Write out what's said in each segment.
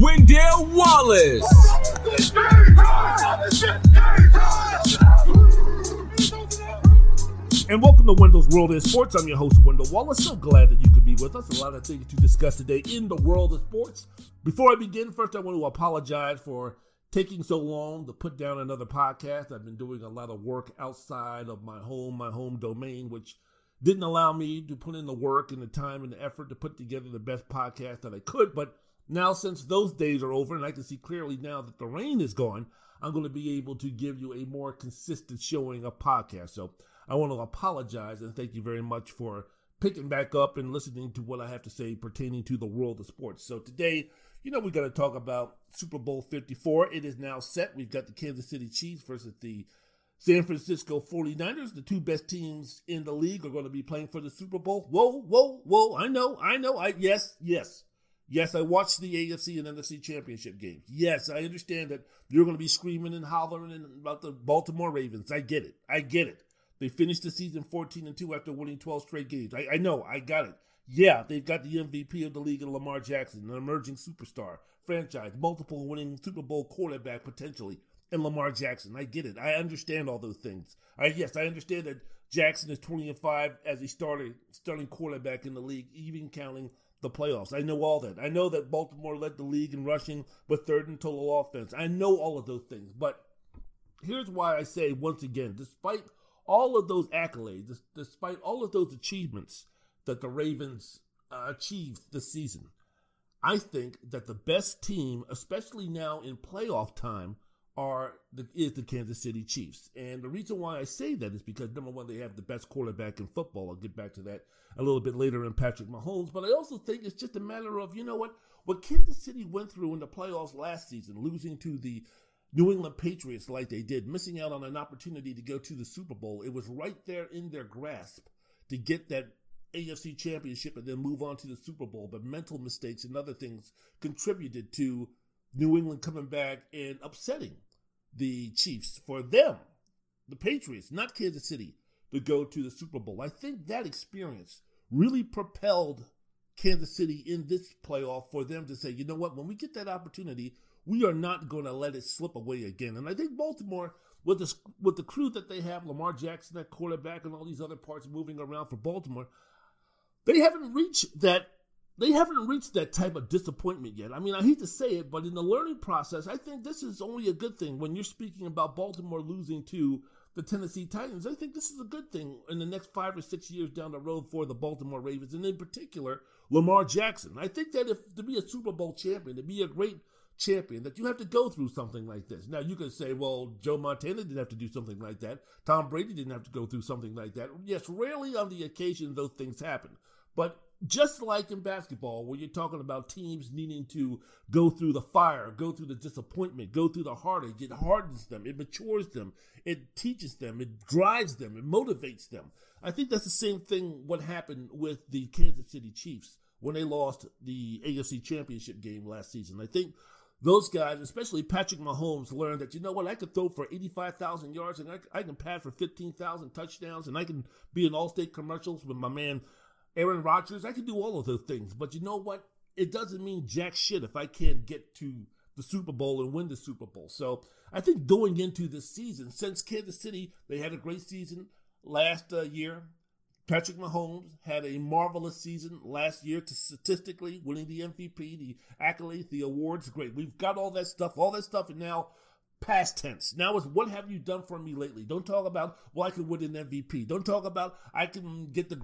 Wendell Wallace. And welcome to Wendell's World in Sports. I'm your host, Wendell Wallace. So glad that you could be with us. A lot of things to discuss today in the world of sports. Before I begin, first I want to apologize for taking so long to put down another podcast. I've been doing a lot of work outside of my home, my home domain, which didn't allow me to put in the work and the time and the effort to put together the best podcast that I could. But now, since those days are over, and I can see clearly now that the rain is gone, I'm going to be able to give you a more consistent showing of podcast. So I want to apologize and thank you very much for picking back up and listening to what I have to say pertaining to the world of sports. So today, you know, we're going to talk about Super Bowl 54. It is now set. We've got the Kansas City Chiefs versus the San Francisco 49ers. The two best teams in the league are going to be playing for the Super Bowl. Whoa, whoa, whoa. I know, I know. I yes, yes. Yes, I watched the AFC and NFC championship games. Yes, I understand that you're going to be screaming and hollering about the Baltimore Ravens. I get it. I get it. They finished the season 14 and 2 after winning 12 straight games. I, I know, I got it. Yeah, they've got the MVP of the league in Lamar Jackson, an emerging superstar, franchise, multiple winning Super Bowl quarterback potentially in Lamar Jackson. I get it. I understand all those things. I yes, I understand that Jackson is 20 and 5 as a starter, starting quarterback in the league, even counting the playoffs. I know all that. I know that Baltimore led the league in rushing, but third in total offense. I know all of those things. But here's why I say once again, despite all of those accolades, despite all of those achievements that the Ravens uh, achieved this season, I think that the best team, especially now in playoff time, are the, is the Kansas City Chiefs. And the reason why I say that is because number one, they have the best quarterback in football. I'll get back to that a little bit later in Patrick Mahomes. But I also think it's just a matter of you know what what Kansas City went through in the playoffs last season, losing to the New England Patriots like they did, missing out on an opportunity to go to the Super Bowl. It was right there in their grasp to get that AFC championship and then move on to the Super Bowl. But mental mistakes and other things contributed to New England coming back and upsetting the Chiefs for them, the Patriots, not Kansas City, to go to the Super Bowl. I think that experience really propelled Kansas City in this playoff for them to say, you know what, when we get that opportunity, we are not going to let it slip away again. And I think Baltimore, with the with the crew that they have, Lamar Jackson at quarterback, and all these other parts moving around for Baltimore, they haven't reached that. They haven't reached that type of disappointment yet. I mean, I hate to say it, but in the learning process, I think this is only a good thing. When you're speaking about Baltimore losing to the Tennessee Titans, I think this is a good thing in the next five or six years down the road for the Baltimore Ravens, and in particular, Lamar Jackson. I think that if to be a Super Bowl champion, to be a great champion that you have to go through something like this. Now you could say, well, Joe Montana didn't have to do something like that. Tom Brady didn't have to go through something like that. Yes, rarely on the occasion those things happen. But just like in basketball, where you're talking about teams needing to go through the fire, go through the disappointment, go through the heartache, it hardens them, it matures them, it teaches them, it drives them, it motivates them. I think that's the same thing what happened with the Kansas City Chiefs when they lost the AFC Championship game last season. I think those guys, especially Patrick Mahomes, learned that you know what I could throw for eighty-five thousand yards and I, I, can pass for fifteen thousand touchdowns and I can be in all-state commercials with my man Aaron Rodgers. I can do all of those things, but you know what? It doesn't mean jack shit if I can't get to the Super Bowl and win the Super Bowl. So I think going into this season, since Kansas City they had a great season last uh, year, Patrick Mahomes had a marvelous season last year to statistically winning the MVP, the accolades, the awards. Great. We've got all that stuff, all that stuff, and now past tense. Now is what have you done for me lately? Don't talk about, well, I can win an MVP. Don't talk about, I can get the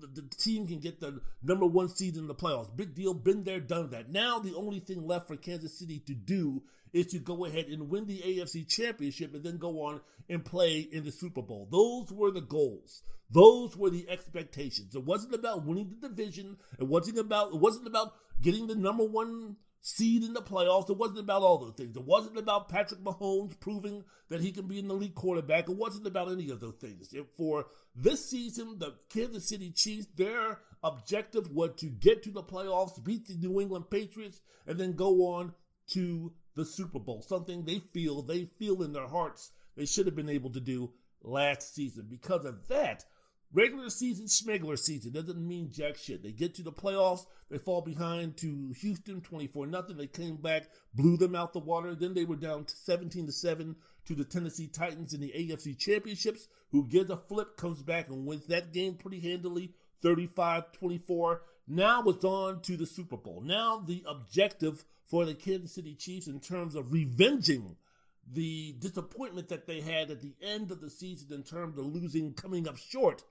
the team can get the number one seed in the playoffs. Big deal. Been there, done that. Now the only thing left for Kansas City to do is to go ahead and win the AFC championship and then go on and play in the Super Bowl. Those were the goals. Those were the expectations. It wasn't about winning the division. It wasn't about it wasn't about getting the number one seed in the playoffs. It wasn't about all those things. It wasn't about Patrick Mahomes proving that he can be an elite quarterback. It wasn't about any of those things. For this season, the Kansas City Chiefs, their objective was to get to the playoffs, beat the New England Patriots, and then go on to the Super Bowl. Something they feel, they feel in their hearts they should have been able to do last season. Because of that, regular season, schmegler season doesn't mean jack shit. They get to the playoffs, they fall behind to Houston 24 nothing. They came back, blew them out the water. Then they were down 17 to 7 to the Tennessee Titans in the AFC Championships, who gives a flip, comes back and wins that game pretty handily, 35 24. Now it's on to the Super Bowl. Now the objective for the Kansas City Chiefs in terms of revenging the disappointment that they had at the end of the season in terms of losing, coming up short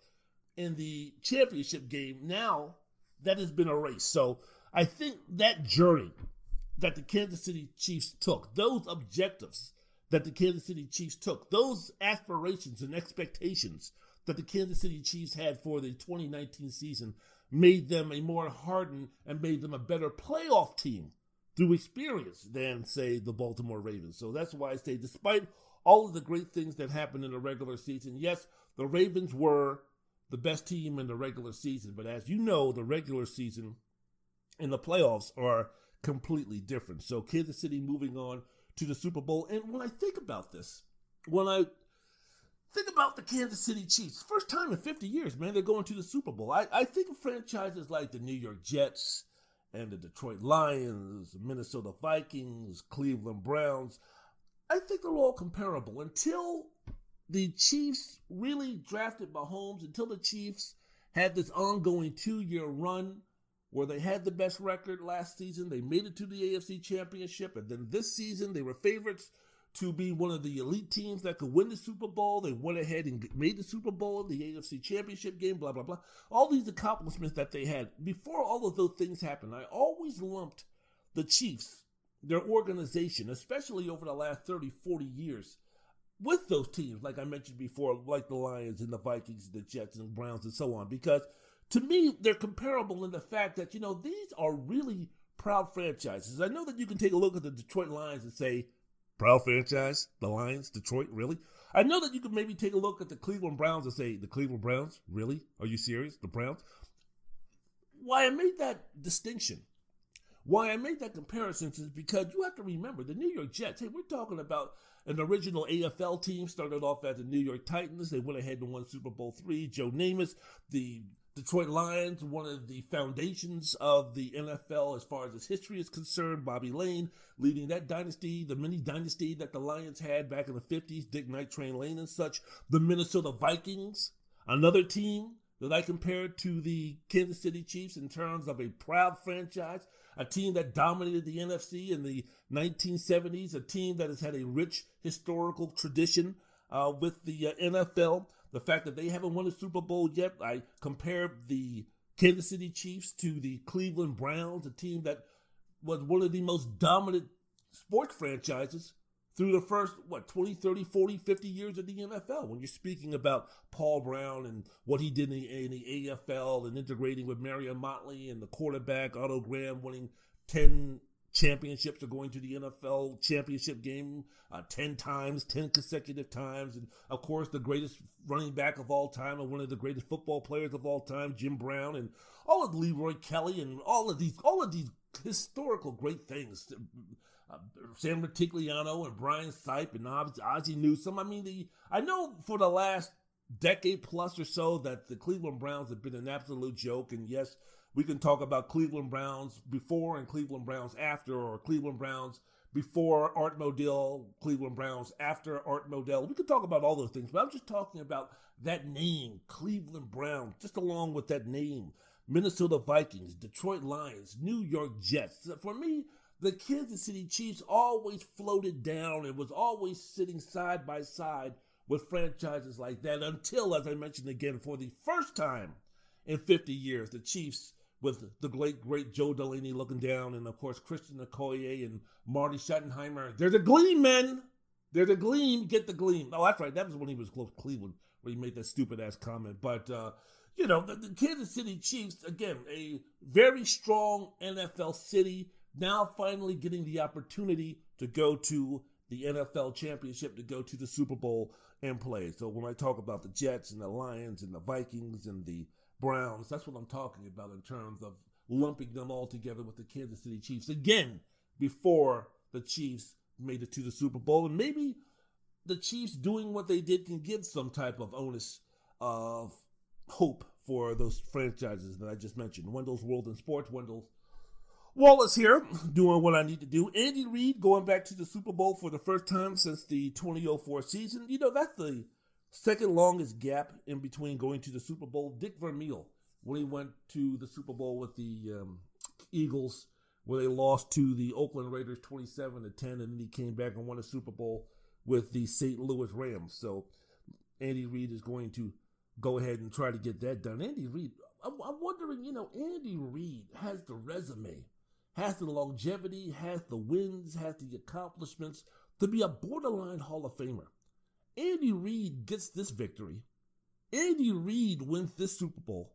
in the championship game. Now that has been erased. So I think that journey that the Kansas City Chiefs took, those objectives that the Kansas City Chiefs took, those aspirations and expectations that the Kansas City Chiefs had for the 2019 season made them a more hardened and made them a better playoff team through experience than, say, the Baltimore Ravens. So that's why I say, despite all of the great things that happened in the regular season, yes, the Ravens were the best team in the regular season. But as you know, the regular season and the playoffs are completely different. So Kansas City moving on to the Super Bowl. And when I think about this, when I think about the Kansas City Chiefs, first time in 50 years, man, they're going to the Super Bowl. I, I think of franchises like the New York Jets and the Detroit Lions, Minnesota Vikings, Cleveland Browns. I think they're all comparable until the Chiefs really drafted Mahomes, until the Chiefs had this ongoing two year run where they had the best record last season. They made it to the AFC Championship, and then this season they were favorites to be one of the elite teams that could win the Super Bowl. They went ahead and made the Super Bowl, the AFC Championship game, blah, blah, blah. All these accomplishments that they had. Before all of those things happened, I always lumped the Chiefs, their organization, especially over the last 30, 40 years, with those teams, like I mentioned before, like the Lions and the Vikings, the Jets and Browns and so on, because to me, they're comparable in the fact that, you know, these are really proud franchises. I know that you can take a look at the Detroit Lions and say, proud franchise, the Lions, Detroit, really? I know that you could maybe take a look at the Cleveland Browns and say, the Cleveland Browns, really? Are you serious? The Browns? Why I made that distinction, why I made that comparison is because you have to remember the New York Jets. Hey, we're talking about an original AFL team started off as the New York Titans. They went ahead and won Super Bowl three. Joe Namath, the Detroit Lions, one of the foundations of the NFL as far as its history is concerned. Bobby Layne leading that dynasty, the mini dynasty that the Lions had back in the 50s, Dick Night Train Lane and such. The Minnesota Vikings, another team that I compared to the Kansas City Chiefs in terms of a proud franchise, a team that dominated the NFC in the 1970s, a team that has had a rich historical tradition uh, with the uh, NFL. The fact that they haven't won a Super Bowl yet, I compared the Kansas City Chiefs to the Cleveland Browns, a team that was one of the most dominant sports franchises through the first, what, 20, 30, 40, 50 years of the NFL. When you're speaking about Paul Brown and what he did in the, in the AFL and integrating with Marion Motley and the quarterback, Otto Graham winning 10 championships or going to the NFL championship game uh, 10 times, 10 consecutive times. And of course, the greatest running back of all time and one of the greatest football players of all time, Jim Brown, and all of Leroy Kelly and all of these, all of these historical great things. Uh, Sam Rutigliano and Brian Sipe and Ozzie Newsome. I mean, the I know for the last decade plus or so that the Cleveland Browns have been an absolute joke. And yes, we can talk about Cleveland Browns before and Cleveland Browns after, or Cleveland Browns before Art Modell, Cleveland Browns after Art Modell. We could talk about all those things, but I'm just talking about that name, Cleveland Browns, just along with that name, Minnesota Vikings, Detroit Lions, New York Jets. For me, the Kansas City Chiefs always floated down and was always sitting side by side with franchises like that until, as I mentioned again, for the first time in 50 years, the Chiefs with the great, great Joe Delaney looking down, and of course Christian Okoye and Marty Schottenheimer. There's a gleam, man. There's a gleam. Get the gleam. Oh, that's right. That was when he was close to Cleveland, where he made that stupid ass comment. But uh, you know, the, the Kansas City Chiefs again, a very strong NFL city, now finally getting the opportunity to go to the NFL championship, to go to the Super Bowl and play. So when I talk about the Jets and the Lions and the Vikings and the Browns, that's what I'm talking about in terms of lumping them all together with the Kansas City Chiefs again before the Chiefs made it to the Super Bowl. And maybe the Chiefs doing what they did can give some type of onus of hope for those franchises that I just mentioned. Wendell's World in Sports, Wendell Wallace here, doing what I need to do. Andy Reid going back to the Super Bowl for the first time since the 2004 season. You know, that's the second longest gap in between going to the Super Bowl. Dick Vermeil, when he went to the Super Bowl with the um, Eagles, where they lost to the Oakland Raiders 27 to 10, and then he came back and won a Super Bowl with the St. Louis Rams. So Andy Reid is going to go ahead and try to get that done. Andy Reid, I'm, I'm wondering, you know, Andy Reid has the resume, has the longevity, has the wins, has the accomplishments to be a borderline Hall of Famer. Andy Reid gets this victory. Andy Reid wins this Super Bowl.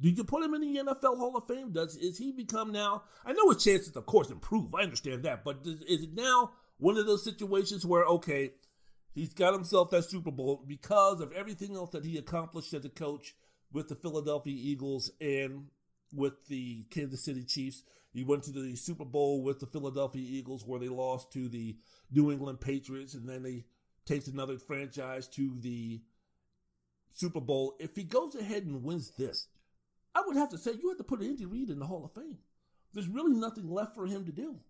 Do you put him in the NFL Hall of Fame? Does is he become now? I know his chances, of course, improve. I understand that, but is, is it now one of those situations where okay, He's got himself that Super Bowl because of everything else that he accomplished as a coach with the Philadelphia Eagles and with the Kansas City Chiefs. He went to the Super Bowl with the Philadelphia Eagles where they lost to the New England Patriots and then he takes another franchise to the Super Bowl. If he goes ahead and wins this, I would have to say you have to put Andy Reid in the Hall of Fame. There's really nothing left for him to do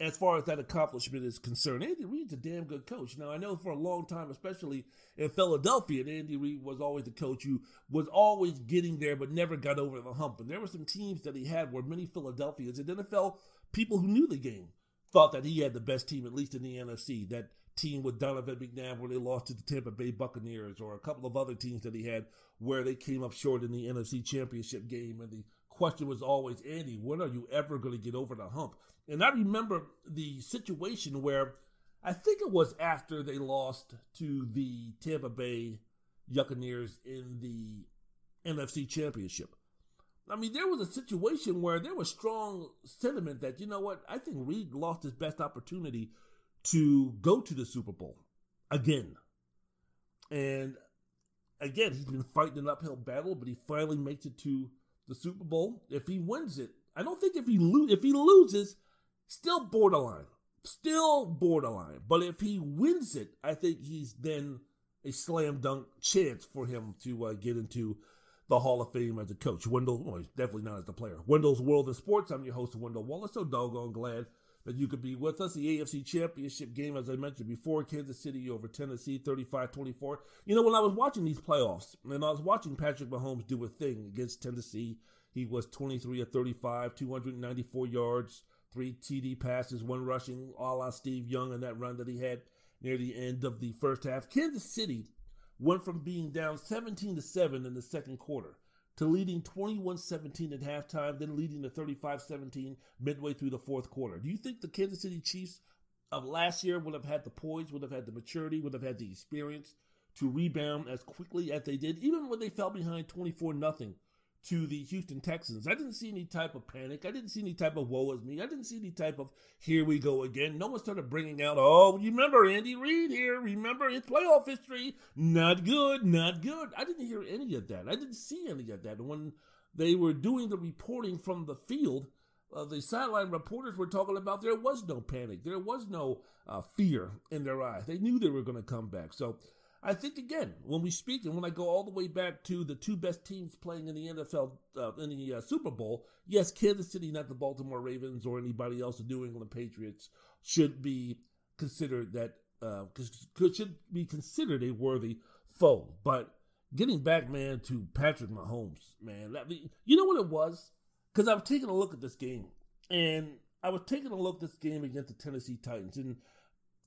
as far as that accomplishment is concerned, Andy Reid's a damn good coach. Now, I know for a long time, especially in Philadelphia, Andy Reid was always the coach who was always getting there but never got over the hump. And there were some teams that he had where many Philadelphians and NFL people who knew the game thought that he had the best team, at least in the NFC. That team with Donovan McNabb where they lost to the Tampa Bay Buccaneers, or a couple of other teams that he had where they came up short in the NFC Championship game. And the question was always, Andy, when are you ever going to get over the hump? And I remember the situation where I think it was after they lost to the Tampa Bay Buccaneers in the NFC Championship. I mean, there was a situation where there was strong sentiment that, you know what, I think Reid lost his best opportunity to go to the Super Bowl again. And again, he's been fighting an uphill battle, but he finally makes it to the Super Bowl. If he wins it, I don't think if he lo- if he loses, Still borderline. Still borderline. But if he wins it, I think he's then a slam dunk chance for him to uh, get into the Hall of Fame as a coach. Wendell, well, he's definitely not as a player. Wendell's World of Sports. I'm your host, Wendell Wallace. So doggone glad that you could be with us. The AFC Championship game, as I mentioned before, Kansas City over Tennessee, 35-24. You know, when I was watching these playoffs, and I was watching Patrick Mahomes do a thing against Tennessee, he was 23 of 35, 294 yards, three TD passes, one rushing, all on Steve Young in that run that he had near the end of the first half. Kansas City went from being down 17 to 7 in the second quarter to leading 21-17 at halftime, then leading to 35-17 midway through the fourth quarter. Do you think the Kansas City Chiefs of last year would have had the poise, would have had the maturity, would have had the experience to rebound as quickly as they did, even when they fell behind 24 nothing to the Houston Texans. I didn't see any type of panic. I didn't see any type of woe is me. I didn't see any type of here we go again. No one started bringing out, oh, you remember Andy Reid here. Remember his playoff history. Not good, not good. I didn't hear any of that. I didn't see any of that. When they were doing the reporting from the field, uh, the sideline reporters were talking about there was no panic. There was no uh, fear in their eyes. They knew they were going to come back. So I think again when we speak and when I go all the way back to the two best teams playing in the NFL uh, in the uh, Super Bowl, yes, Kansas City, not the Baltimore Ravens or anybody else, the New England Patriots, should be considered that uh, should be considered a worthy foe. But getting back, man, to Patrick Mahomes, man, that, you know what it was? Because I was taking a look at this game, and I was taking a look at this game against the Tennessee Titans, and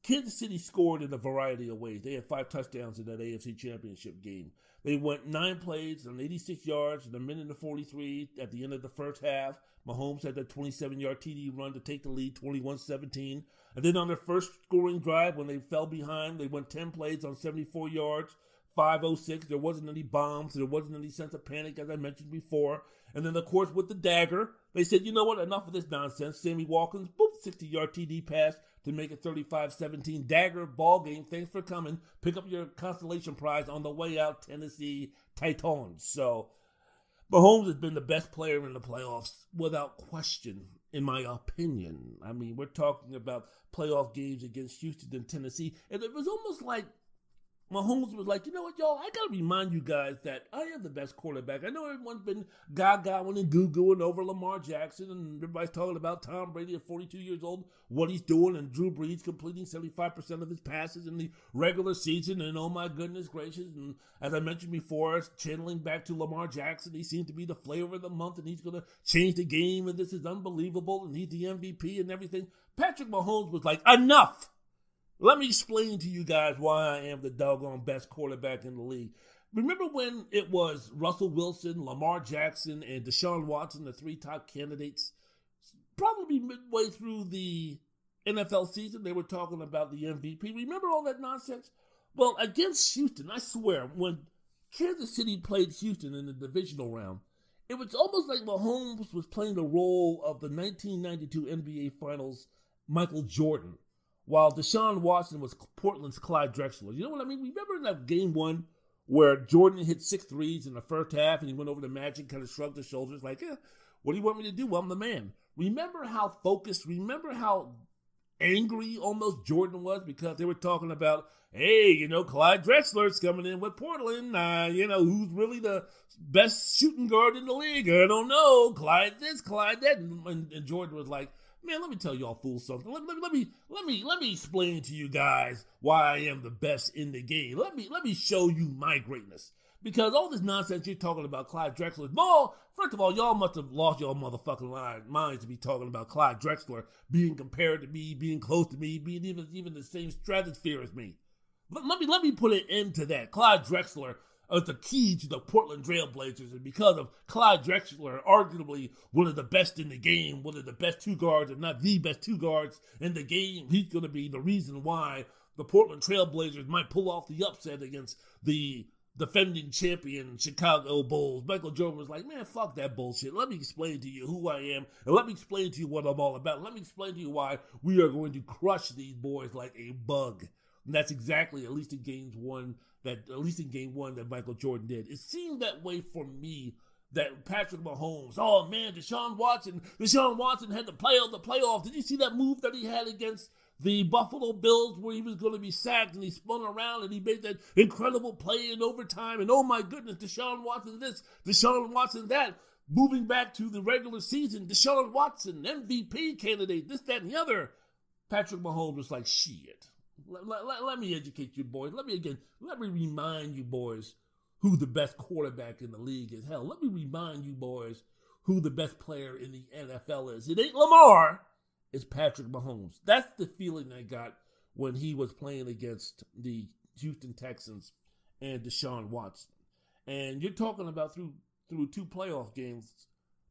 Kansas City scored in a variety of ways. They had five touchdowns in that AFC Championship game. They went nine plays on 86 yards in a minute and 43 at the end of the first half. Mahomes had that 27 yard TD run to take the lead 21 17. And then on their first scoring drive, when they fell behind, they went 10 plays on 74 yards. 506. There wasn't any bombs. There wasn't any sense of panic, as I mentioned before. And then, of course, with the dagger, they said, you know what, enough of this nonsense. Sammy Watkins, boop, 60 yard TD pass to make it 35 17. Dagger ball game. Thanks for coming. Pick up your consolation prize on the way out, Tennessee Titans. So, Mahomes has been the best player in the playoffs without question, in my opinion. I mean, we're talking about playoff games against Houston and Tennessee, and it was almost like Mahomes was like, you know what, y'all, I gotta remind you guys that I am the best quarterback. I know everyone's been gaga and goo over Lamar Jackson, and everybody's talking about Tom Brady at 42 years old, what he's doing, and Drew Brees completing 75% of his passes in the regular season, and oh my goodness gracious, and as I mentioned before, channeling back to Lamar Jackson, he seems to be the flavor of the month, and he's gonna change the game, and this is unbelievable, and he's the MVP and everything. Patrick Mahomes was like, enough! Let me explain to you guys why I am the doggone best quarterback in the league. Remember when it was Russell Wilson, Lamar Jackson, and Deshaun Watson, the three top candidates? Probably midway through the NFL season, they were talking about the MVP. Remember all that nonsense? Well, against Houston, I swear, when Kansas City played Houston in the divisional round, it was almost like Mahomes was playing the role of the 1992 NBA Finals Michael Jordan while Deshaun Watson was Portland's Clyde Drexler. You know what I mean? Remember in that game one where Jordan hit six threes in the first half and he went over to Magic, kind of shrugged his shoulders, like, eh, what do you want me to do? Well, I'm the man. Remember how focused, remember how angry almost Jordan was because they were talking about, hey, you know, Clyde Drexler's coming in with Portland. Uh, you know, who's really the best shooting guard in the league? I don't know. Clyde this, Clyde that. And, and Jordan was like, Man, let me tell y'all fools something. Let, let, let, me let me let me explain to you guys why I am the best in the game. Let me let me show you my greatness. Because all this nonsense you're talking about Clyde Drexler, ball, first of all, y'all must have lost your motherfucking minds to be talking about Clyde Drexler being compared to me, being close to me, being even even the same stratosphere as me. Let, let me let me put an end to that. Clyde Drexler as the key to the Portland Trailblazers. And because of Clyde Drexler, arguably one of the best in the game, one of the best two guards, if not the best two guards in the game, he's going to be the reason why the Portland Trailblazers might pull off the upset against the defending champion Chicago Bulls. Michael Jordan was like, man, fuck that bullshit. Let me explain to you who I am, and let me explain to you what I'm all about. Let me explain to you why we are going to crush these boys like a bug. And that's exactly, at least in games one that at least in game one that Michael Jordan did. It seemed that way for me that Patrick Mahomes, oh man, Deshaun Watson, Deshaun Watson had to play on the playoffs. Did you see that move that he had against the Buffalo Bills where he was going to be sacked and he spun around and he made that incredible play in overtime? And oh my goodness, Deshaun Watson this, Deshaun Watson that. Moving back to the regular season, Deshaun Watson, MVP candidate, this, that, and the other. Patrick Mahomes was like, shit. Let, let, let, me educate you boys. Let me again, let me remind you boys who the best quarterback in the league is. Hell, let me remind you boys who the best player in the NFL is. It ain't Lamar, it's Patrick Mahomes. That's the feeling I got when he was playing against the Houston Texans and Deshaun Watson. And you're talking about through through two playoff games,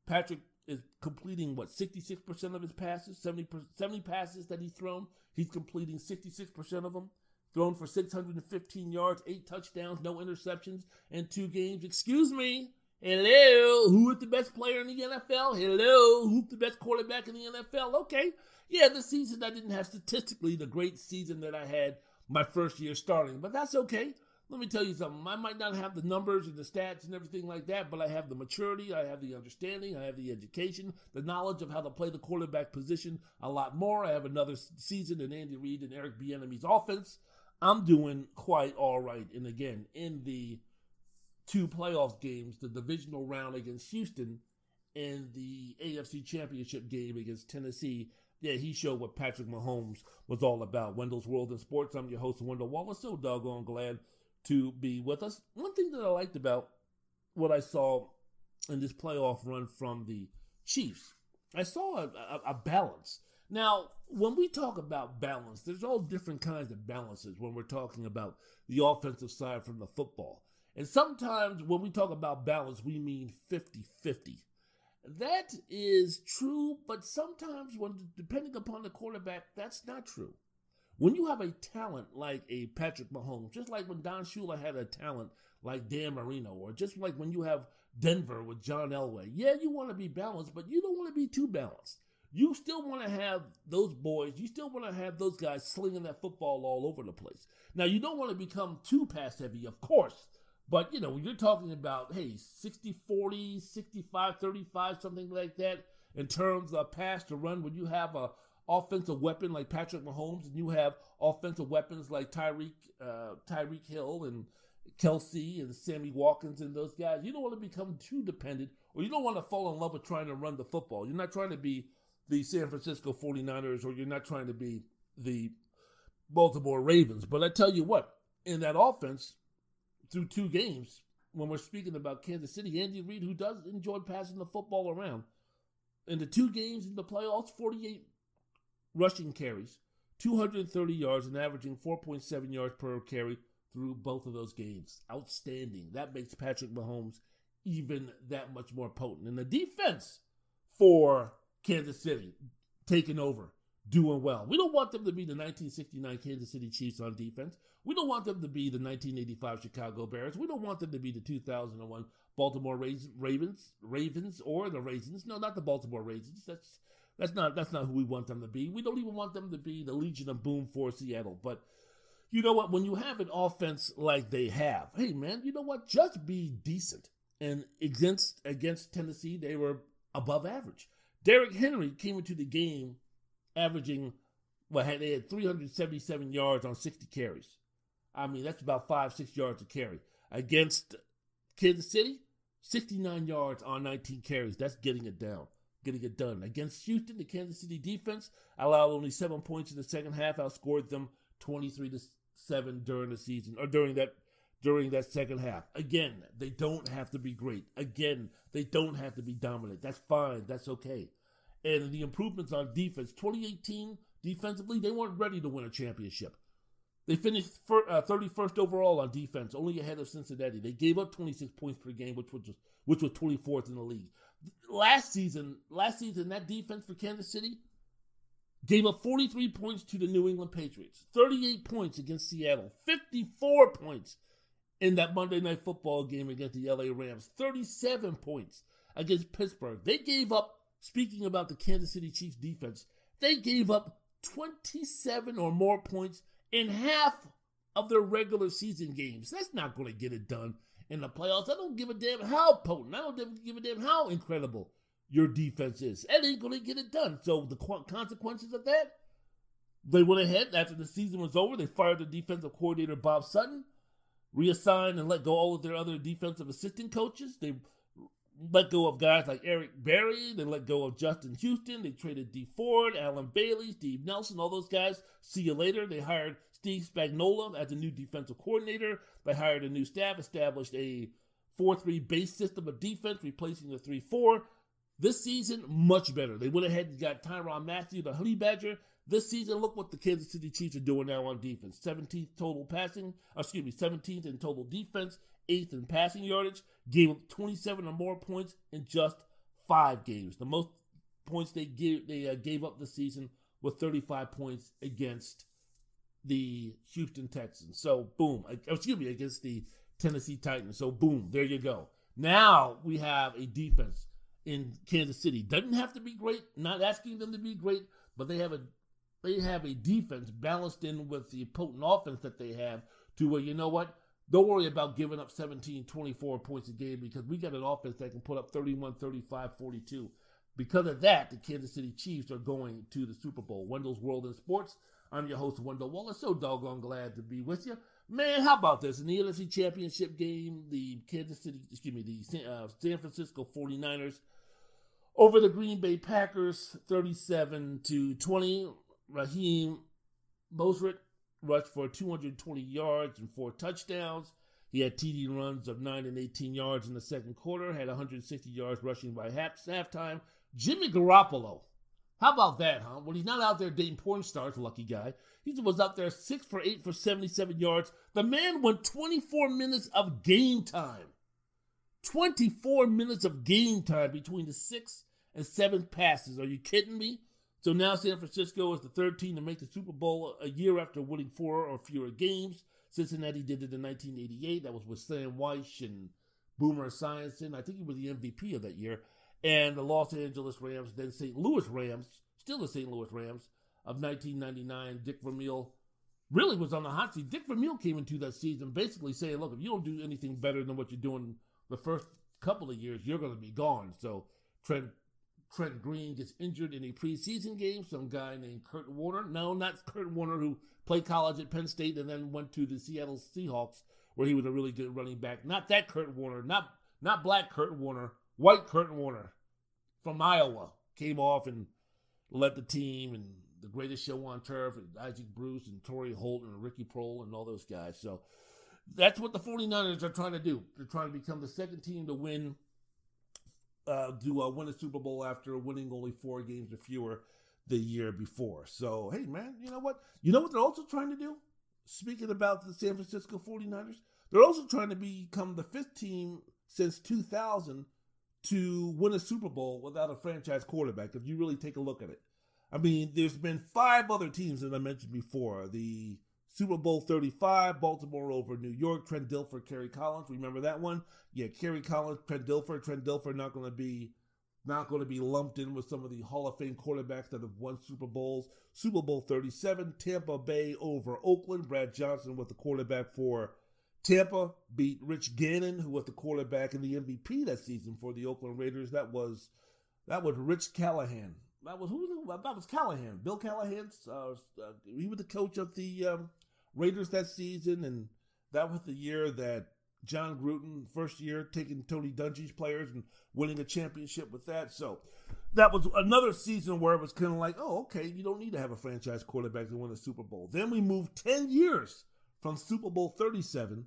Patrick is completing what 66% of his passes, 70, 70 passes that he's thrown. He's completing 66% of them. Thrown for 615 yards, eight touchdowns, no interceptions, and two games. Excuse me. Hello, who is the best player in the NFL? Hello, who's the best quarterback in the NFL? Okay, yeah, the season I didn't have statistically the great season that I had my first year starting, but that's okay let me tell you something. I might not have the numbers and the stats and everything like that, but I have the maturity, I have the understanding, I have the education, the knowledge of how to play the quarterback position a lot more. I have another season in Andy Reid and Eric Bieniemy's offense. I'm doing quite all right. And again, in the two playoff games, the divisional round against Houston and the AFC Championship game against Tennessee, yeah, he showed what Patrick Mahomes was all about. Wendell's World in Sports. I'm your host, Wendell Wallace. So doggone glad to be with us. One thing that I liked about what I saw in this playoff run from the Chiefs, I saw a, a, a balance. Now, when we talk about balance, there's all different kinds of balances when we're talking about the offensive side from the football. And sometimes when we talk about balance, we mean 50 50. That is true, but sometimes when depending upon the quarterback, that's not true. When you have a talent like a Patrick Mahomes, just like when Don Shula had a talent like Dan Marino, or just like when you have Denver with John Elway. Yeah, you want to be balanced, but you don't want to be too balanced. You still want to have those boys, you still want to have those guys slinging that football all over the place. Now, you don't want to become too pass heavy, of course. But, you know, when you're talking about, hey, 60 40, 65 35, something like that, in terms of pass to run, when you have a offensive weapon like Patrick Mahomes and you have offensive weapons like Tyreek uh, Tyreek Hill and Kelce and Sammy Watkins and those guys, you don't want to become too dependent or you don't want to fall in love with trying to run the football. You're not trying to be the San Francisco 49ers or you're not trying to be the Baltimore Ravens. But I tell you what, in that offense, through two games, when we're speaking about Kansas City, Andy Reid, who does enjoy passing the football around, in the two games in the playoffs, 48 rushing carries, 230 yards, and averaging 4.7 yards per carry through both of those games. Outstanding. That makes Patrick Mahomes even that much more potent. And the defense for Kansas City taking over, doing well. We don't want them to be the 1969 Kansas City Chiefs on defense. We don't want them to be the 1985 Chicago Bears. We don't want them to be the 2001 Baltimore Ravens, Ravens, or the Raisins. No, not the Baltimore Raisins. That's that's not that's not who we want them to be. We don't even want them to be the Legion of Boom for Seattle. But you know what? When you have an offense like they have, hey man, you know what? Just be decent. And against against Tennessee, they were above average. Derrick Henry came into the game averaging well, they had 377 yards on 60 carries. I mean, that's about five, six yards to carry. Against Kansas City, 69 yards on 19 carries. That's getting it down, getting it done. Against Houston, the Kansas City defense allowed only seven points in the second half, outscored them 23 to 7 during the season, or during that during that second half. Again, they don't have to be great. Again, they don't have to be dominant. That's fine. That's okay. And the improvements on defense, 2018 defensively, they weren't ready to win a championship. They finished for, uh, 31st overall on defense, only ahead of Cincinnati. They gave up 26 points per game, which was which was 24th in the league. Last season, last season that defense for Kansas City gave up 43 points to the New England Patriots, 38 points against Seattle, 54 points in that Monday Night Football game against the LA Rams, 37 points against Pittsburgh. They gave up, speaking about the Kansas City Chiefs defense, they gave up 27 or more points in half of their regular season games. That's not going to get it done in the playoffs. I don't give a damn how potent. I don't give a damn how incredible your defense is. That ain't going to get it done. So the consequences of that, they went ahead after the season was over. They fired the defensive coordinator Bob Sutton, reassigned and let go all of their other defensive assistant coaches. They let go of guys like Eric Berry. They let go of Justin Houston. They traded Dee Ford, Allen Bailey, Steve Nelson, all those guys. See you later. They hired Steve Spagnuolo as the new defensive coordinator. They hired a new staff, established a 4 3 base system of defense, replacing the 3 4. This season, much better. They went ahead and got Tyrann Mathieu, the Honey Badger. This season, look what the Kansas City Chiefs are doing now on defense. 17th total passing, excuse me, 17th in total defense, 8th in passing yardage, gave up 27 or more points in just five games. The most points they gave they uh, gave up this season was 35 points against the Houston Texans. So boom, excuse me, against the Tennessee Titans. So boom, there you go. Now we have a defense in Kansas City. Doesn't have to be great. Not asking them to be great, but they have a they have a defense balanced in with the potent offense that they have to where you know what don't worry about giving up 17, 24 points a game because we got an offense that can put up 31, 35, 42. Because of that, the Kansas City Chiefs are going to the Super Bowl. Wendell's World in Sports. I'm your host, Wendell Wallace. So doggone glad to be with you. Man, how about this? In the NFC Championship game, the Kansas City, excuse me, the uh, San Francisco 49ers over the Green Bay Packers 37 to 20. Raheem Mostert rushed for 220 yards and four touchdowns. He had TD runs of 9 and 18 yards in the second quarter, had 160 yards rushing by half, halftime. Jimmy Garoppolo, how about that, huh? Well, he's not out there dating porn stars, lucky guy, he was out there 6 for 8 for 77 yards. The man went 24 minutes of game time. 24 minutes of game time between the sixth and seventh passes. Are you kidding me? So now San Francisco is the third team to make the Super Bowl a year after winning four or fewer games. Cincinnati did it in 1988. That was with Sam Wyche and Boomer Esiason. I think he was the MVP of that year. And the Los Angeles Rams, then St. Louis Rams, still the St. Louis Rams of 1999. Dick Vermeil really was on the hot seat. Dick Vermeil came into that season basically saying, look, if you don't do anything better than what you're doing the first couple of years, you're going to be gone. So Trent Trent Green gets injured in a preseason game. Some guy named Kurt Warner. No, not Curt Warner, who played college at Penn State and then went to the Seattle Seahawks, where he was a really good running back. Not that Curt Warner. Not not black Curt Warner. White Kurt Warner from Iowa came off and led the team and the greatest show on turf and Isaac Bruce and Torry Holt and Ricky Proehl and all those guys. So that's what the 49ers are trying to do. They're trying to become the second team to win uh, to uh, win a Super Bowl after winning only four games or fewer the year before. So, hey, man, you know what? You know what they're also trying to do? Speaking about the San Francisco 49ers, they're also trying to become the fifth team since 2000 to win a Super Bowl without a franchise quarterback, if you really take a look at it. I mean, there's been five other teams that I mentioned before. The Super Bowl 35, Baltimore over New York, Trent Dilfer, Kerry Collins. Remember that one? Yeah, Kerry Collins, Trent Dilfer. Trent Dilfer not going to be not going to be lumped in with some of the Hall of Fame quarterbacks that have won Super Bowls. Super Bowl 37, Tampa Bay over Oakland. Brad Johnson was the quarterback for Tampa, beat Rich Gannon, who was the quarterback and the MVP that season for the Oakland Raiders. That was that was Rich Callahan. That was who? That was Callahan. Bill Callahan. Uh, uh, he was the coach of the um, Raiders that season, and that was the year that Jon Gruden, first year, taking Tony Dungy's players and winning a championship with that. So that was another season where it was kind of like, oh, okay, you don't need to have a franchise quarterback to win a Super Bowl. Then we moved 10 years from Super Bowl 37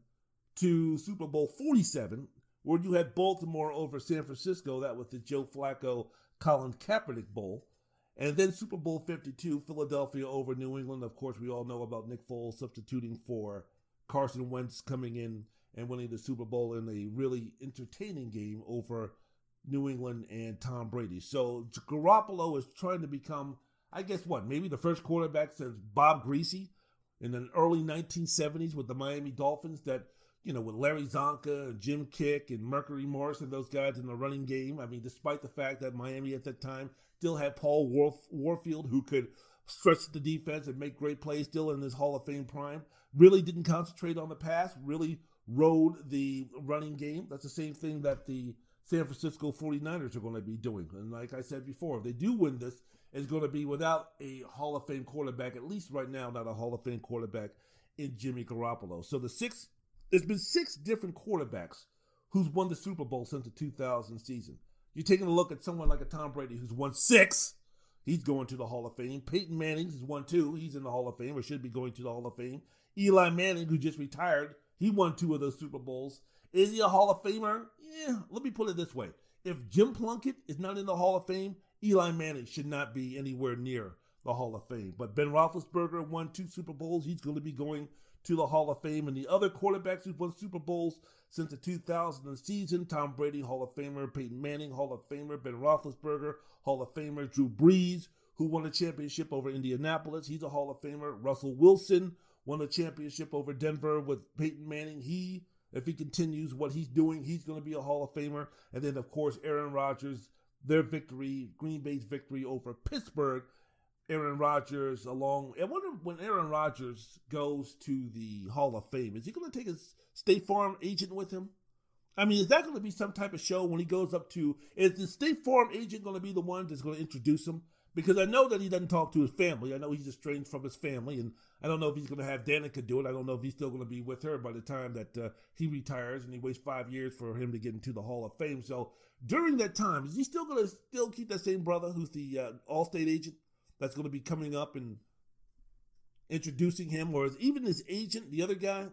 to Super Bowl 47, where you had Baltimore over San Francisco. That was the Joe Flacco Colin Kaepernick Bowl. And then Super Bowl 52, Philadelphia over New England. Of course, we all know about Nick Foles substituting for Carson Wentz coming in and winning the Super Bowl in a really entertaining game over New England and Tom Brady. So Garoppolo is trying to become, I guess, what, maybe the first quarterback since Bob Griese in the early 1970s with the Miami Dolphins that you know, with Larry Csonka and Jim Kiick and Mercury Morris and those guys in the running game. I mean, despite the fact that Miami at that time still had Paul Warf- Warfield who could stretch the defense and make great plays still in his Hall of Fame prime, really didn't concentrate on the pass, really rode the running game. That's the same thing that the San Francisco 49ers are going to be doing. And like I said before, if they do win this, it's going to be without a Hall of Fame quarterback, at least right now, not a Hall of Fame quarterback in Jimmy Garoppolo. So the six there's been six different quarterbacks who's won the Super Bowl since the 2000 season. You're taking a look at someone like a Tom Brady who's won six. He's going to the Hall of Fame. Peyton Manning has won two. He's in the Hall of Fame or should be going to the Hall of Fame. Eli Manning, who just retired, he won two of those Super Bowls. Is he a Hall of Famer? Yeah, let me put it this way. If Jim Plunkett is not in the Hall of Fame, Eli Manning should not be anywhere near the Hall of Fame. But Ben Roethlisberger won two Super Bowls. He's going to be going to the Hall of Fame. And the other quarterbacks who've won Super Bowls since the 2000 season Tom Brady, Hall of Famer, Peyton Manning, Hall of Famer, Ben Roethlisberger, Hall of Famer, Drew Brees, who won a championship over Indianapolis. He's a Hall of Famer. Russell Wilson won a championship over Denver with Peyton Manning. He, if he continues what he's doing, he's going to be a Hall of Famer. And then, of course, Aaron Rodgers, their victory, Green Bay's victory over Pittsburgh Aaron Rodgers along. I wonder when Aaron Rodgers goes to the Hall of Fame, is he going to take his State Farm agent with him? I mean, is that going to be some type of show when he goes up to? Is the State Farm agent going to be the one that's going to introduce him? Because I know that he doesn't talk to his family. I know he's estranged from his family, and I don't know if he's going to have Danica do it. I don't know if he's still going to be with her by the time that uh, he retires, and he waits five years for him to get into the Hall of Fame. So during that time, is he still going to still keep that same brother who's the uh, All-State agent? That's going to be coming up and introducing him, or even his agent, the other guy,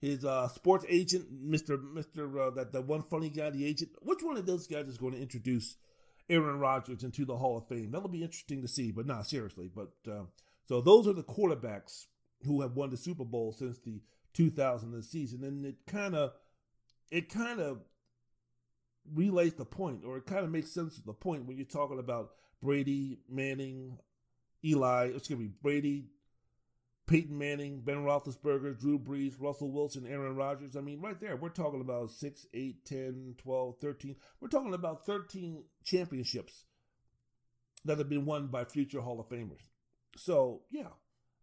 his uh, sports agent, Mister Mister uh, that the one funny guy, the agent. Which one of those guys is going to introduce Aaron Rodgers into the Hall of Fame? That'll be interesting to see. But not nah, seriously. But uh, so those are the quarterbacks who have won the Super Bowl since the 2000 season, and it kind of it kind of relays the point, or it kind of makes sense of the point when you're talking about Brady, Manning, Eli, excuse me, Brady, Peyton Manning, Ben Roethlisberger, Drew Brees, Russell Wilson, Aaron Rodgers. I mean, right there, we're talking about 6, 8, 10, 12, 13. We're talking about 13 championships that have been won by future Hall of Famers. So, yeah,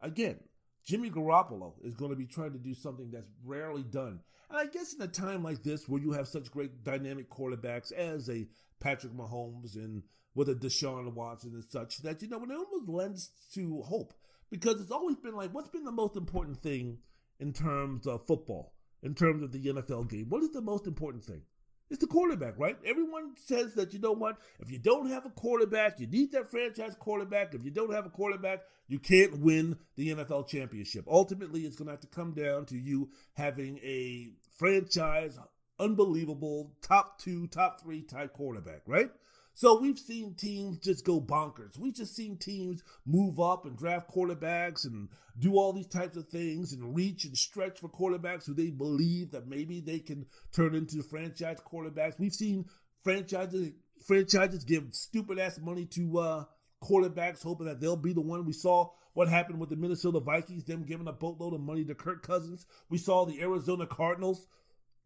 again, Jimmy Garoppolo is going to be trying to do something that's rarely done. And I guess in a time like this where you have such great dynamic quarterbacks as a Patrick Mahomes and with a Deshaun Watson and such, that, you know, it almost lends to hope because it's always been like, what's been the most important thing in terms of football, in terms of the NFL game? What is the most important thing? It's the quarterback, right? Everyone says that, you know what? If you don't have a quarterback, you need that franchise quarterback. If you don't have a quarterback, you can't win the NFL championship. Ultimately, it's going to have to come down to you having a franchise, unbelievable, top two, top three type quarterback, right? So we've seen teams just go bonkers. We've just seen teams move up and draft quarterbacks and do all these types of things and reach and stretch for quarterbacks who they believe that maybe they can turn into franchise quarterbacks. We've seen franchises franchises give stupid ass money to uh, quarterbacks, hoping that they'll be the one. We saw what happened with the Minnesota Vikings, them giving a boatload of money to Kirk Cousins. We saw the Arizona Cardinals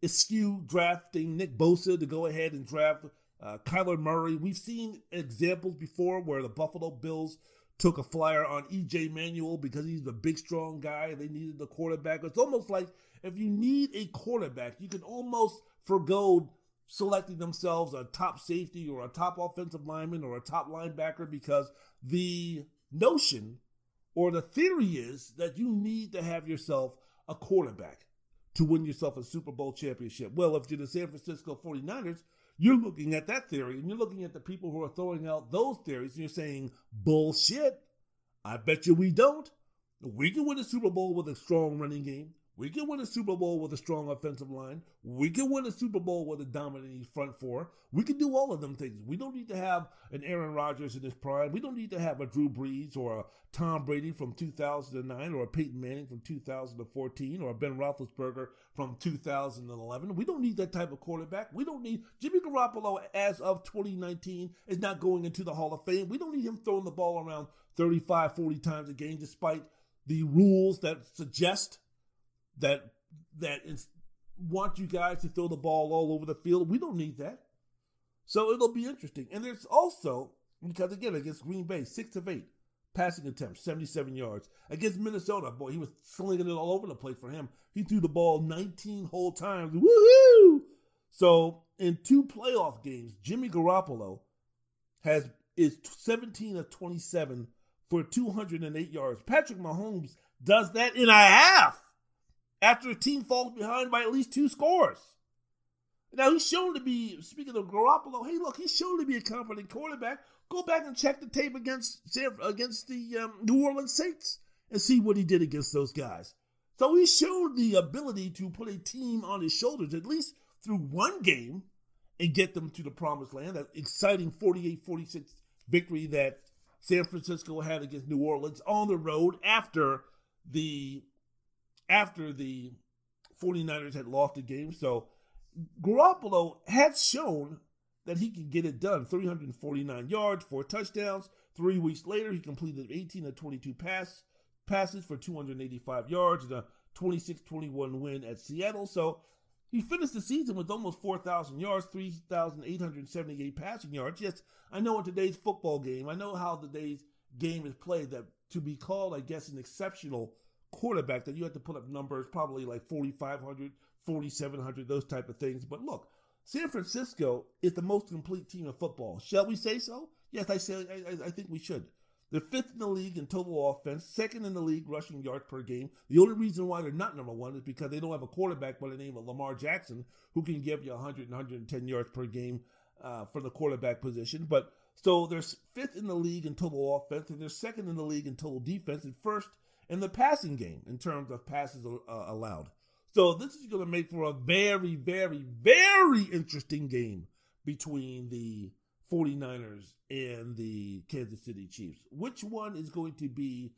eschew drafting Nick Bosa to go ahead and draft uh, Kyler Murray. We've seen examples before where the Buffalo Bills took a flyer on EJ Manuel because he's a big, strong guy. They needed the quarterback. It's almost like if you need a quarterback, you can almost forego selecting themselves a top safety or a top offensive lineman or a top linebacker because the notion or the theory is that you need to have yourself a quarterback to win yourself a Super Bowl championship. Well, if you're the San Francisco 49ers, you're looking at that theory and you're looking at the people who are throwing out those theories and you're saying, bullshit. I bet you we don't. We can win a Super Bowl with a strong running game. We can win a Super Bowl with a strong offensive line. We can win a Super Bowl with a dominating front four. We can do all of them things. We don't need to have an Aaron Rodgers in his prime. We don't need to have a Drew Brees or a Tom Brady from 2009 or a Peyton Manning from 2014 or a Ben Roethlisberger from 2011. We don't need that type of quarterback. We don't need Jimmy Garoppolo as of 2019 is not going into the Hall of Fame. We don't need him throwing the ball around 35, 40 times a game despite the rules that suggest that that is, want you guys to throw the ball all over the field. We don't need that. So it'll be interesting. And there's also because again against Green Bay, six of eight passing attempts, 77 yards. Against Minnesota, boy, he was slinging it all over the place for him. He threw the ball 19 whole times. Woohoo! So in two playoff games, Jimmy Garoppolo has is 17 of 27 for 208 yards. Patrick Mahomes does that in a half after a team falls behind by at least two scores. Now he's shown to be, speaking of Garoppolo, hey look, he's shown to be a competent quarterback. Go back and check the tape against against the um, New Orleans Saints and see what he did against those guys. So he showed the ability to put a team on his shoulders, at least through one game, and get them to the promised land. That exciting 48-46 victory that San Francisco had against New Orleans on the road after the after the 49ers had lost the game. So Garoppolo had shown that he could get it done 349 yards, four touchdowns. Three weeks later, he completed 18 of 22 pass, passes for 285 yards and a 26 21 win at Seattle. So he finished the season with almost 4,000 yards, 3,878 passing yards. Yes, I know in today's football game, I know how today's game is played, that to be called, I guess, an exceptional quarterback that you had to put up numbers probably like 4,500, 4,700, those type of things. But look, San Francisco is the most complete team in football. Shall we say so? Yes, I say. I, I think we should. They're fifth in the league in total offense, second in the league rushing yards per game. The only reason why they're not number one is because they don't have a quarterback by the name of Lamar Jackson who can give you 100 and 110 yards per game uh, for the quarterback position. But so they're fifth in the league in total offense, and they're second in the league in total defense, and first in the passing game in terms of passes uh, allowed. So this is going to make for a very, very, very interesting game between the 49ers and the Kansas City Chiefs. Which one is going to be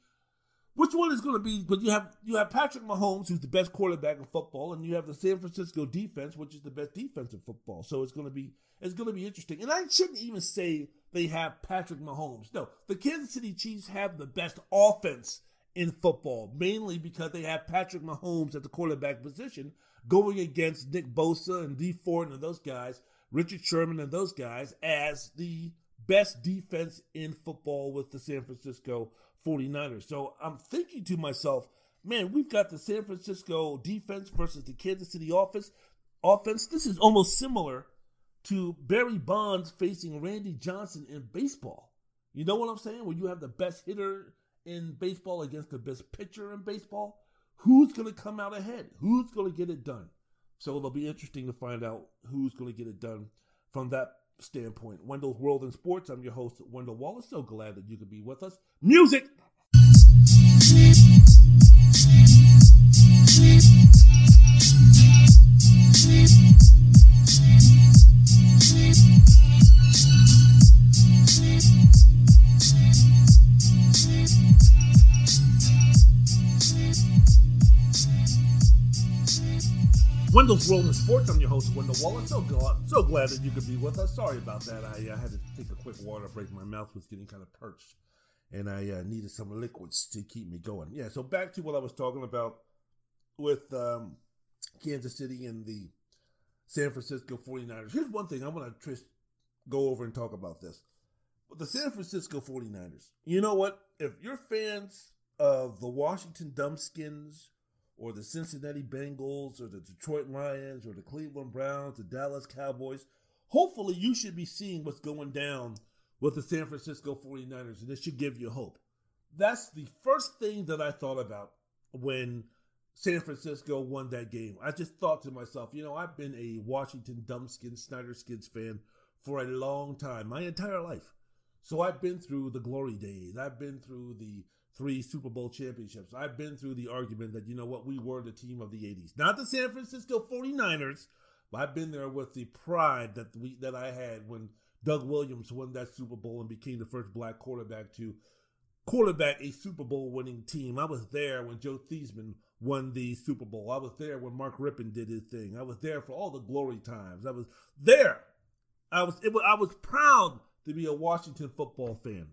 which one is going to be but you have you have Patrick Mahomes who's the best quarterback in football and you have the San Francisco defense which is the best defense in football. So it's going to be it's going to be interesting. And I shouldn't even say they have Patrick Mahomes. No, the Kansas City Chiefs have the best offense in football, mainly because they have Patrick Mahomes at the quarterback position going against Nick Bosa and Dee Ford and those guys, Richard Sherman and those guys as the best defense in football with the San Francisco 49ers. So I'm thinking to myself, man, we've got the San Francisco defense versus the Kansas City office Offense. This is almost similar to Barry Bonds facing Randy Johnson in baseball. You know what I'm saying? When you have the best hitter in baseball against the best pitcher in baseball, who's going to come out ahead? Who's going to get it done? So it'll be interesting to find out who's going to get it done from that standpoint. Wendell's World in Sports. I'm your host, Wendell Wallace. So glad that you could be with us. Music! Wendell's World in Sports. I'm your host, Wendell Wallace. So glad, so glad that you could be with us. Sorry about that. I uh, had to take a quick water break. My mouth was getting kind of perched, and I uh, needed some liquids to keep me going. Yeah. So back to what I was talking about with um, Kansas City and the San Francisco 49ers. Here's one thing I want to go over and talk about this. The San Francisco 49ers. You know what? If you're fans of the Washington Dumbskins or the Cincinnati Bengals or the Detroit Lions or the Cleveland Browns, the Dallas Cowboys, hopefully you should be seeing what's going down with the San Francisco 49ers, and this should give you hope. That's the first thing that I thought about when San Francisco won that game. I just thought to myself, you know, I've been a Washington Dumbskin Snyder Skins fan for a long time, my entire life. So I've been through the glory days. I've been through the three Super Bowl championships. I've been through the argument that, you know what, we were the team of the 80s. Not the San Francisco 49ers, but I've been there with the pride that we that I had when Doug Williams won that Super Bowl and became the first black quarterback to quarterback a Super Bowl winning team. I was there when Joe Theismann won the Super Bowl. I was there when Mark Rypien did his thing. I was there for all the glory times. I was there. I was, was I was proud to be a Washington football fan.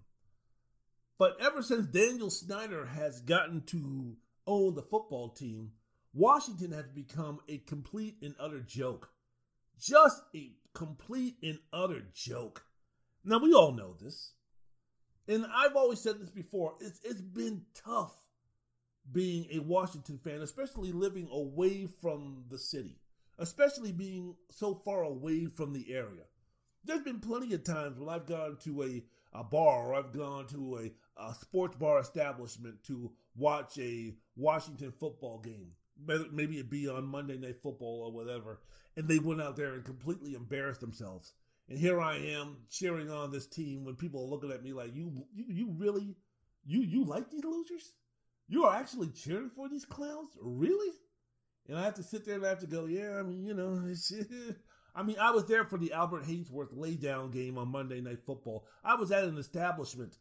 But ever since Daniel Snyder has gotten to own the football team, Washington has become a complete and utter joke. Just a complete and utter joke. Now, we all know this. And I've always said this before it's, it's been tough being a Washington fan, especially living away from the city, especially being so far away from the area. There's been plenty of times when I've gone to a, a bar or I've gone to a, a sports bar establishment to watch a Washington football game. Maybe it be on Monday Night Football or whatever. And they went out there and completely embarrassed themselves. And here I am cheering on this team when people are looking at me like, you, you, you really, you, you like these losers? You are actually cheering for these clowns? Really? And I have to sit there and I have to go, yeah, I mean, you know, I mean, I was there for the Albert Haynesworth laydown game on Monday Night Football. I was at an establishment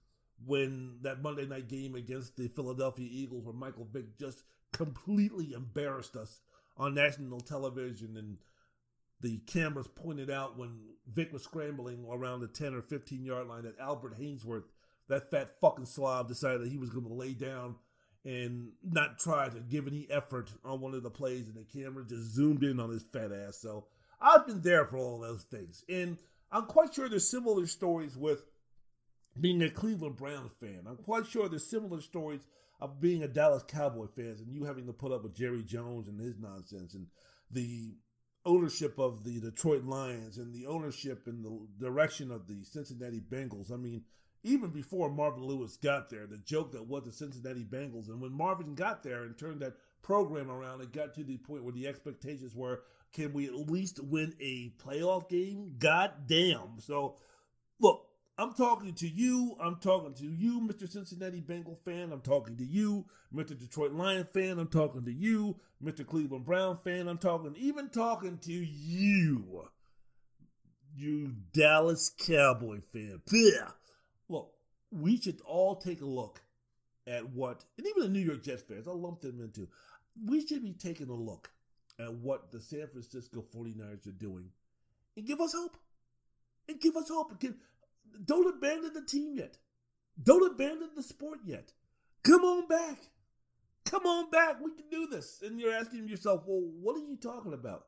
when that Monday night game against the Philadelphia Eagles, where Michael Vick just completely embarrassed us on national television, and the cameras pointed out when Vick was scrambling around the 10 or 15 yard line that Albert Haynesworth, that fat fucking slob, decided that he was going to lay down and not try to give any effort on one of the plays, and the camera just zoomed in on his fat ass. So I've been there for all those things. And I'm quite sure there's similar stories with being a Cleveland Browns fan. I'm quite sure there's similar stories of being a Dallas Cowboy fan and you having to put up with Jerry Jones and his nonsense and the ownership of the Detroit Lions and the ownership and the direction of the Cincinnati Bengals. I mean, even before Marvin Lewis got there, the joke that was the Cincinnati Bengals. And when Marvin got there and turned that program around, it got to the point where the expectations were can we at least win a playoff game? God damn. So, look, I'm talking to you. I'm talking to you, Mr. Cincinnati Bengal fan. I'm talking to you, Mr. Detroit Lion fan. I'm talking to you, Mr. Cleveland Brown fan. I'm talking, even talking to you, you Dallas Cowboy fan. Yeah. Look, we should all take a look at what, and even the New York Jets fans, I lump them into, we should be taking a look at what the San Francisco 49ers are doing and give us hope. And give us hope. Give, don't abandon the team yet. Don't abandon the sport yet. Come on back. Come on back. We can do this. And you're asking yourself, well, what are you talking about?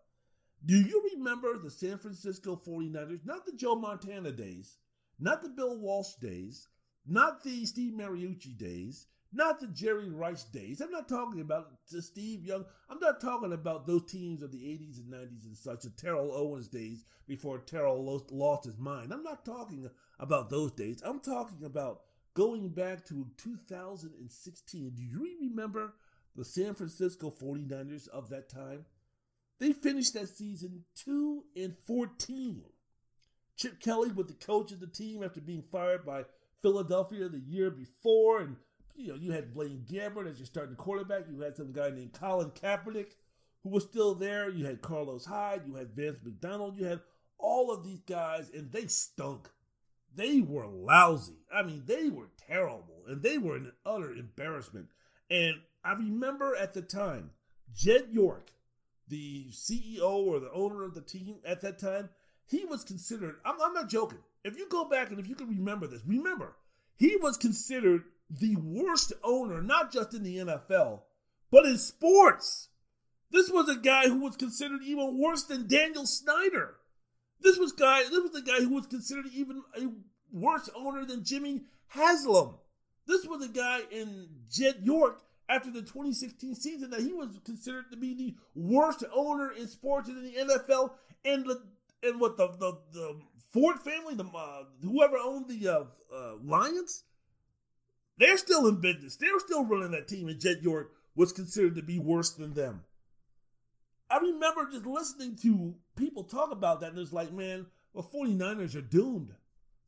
Do you remember the San Francisco 49ers? Not the Joe Montana days, not the Bill Walsh days, not the Steve Mariucci days, not the Jerry Rice days. I'm not talking about the Steve Young. I'm not talking about those teams of the 80s and 90s and such, the Terrell Owens days before Terrell lost, lost his mind. I'm not talking about those days. I'm talking about going back to 2016. Do you remember the San Francisco 49ers of that time? They finished that season 2 and 14. Chip Kelly was the coach of the team after being fired by Philadelphia the year before, and you know, you had Blaine Gabbert as your starting quarterback. You had some guy named Colin Kaepernick who was still there. You had Carlos Hyde. You had Vance McDonald. You had all of these guys, and they stunk. They were lousy. I mean, they were terrible, and they were an utter embarrassment. And I remember at the time, Jed York, the CEO or the owner of the team at that time, he was considered, I'm, I'm not joking. If you go back and if you can remember this, remember, he was considered the worst owner, not just in the NFL, but in sports. This was a guy who was considered even worse than Daniel Snyder. This was guy. This was the guy who was considered even a worse owner than Jimmy Haslam. This was a guy in Jed York after the 2016 season that he was considered to be the worst owner in sports in the NFL. And the and what the the, the Ford family, the uh, whoever owned the uh, uh, Lions, they're still in business. They're still running that team, and Jed York was considered to be worse than them. I remember just listening to people talk about that, and it's like, man, the 49ers are doomed.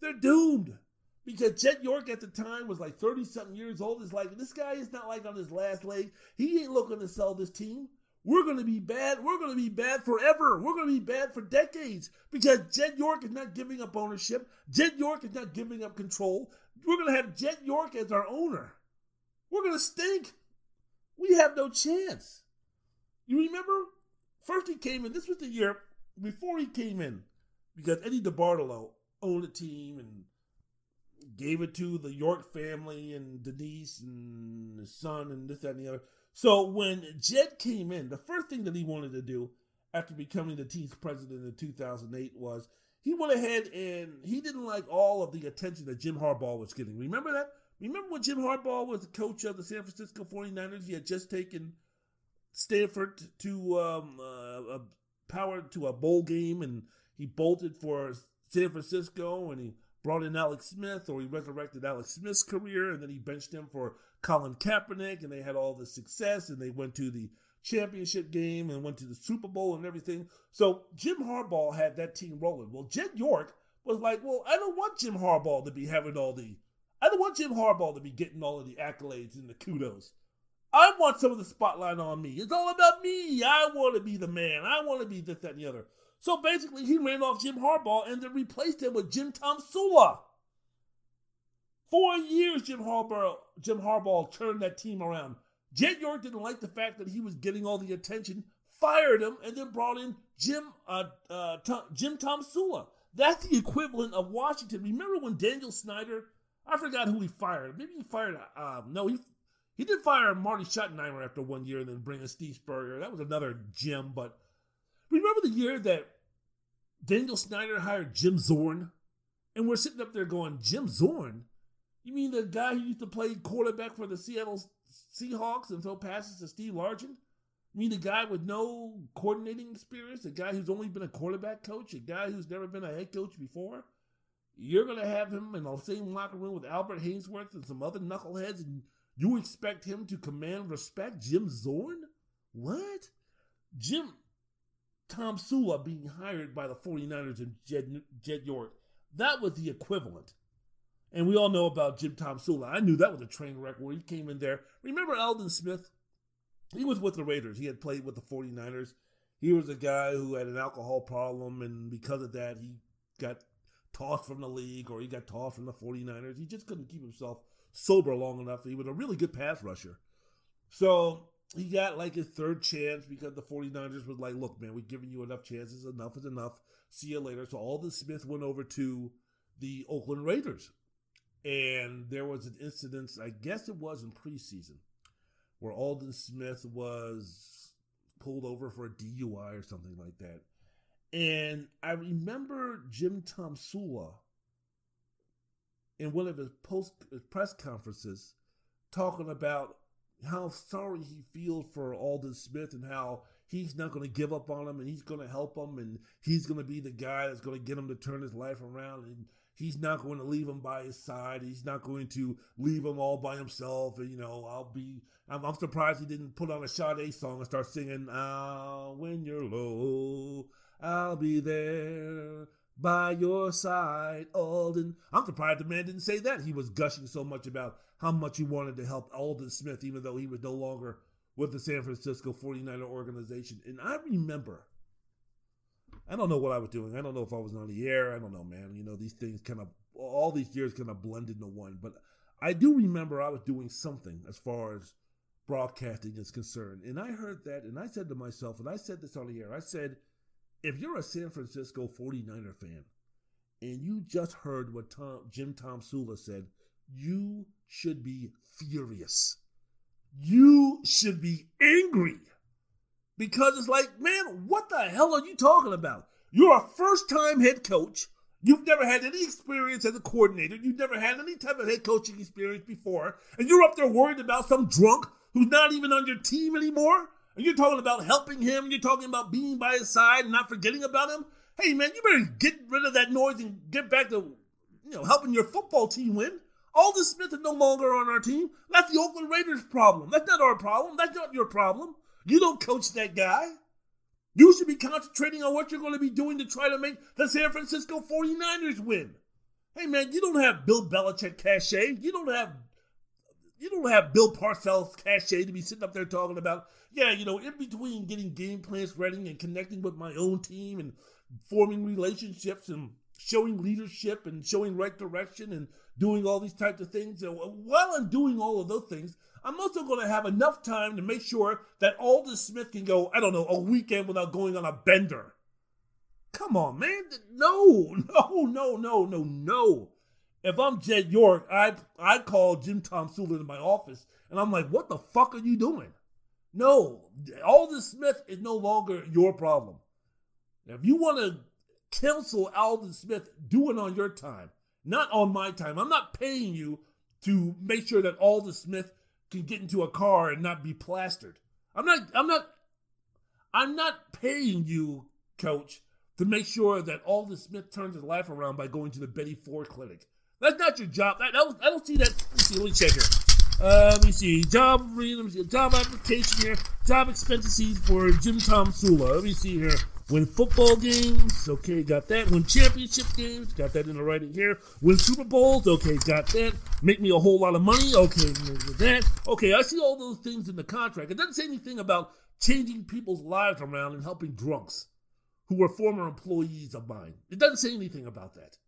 They're doomed. Because Jed York at the time was like 30 something years old. It's like, this guy is not like on his last leg. He ain't looking to sell this team. We're going to be bad. We're going to be bad forever. We're going to be bad for decades because Jed York is not giving up ownership. Jed York is not giving up control. We're going to have Jed York as our owner. We're going to stink. We have no chance. You remember? First he came in. This was the year before he came in because Eddie DeBartolo owned the team and gave it to the York family and Denise and his son and this, that, and the other. So when Jed came in, the first thing that he wanted to do after becoming the team's president in 2008 was he went ahead and he didn't like all of the attention that Jim Harbaugh was getting. Remember that? Remember when Jim Harbaugh was the coach of the San Francisco 49ers? He had just taken Stanford to um, uh, a power to a bowl game and he bolted for San Francisco and he brought in Alex Smith or he resurrected Alex Smith's career and then he benched him for Colin Kaepernick and they had all the success and they went to the championship game and went to the Super Bowl and everything. So Jim Harbaugh had that team rolling. Well, Jed York was like, well, I don't want Jim Harbaugh to be having all the, I don't want Jim Harbaugh to be getting all of the accolades and the kudos. I want some of the spotlight on me. It's all about me. I want to be the man. I want to be this, that, and the other. So basically, he ran off Jim Harbaugh and then replaced him with Jim Tomsula. Four years, Jim Harbaugh, Jim Harbaugh turned that team around. Jed York didn't like the fact that he was getting all the attention, fired him, and then brought in Jim uh, uh, Tom, Jim Tomsula. That's the equivalent of Washington. Remember when Daniel Snyder? I forgot who he fired. Maybe he fired. Uh, no, he he did fire Marty Schottenheimer after one year, and then bring in Steve Spurrier. That was another Jim. But remember the year that Daniel Snyder hired Jim Zorn, and we're sitting up there going, Jim Zorn. You mean the guy who used to play quarterback for the Seattle Seahawks and throw passes to Steve Largent? You mean the guy with no coordinating experience, the guy who's only been a quarterback coach, a guy who's never been a head coach before? You're going to have him in the same locker room with Albert Haynesworth and some other knuckleheads, and you expect him to command respect? Jim Zorn? What? Jim Tomsula being hired by the 49ers and Jed, Jed York. That was the equivalent and we all know about Jim Tomsula. I knew that was a train wreck where he came in there. Remember Aldon Smith? He was with the Raiders. He had played with the 49ers. He was a guy who had an alcohol problem, and because of that, he got tossed from the league or he got tossed from the 49ers. He just couldn't keep himself sober long enough. He was a really good pass rusher. So he got like his third chance because the 49ers was like, look, man, we've given you enough chances. Enough is enough. See you later. So Aldon Smith went over to the Oakland Raiders. And there was an incident, I guess it was in preseason, where Aldon Smith was pulled over for a DUI or something like that. And I remember Jim Tom Tomsula in one of his post press conferences talking about how sorry he feels for Aldon Smith and how he's not going to give up on him and he's going to help him and he's going to be the guy that's going to get him to turn his life around and he's not going to leave him by his side. He's not going to leave him all by himself. And, you know, I'll be, I'm, I'm surprised he didn't put on a Sade song and start singing, ah, when you're low, I'll be there by your side, Aldon. I'm surprised the man didn't say that. He was gushing so much about how much he wanted to help Aldon Smith, even though he was no longer with the San Francisco 49er organization. And I remember, I don't know what I was doing. I don't know if I was on the air. I don't know, man. You know, these things kind of, all these years kind of blend into one. But I do remember I was doing something as far as broadcasting is concerned. And I heard that, and I said to myself, and I said this on the air, I said, if you're a San Francisco 49er fan and you just heard what Tom, Jim Tomsula said, you should be furious. You should be angry. Because it's like, man, what the hell are you talking about? You're a first time head coach. You've never had any experience as a coordinator. You've never had any type of head coaching experience before. And you're up there worried about some drunk who's not even on your team anymore. And you're talking about helping him. You're talking about being by his side and not forgetting about him. Hey, man, you better get rid of that noise and get back to, you know, helping your football team win. Aldon Smith is no longer on our team. That's the Oakland Raiders' problem. That's not our problem. That's not your problem. You don't coach that guy. You should be concentrating on what you're going to be doing to try to make the San Francisco 49ers win. Hey man, you don't have Bill Belichick cachet. You don't have you don't have Bill Parcells cachet to be sitting up there talking about, yeah, you know, in between getting game plans ready and connecting with my own team and forming relationships and showing leadership and showing right direction and doing all these types of things. While I'm doing all of those things, I'm also going to have enough time to make sure that Aldon Smith can go, I don't know, a weekend without going on a bender. Come on, man. No, no, no, no, no, no. If I'm Jed York, I I call Jim Tomsula in my office and I'm like, what the fuck are you doing? No, Aldon Smith is no longer your problem. If you want to cancel Aldon Smith, do it on your time, not on my time. I'm not paying you to make sure that Aldon Smith can get into a car and not be plastered. I'm not I'm not I'm not paying you, coach, to make sure that Aldon Smith turns his life around by going to the Betty Ford clinic. That's not your job. I, I don't see that. Let me see. Let me check here. Uh, let me see. Job let me see. Job application here. Job expenses for Jim Tomsula. Let me see here. Win football games. Okay, got that. Win championship games. Got that in the writing here. Win Super Bowls. Okay, got that. Make me a whole lot of money. Okay, that. Okay, I see all those things in the contract. It doesn't say anything about changing people's lives around and helping drunks who were former employees of mine. It doesn't say anything about that.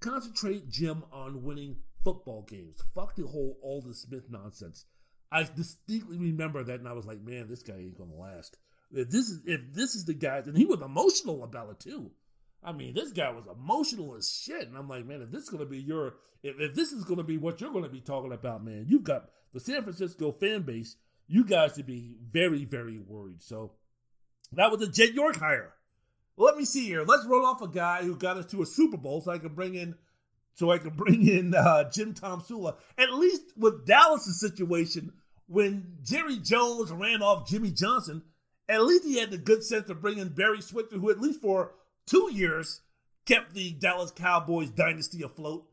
Concentrate, Jim, on winning football games. Fuck the whole Aldon Smith nonsense. I distinctly remember that, and I was like, man, this guy ain't gonna last. If this is if this is the guy, and he was emotional about it too. I mean, this guy was emotional as shit, and I'm like, man, if this is gonna be your, if, if this is gonna be what you're gonna be talking about, man, you've got the San Francisco fan base. You guys should be very, very worried. So that was a Jed York hire let me see here. Let's roll off a guy who got us to a Super Bowl, so I can bring in, so I can bring in uh, Jim Tomsula. At least with Dallas' situation, when Jerry Jones ran off Jimmy Johnson, at least he had the good sense to bring in Barry Switzer, who at least for two years kept the Dallas Cowboys dynasty afloat,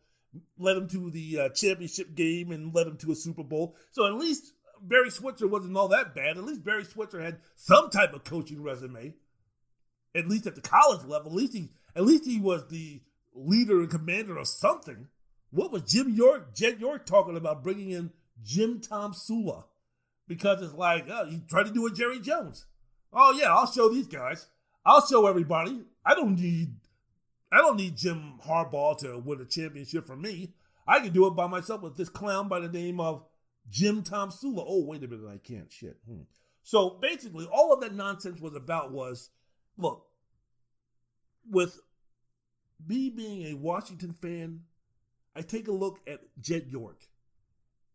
led them to the uh, championship game, and led them to a Super Bowl. So at least Barry Switzer wasn't all that bad. At least Barry Switzer had some type of coaching resume at least at the college level, at least he at least he was the leader and commander of something. What was Jim York, Jed York talking about bringing in Jim Tomsula? Because it's like, oh, he tried to do it Jerry Jones. Oh yeah, I'll show these guys. I'll show everybody. I don't need I don't need Jim Harbaugh to win a championship for me. I can do it by myself with this clown by the name of Jim Tomsula. Oh, wait a minute, I can't. Shit. Hmm. So basically, all of that nonsense was about was look, with me being a Washington fan, I take a look at Jed York,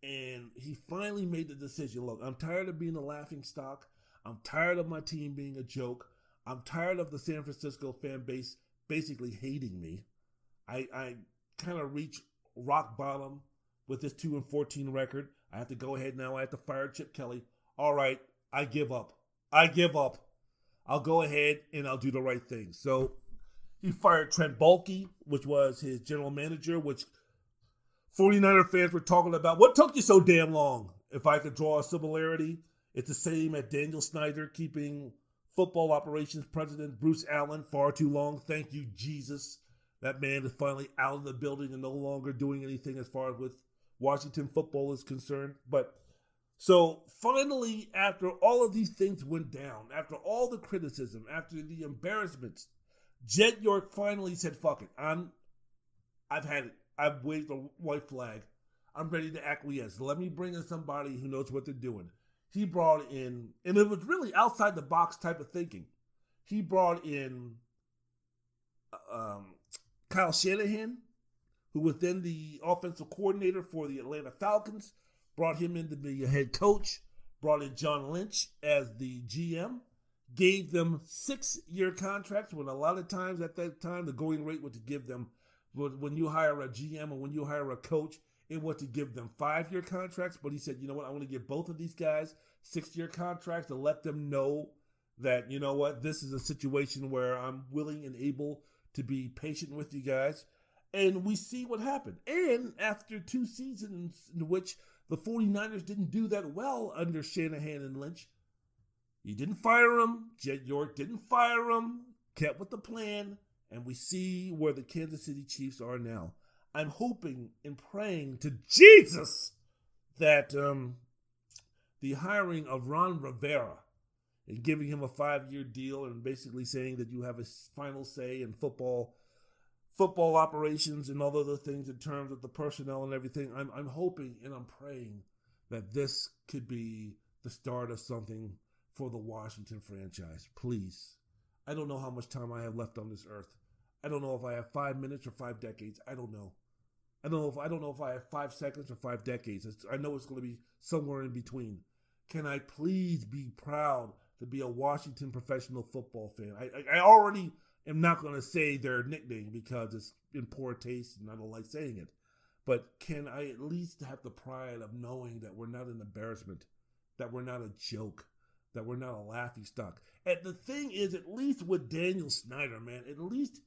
and he finally made the decision. Look, I'm tired of being a laughing stock. I'm tired of my team being a joke. I'm tired of the San Francisco fan base basically hating me. I, I kind of reach rock bottom with this 2 and 14 record. I have to go ahead now. I have to fire Chip Kelly. All right, I give up. I give up. I'll go ahead and I'll do the right thing. So he fired Trent Baalke, which was his general manager, which 49er fans were talking about. What took you so damn long? If I could draw a similarity, it's the same at Daniel Snyder keeping football operations president Bruce Allen far too long. Thank you, Jesus. That man is finally out of the building and no longer doing anything as far as with Washington football is concerned. But so finally, after all of these things went down, after all the criticism, after the embarrassments, Jed York finally said, "Fuck it, I'm, I've had it. I've waved the white flag. I'm ready to acquiesce. Let me bring in somebody who knows what they're doing." He brought in, and it was really outside the box type of thinking. He brought in um, Kyle Shanahan, who was then the offensive coordinator for the Atlanta Falcons, brought him in to be a head coach, brought in John Lynch as the GM, gave them six year contracts when a lot of times at that time the going rate was to give them when you hire a GM or when you hire a coach, it was to give them five year contracts. But he said, you know what, I want to give both of these guys six year contracts to let them know that, you know what, this is a situation where I'm willing and able to be patient with you guys. And we see what happened. And after two seasons in which the 49ers didn't do that well under Shanahan and Lynch, he didn't fire him. Jed York didn't fire him, kept with the plan, and we see where the Kansas City Chiefs are now. I'm hoping and praying to Jesus that um, the hiring of Ron Rivera and giving him a five year deal and basically saying that you have a final say in football football operations and all the other things in terms of the personnel and everything. I'm I'm hoping and I'm praying that this could be the start of something for the Washington franchise. Please. I don't know how much time I have left on this earth. I don't know if I have five minutes or five decades. I don't know. I don't know if I don't know if I have five seconds or five decades. It's, I know it's going to be somewhere in between. Can I please be proud to be a Washington professional football fan? I, I, I already am not going to say their nickname because it's in poor taste and I don't like saying it. But can I at least have the pride of knowing that we're not an embarrassment, that we're not a joke, that we're not a laughing stock? And the thing is, at least with Daniel Snyder, man, at least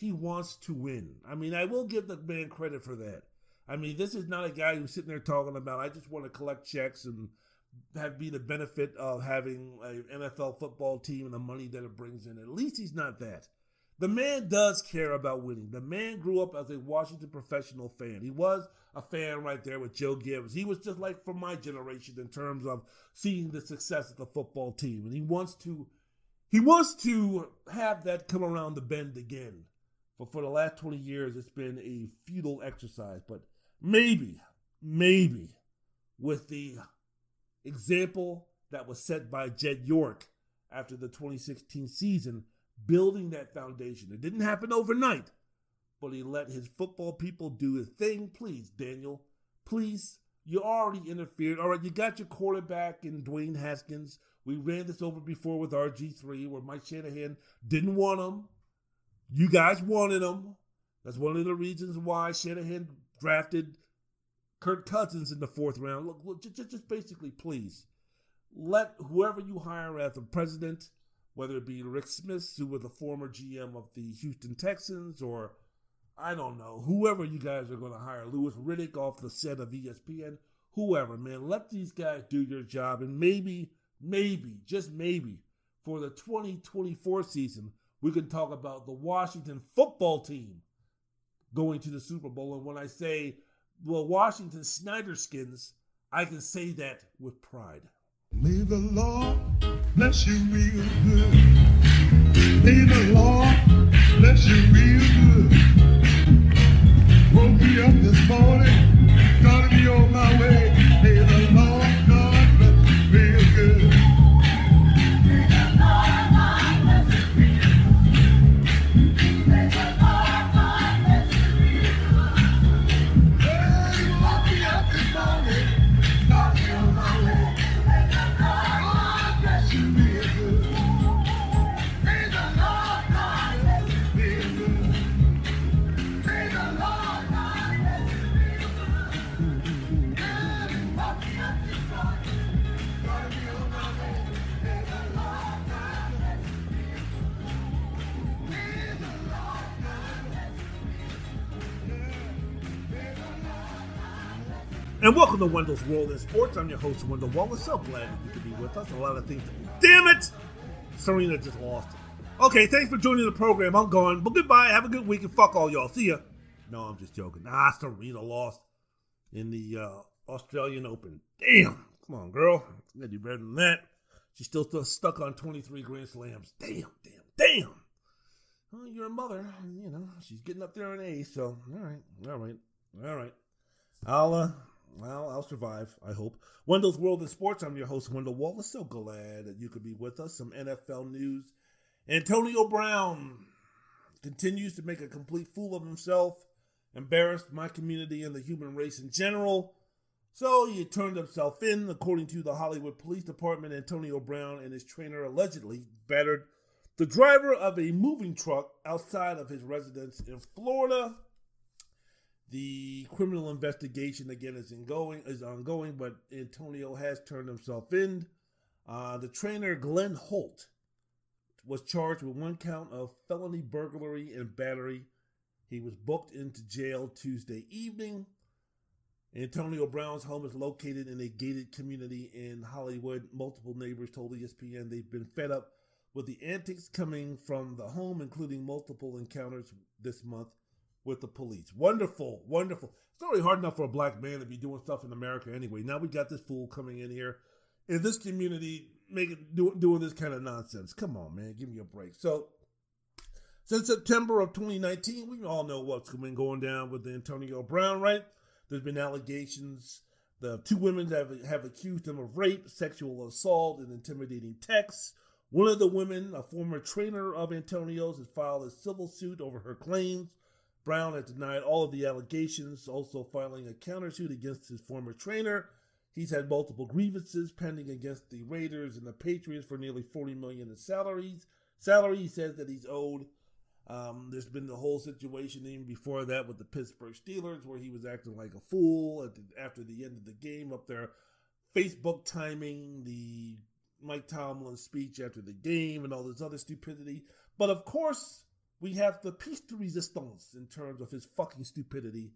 he wants to win. I mean, I will give the man credit for that. I mean, this is not a guy who's sitting there talking about, I just want to collect checks and have be the benefit of having an NFL football team and the money that it brings in. At least he's not that. The man does care about winning. The man grew up as a Washington professional fan. He was a fan right there with Joe Gibbs. He was just like from my generation in terms of seeing the success of the football team. And he wants to he wants to have that come around the bend again. But for the last 20 years, it's been a futile exercise. But maybe, maybe with the example that was set by Jed York after the 2016 season, building that foundation. It didn't happen overnight, but he let his football people do his thing. Please, Daniel, please. You already interfered. All right, you got your quarterback in Dwayne Haskins. We ran this over before with RG3, where Mike Shanahan didn't want him. You guys wanted him. That's one of the reasons why Shanahan drafted Kirk Cousins in the fourth round. Look, look just, just basically, please let whoever you hire as the president, whether it be Rick Smith, who was the former GM of the Houston Texans, or I don't know, whoever you guys are going to hire, Louis Riddick off the set of ESPN, whoever, man, let these guys do your job. And maybe, maybe, just maybe, for the 2024 season, we can talk about the Washington football team going to the Super Bowl. And when I say well, Washington Snyder skins, I can say that with pride. May the Lord bless you real good. May the Lord bless you real good. Woke me up this morning, And welcome to Wendell's World in Sports. I'm your host, Wendell Wallace. So glad that you could be with us. A lot of things. Damn it! Serena just lost. Okay, thanks for joining the program. I'm going. But goodbye. Have a good week and fuck all y'all. See ya. No, I'm just joking. Nah, Serena lost in the uh, Australian Open. Damn. Come on, girl. You gotta do better than that. She's still, still stuck on 23 Grand Slams. Damn, damn, damn. Well, you're a mother. You know, she's getting up there in age. So, all right, all right, all right. I'll, uh, well, I'll survive, I hope. Wendell's World in Sports. I'm your host, Wendell Wallace. So glad that you could be with us. Some NFL news. Antonio Brown continues to make a complete fool of himself, embarrassed my community and the human race in general. So he turned himself in. According to the Hollywood Police Department, Antonio Brown and his trainer allegedly battered the driver of a moving truck outside of his residence in Florida. The criminal investigation again is ongoing, is ongoing, but Antonio has turned himself in. Uh, the trainer Glenn Holt was charged with one count of felony burglary and battery. He was booked into jail Tuesday evening. Antonio Brown's home is located in a gated community in Hollywood. Multiple neighbors told ESPN they've been fed up with the antics coming from the home, including multiple encounters this month with the police. Wonderful, wonderful. It's really hard enough for a black man to be doing stuff in America anyway. Now we got this fool coming in here in this community making do, doing this kind of nonsense. Come on, man, give me a break. So since September of 2019, we all know what's been going down with Antonio Brown, right? There's been allegations. The two women have have accused him of rape, sexual assault, and intimidating texts. One of the women, a former trainer of Antonio's, has filed a civil suit over her claims. Brown has denied all of the allegations, also filing a countersuit against his former trainer. He's had multiple grievances pending against the Raiders and the Patriots for nearly 40 million in salaries. Salary he says that he's owed. Um, there's been the whole situation even before that with the Pittsburgh Steelers where he was acting like a fool the, after the end of the game up there. Facebook timing the Mike Tomlin speech after the game and all this other stupidity. But of course, we have the piece de resistance in terms of his fucking stupidity.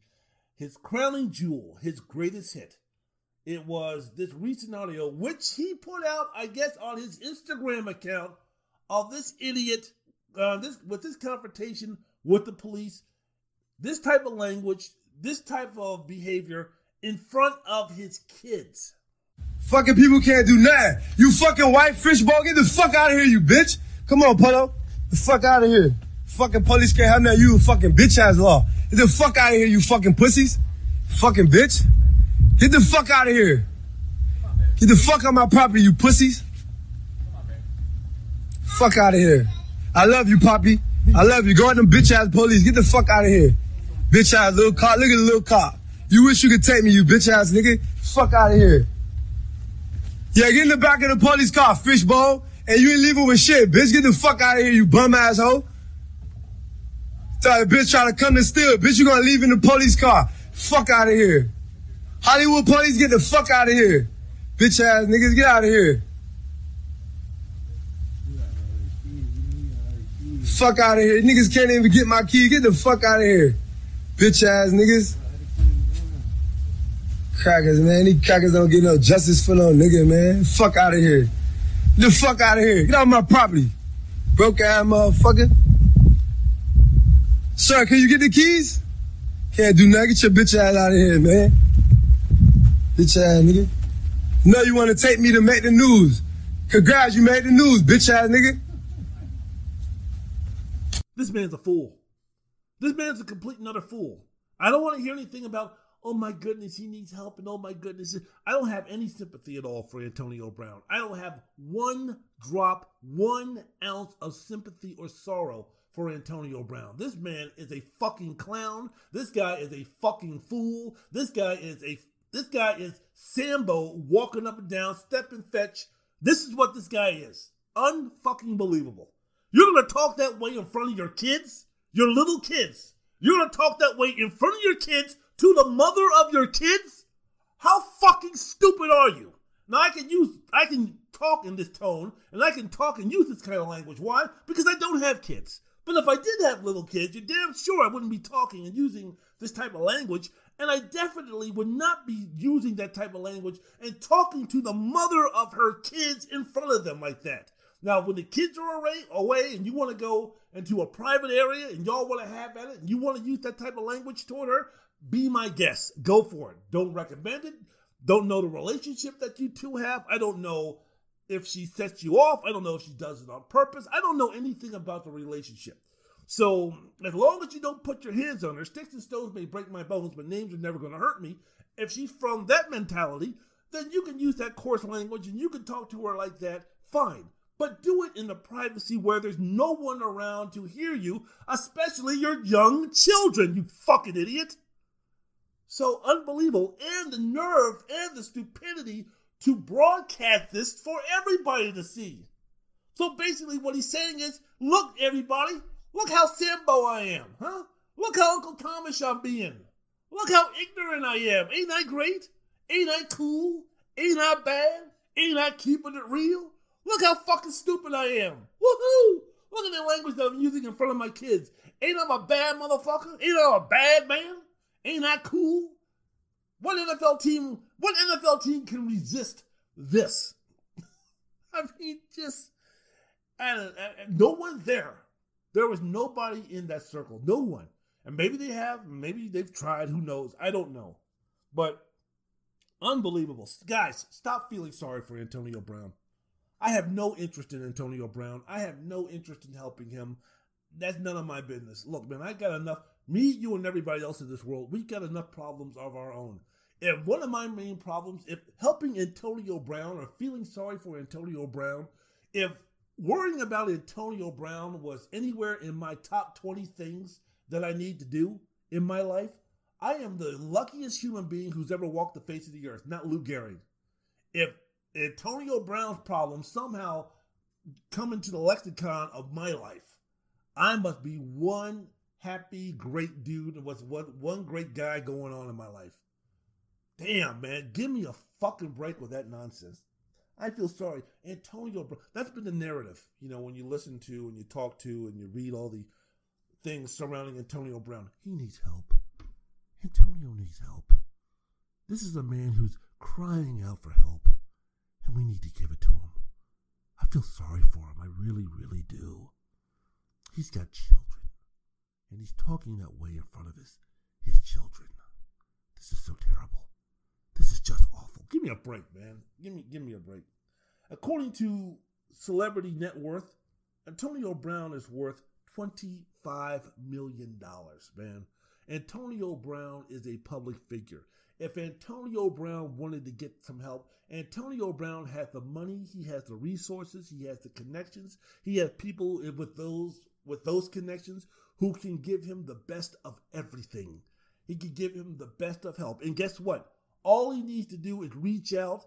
His crowning jewel, his greatest hit. It was this recent audio, which he put out, I guess, on his Instagram account of this idiot, uh, this with this confrontation with the police, this type of language, this type of behavior in front of his kids. Fucking people can't do nothing. You fucking white fishbowl, get the fuck out of here, you bitch. Come on, Polo. The fuck out of here. Fucking police can't have. You fucking bitch ass law. Get the fuck out of here, you fucking pussies. Fucking bitch. Get the fuck out of here. Get the fuck on my property, you pussies. Fuck out of here. I love you, Poppy. I love you. Go at them bitch ass police. Get the fuck out of here. Bitch ass little cop. Look at the little cop. You wish you could take me, you bitch ass nigga. Fuck out of here. Yeah, get in the back of the police car, fishbowl, and you ain't leaving with shit, bitch. Get the fuck out of here, you bum asshole. A bitch try to come to steal, bitch. You gonna leave in the police car? Fuck out of here. Hollywood police, get the fuck out of here. Bitch ass niggas, get out of here. Fuck out of here. Niggas can't even get my key. Get the fuck out of here. Bitch ass niggas. Crackers, man. These crackers don't get no justice for no nigga, man. Fuck out of here. Get the fuck out of here. Get off my property. Broke ass motherfucker. Sir, can you get the keys? Can't do nothing. Get your bitch ass out of here, man. Bitch ass nigga. No, you want to take me to make the news. Congrats, you made the news, bitch ass nigga. This man's a fool. This man's a complete and utter fool. I don't want to hear anything about, oh my goodness, he needs help, and oh my goodness. I don't have any sympathy at all for Antonio Brown. I don't have one drop, one ounce of sympathy or sorrow for Antonio Brown. This man is a fucking clown. This guy is a fucking fool. This guy is a this guy is Sambo walking up and down, step and fetch. This is what this guy is. Unfucking believable. You're gonna talk that way in front of your kids, your little kids. You're gonna talk that way in front of your kids to the mother of your kids? How fucking stupid are you? Now I can use I can talk in this tone and I can talk and use this kind of language. Why? Because I don't have kids. But if I did have little kids, you're damn sure I wouldn't be talking and using this type of language And I definitely would not be using that type of language and talking to the mother of her kids in front of them like that. Now, when the kids are away, away and you want to go into a private area and y'all want to have at it and you want to use that type of language toward her, be my guest. Go for it. Don't recommend it. Don't know the relationship that you two have. I don't know if she sets you off. I don't know if she does it on purpose. I don't know anything about the relationship. So as long as you don't put your hands on her, sticks and stones may break my bones, but names are never going to hurt me. If she's from that mentality, then you can use that coarse language and you can talk to her like that. Fine. But do it in the privacy where there's no one around to hear you, especially your young children, you fucking idiot. So unbelievable. And the nerve and the stupidity to broadcast this for everybody to see. So basically, what he's saying is look, everybody, look how Sambo I am, huh? Look how Uncle Thomas I'm being. Look how ignorant I am. Ain't I great? Ain't I cool? Ain't I bad? Ain't I keeping it real? Look how fucking stupid I am. Woohoo! Look at the language that I'm using in front of my kids. Ain't I a bad motherfucker? Ain't I a bad man? Ain't I cool? What NFL team? What NFL team can resist this? I mean, just and, and, no one there. There was nobody in that circle. No one. And maybe they have. Maybe they've tried. Who knows? I don't know. But unbelievable, guys. Stop feeling sorry for Antonio Brown. I have no interest in Antonio Brown. I have no interest in helping him. That's none of my business. Look, man, I got enough. Me, you, and everybody else in this world, we got enough problems of our own. And one of my main problems, if helping Antonio Brown or feeling sorry for Antonio Brown, if worrying about Antonio Brown was anywhere in my top 20 things that I need to do in my life, I am the luckiest human being who's ever walked the face of the earth, not Lou Gehrig. If Antonio Brown's problems somehow come into the lexicon of my life. I must be one happy, great dude and one, one great guy going on in my life. Damn, man, give me a fucking break with that nonsense. I feel sorry. Antonio Brown, that's been the narrative, you know, when you listen to and you talk to and you read all the things surrounding Antonio Brown. He needs help. Antonio needs help. This is a man who's crying out for help and we need to give it to him. I feel sorry for him. I really, really do. He's got children, and he's talking that way in front of his, his children. This is so terrible. Just awful. Give me a break, man. Give me, give me a break. According to Celebrity Net Worth, Antonio Brown is worth $25 million, man. Antonio Brown is a public figure. If Antonio Brown wanted to get some help, Antonio Brown has the money, he has the resources, he has the connections, he has people with those with those connections who can give him the best of everything. He can give him the best of help. And guess what? All he needs to do is reach out,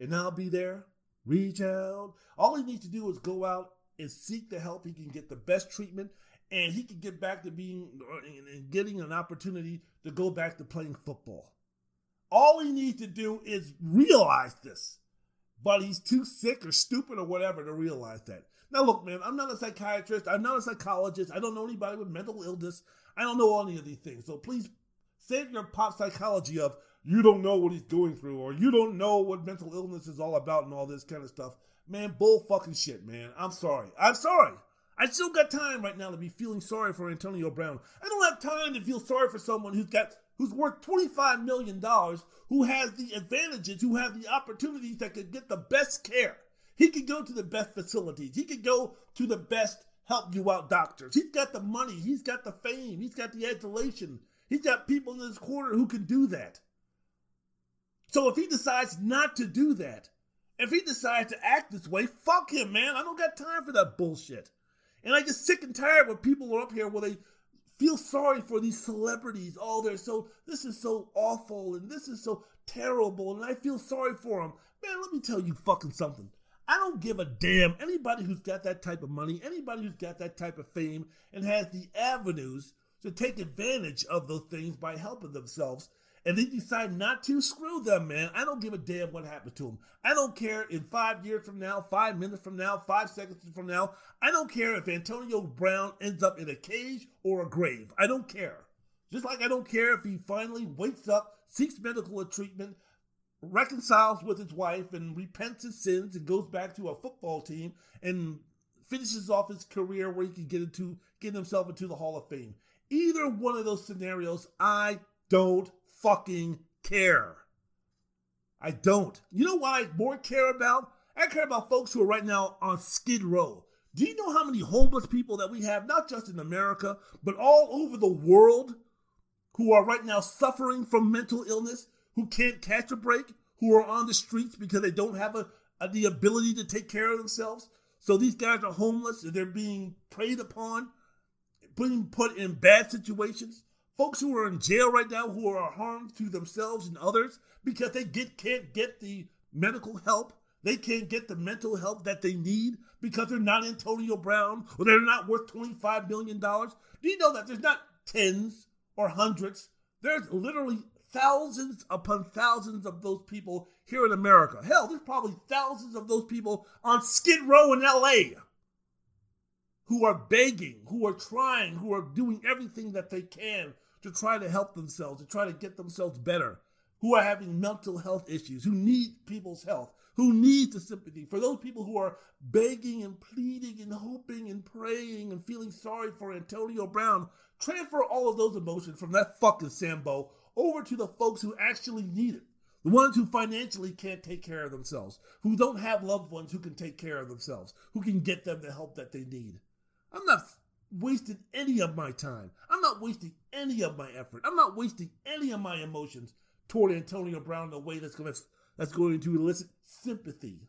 and I'll be there. Reach out. All he needs to do is go out and seek the help. He can get the best treatment, and he can get back to being and getting an opportunity to go back to playing football. All he needs to do is realize this. But he's too sick or stupid or whatever to realize that. Now, look, man, I'm not a psychiatrist. I'm not a psychologist. I don't know anybody with mental illness. I don't know any of these things. So please save your pop psychology of you don't know what he's going through or you don't know what mental illness is all about and all this kind of stuff. Man, bull fucking shit, man. I'm sorry. I'm sorry. I still got time right now to be feeling sorry for Antonio Brown. I don't have time to feel sorry for someone who's got who's worth $25 million, who has the advantages, who have the opportunities that could get the best care. He could go to the best facilities. He could go to the best help you out doctors. He's got the money. He's got the fame. He's got the adulation. He's got people in his corner who can do that. So if he decides not to do that, if he decides to act this way, fuck him, man. I don't got time for that bullshit. And I get sick and tired when people are up here where they feel sorry for these celebrities. Oh, they're so, this is so awful and this is so terrible and I feel sorry for them. Man, let me tell you fucking something. I don't give a damn. Anybody who's got that type of money, anybody who's got that type of fame and has the avenues to take advantage of those things by helping themselves and they decide not to, screw them, man. I don't give a damn what happened to them. I don't care in five years from now, five minutes from now, five seconds from now. I don't care if Antonio Brown ends up in a cage or a grave. I don't care. Just like I don't care if he finally wakes up, seeks medical treatment, reconciles with his wife, and repents his sins and goes back to a football team and finishes off his career where he can get into get himself into the Hall of Fame. Either one of those scenarios, I don't fucking care. I don't. You know what I more care about? I care about folks who are right now on Skid Row. Do you know how many homeless people that we have, not just in America, but all over the world, who are right now suffering from mental illness, who can't catch a break, who are on the streets because they don't have a, a the ability to take care of themselves? So these guys are homeless they're being preyed upon, being put in bad situations. Folks who are in jail right now who are harmed to themselves and others because they get can't get the medical help. They can't get the mental help that they need because they're not Antonio Brown or they're not worth $25 million. Do you know that there's not tens or hundreds? There's literally thousands upon thousands of those people here in America. Hell, there's probably thousands of those people on Skid Row in LA who are begging, who are trying, who are doing everything that they can to try to help themselves, to try to get themselves better, who are having mental health issues, who need people's health, who need the sympathy. For those people who are begging and pleading and hoping and praying and feeling sorry for Antonio Brown, transfer all of those emotions from that fucking Sambo over to the folks who actually need it. The ones who financially can't take care of themselves, who don't have loved ones who can take care of themselves, who can get them the help that they need. I'm not wasting any of my time. Not wasting any of my effort. I'm not wasting any of my emotions toward Antonio Brown in a way that's going to that's going to elicit sympathy,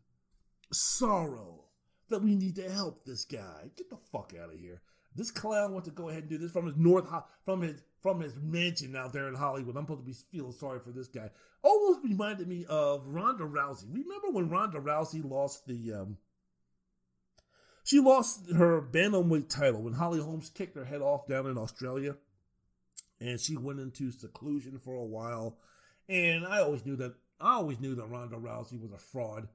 sorrow that we need to help this guy. Get the fuck out of here. This clown wants to go ahead and do this from his north from his from his mansion out there in Hollywood. I'm supposed to be feeling sorry for this guy. Almost reminded me of Ronda Rousey. Remember when Ronda Rousey lost the um, she lost her bantamweight title when Holly Holmes kicked her head off down in Australia, and she went into seclusion for a while. And I always knew that I always knew that Ronda Rousey was a fraud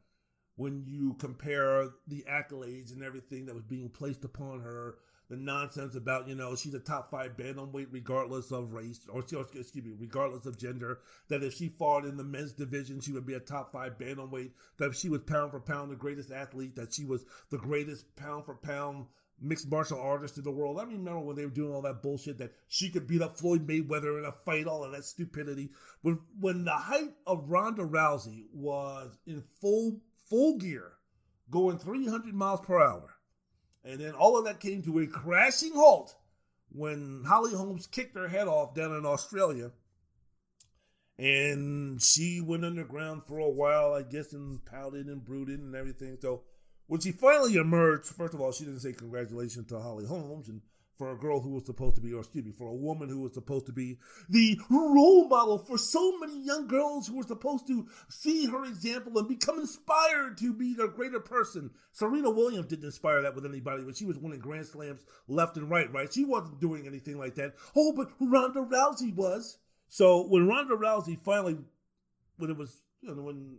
when you compare the accolades and everything that was being placed upon her the nonsense about you know she's a top five bantamweight regardless of race or excuse me regardless of gender that if she fought in the men's division she would be a top five bantamweight that she was pound for pound the greatest athlete that she was the greatest pound for pound mixed martial artist in the world. I remember when they were doing all that bullshit that she could beat up Floyd Mayweather in a fight, all of that stupidity. When when the height of Ronda Rousey was in full full gear, going 300 miles per hour, and then all of that came to a crashing halt when Holly Holmes kicked her head off down in Australia. And she went underground for a while, I guess, and pouted and brooded and everything. So when she finally emerged, first of all, she didn't say congratulations to Holly Holmes. And for a girl who was supposed to be, or excuse me, for a woman who was supposed to be the role model for so many young girls who were supposed to see her example and become inspired to be a greater person. Serena Williams didn't inspire that with anybody, but she was winning Grand Slams left and right, right? She wasn't doing anything like that. Oh, but Ronda Rousey was. So when Ronda Rousey finally, when it was, you know, when,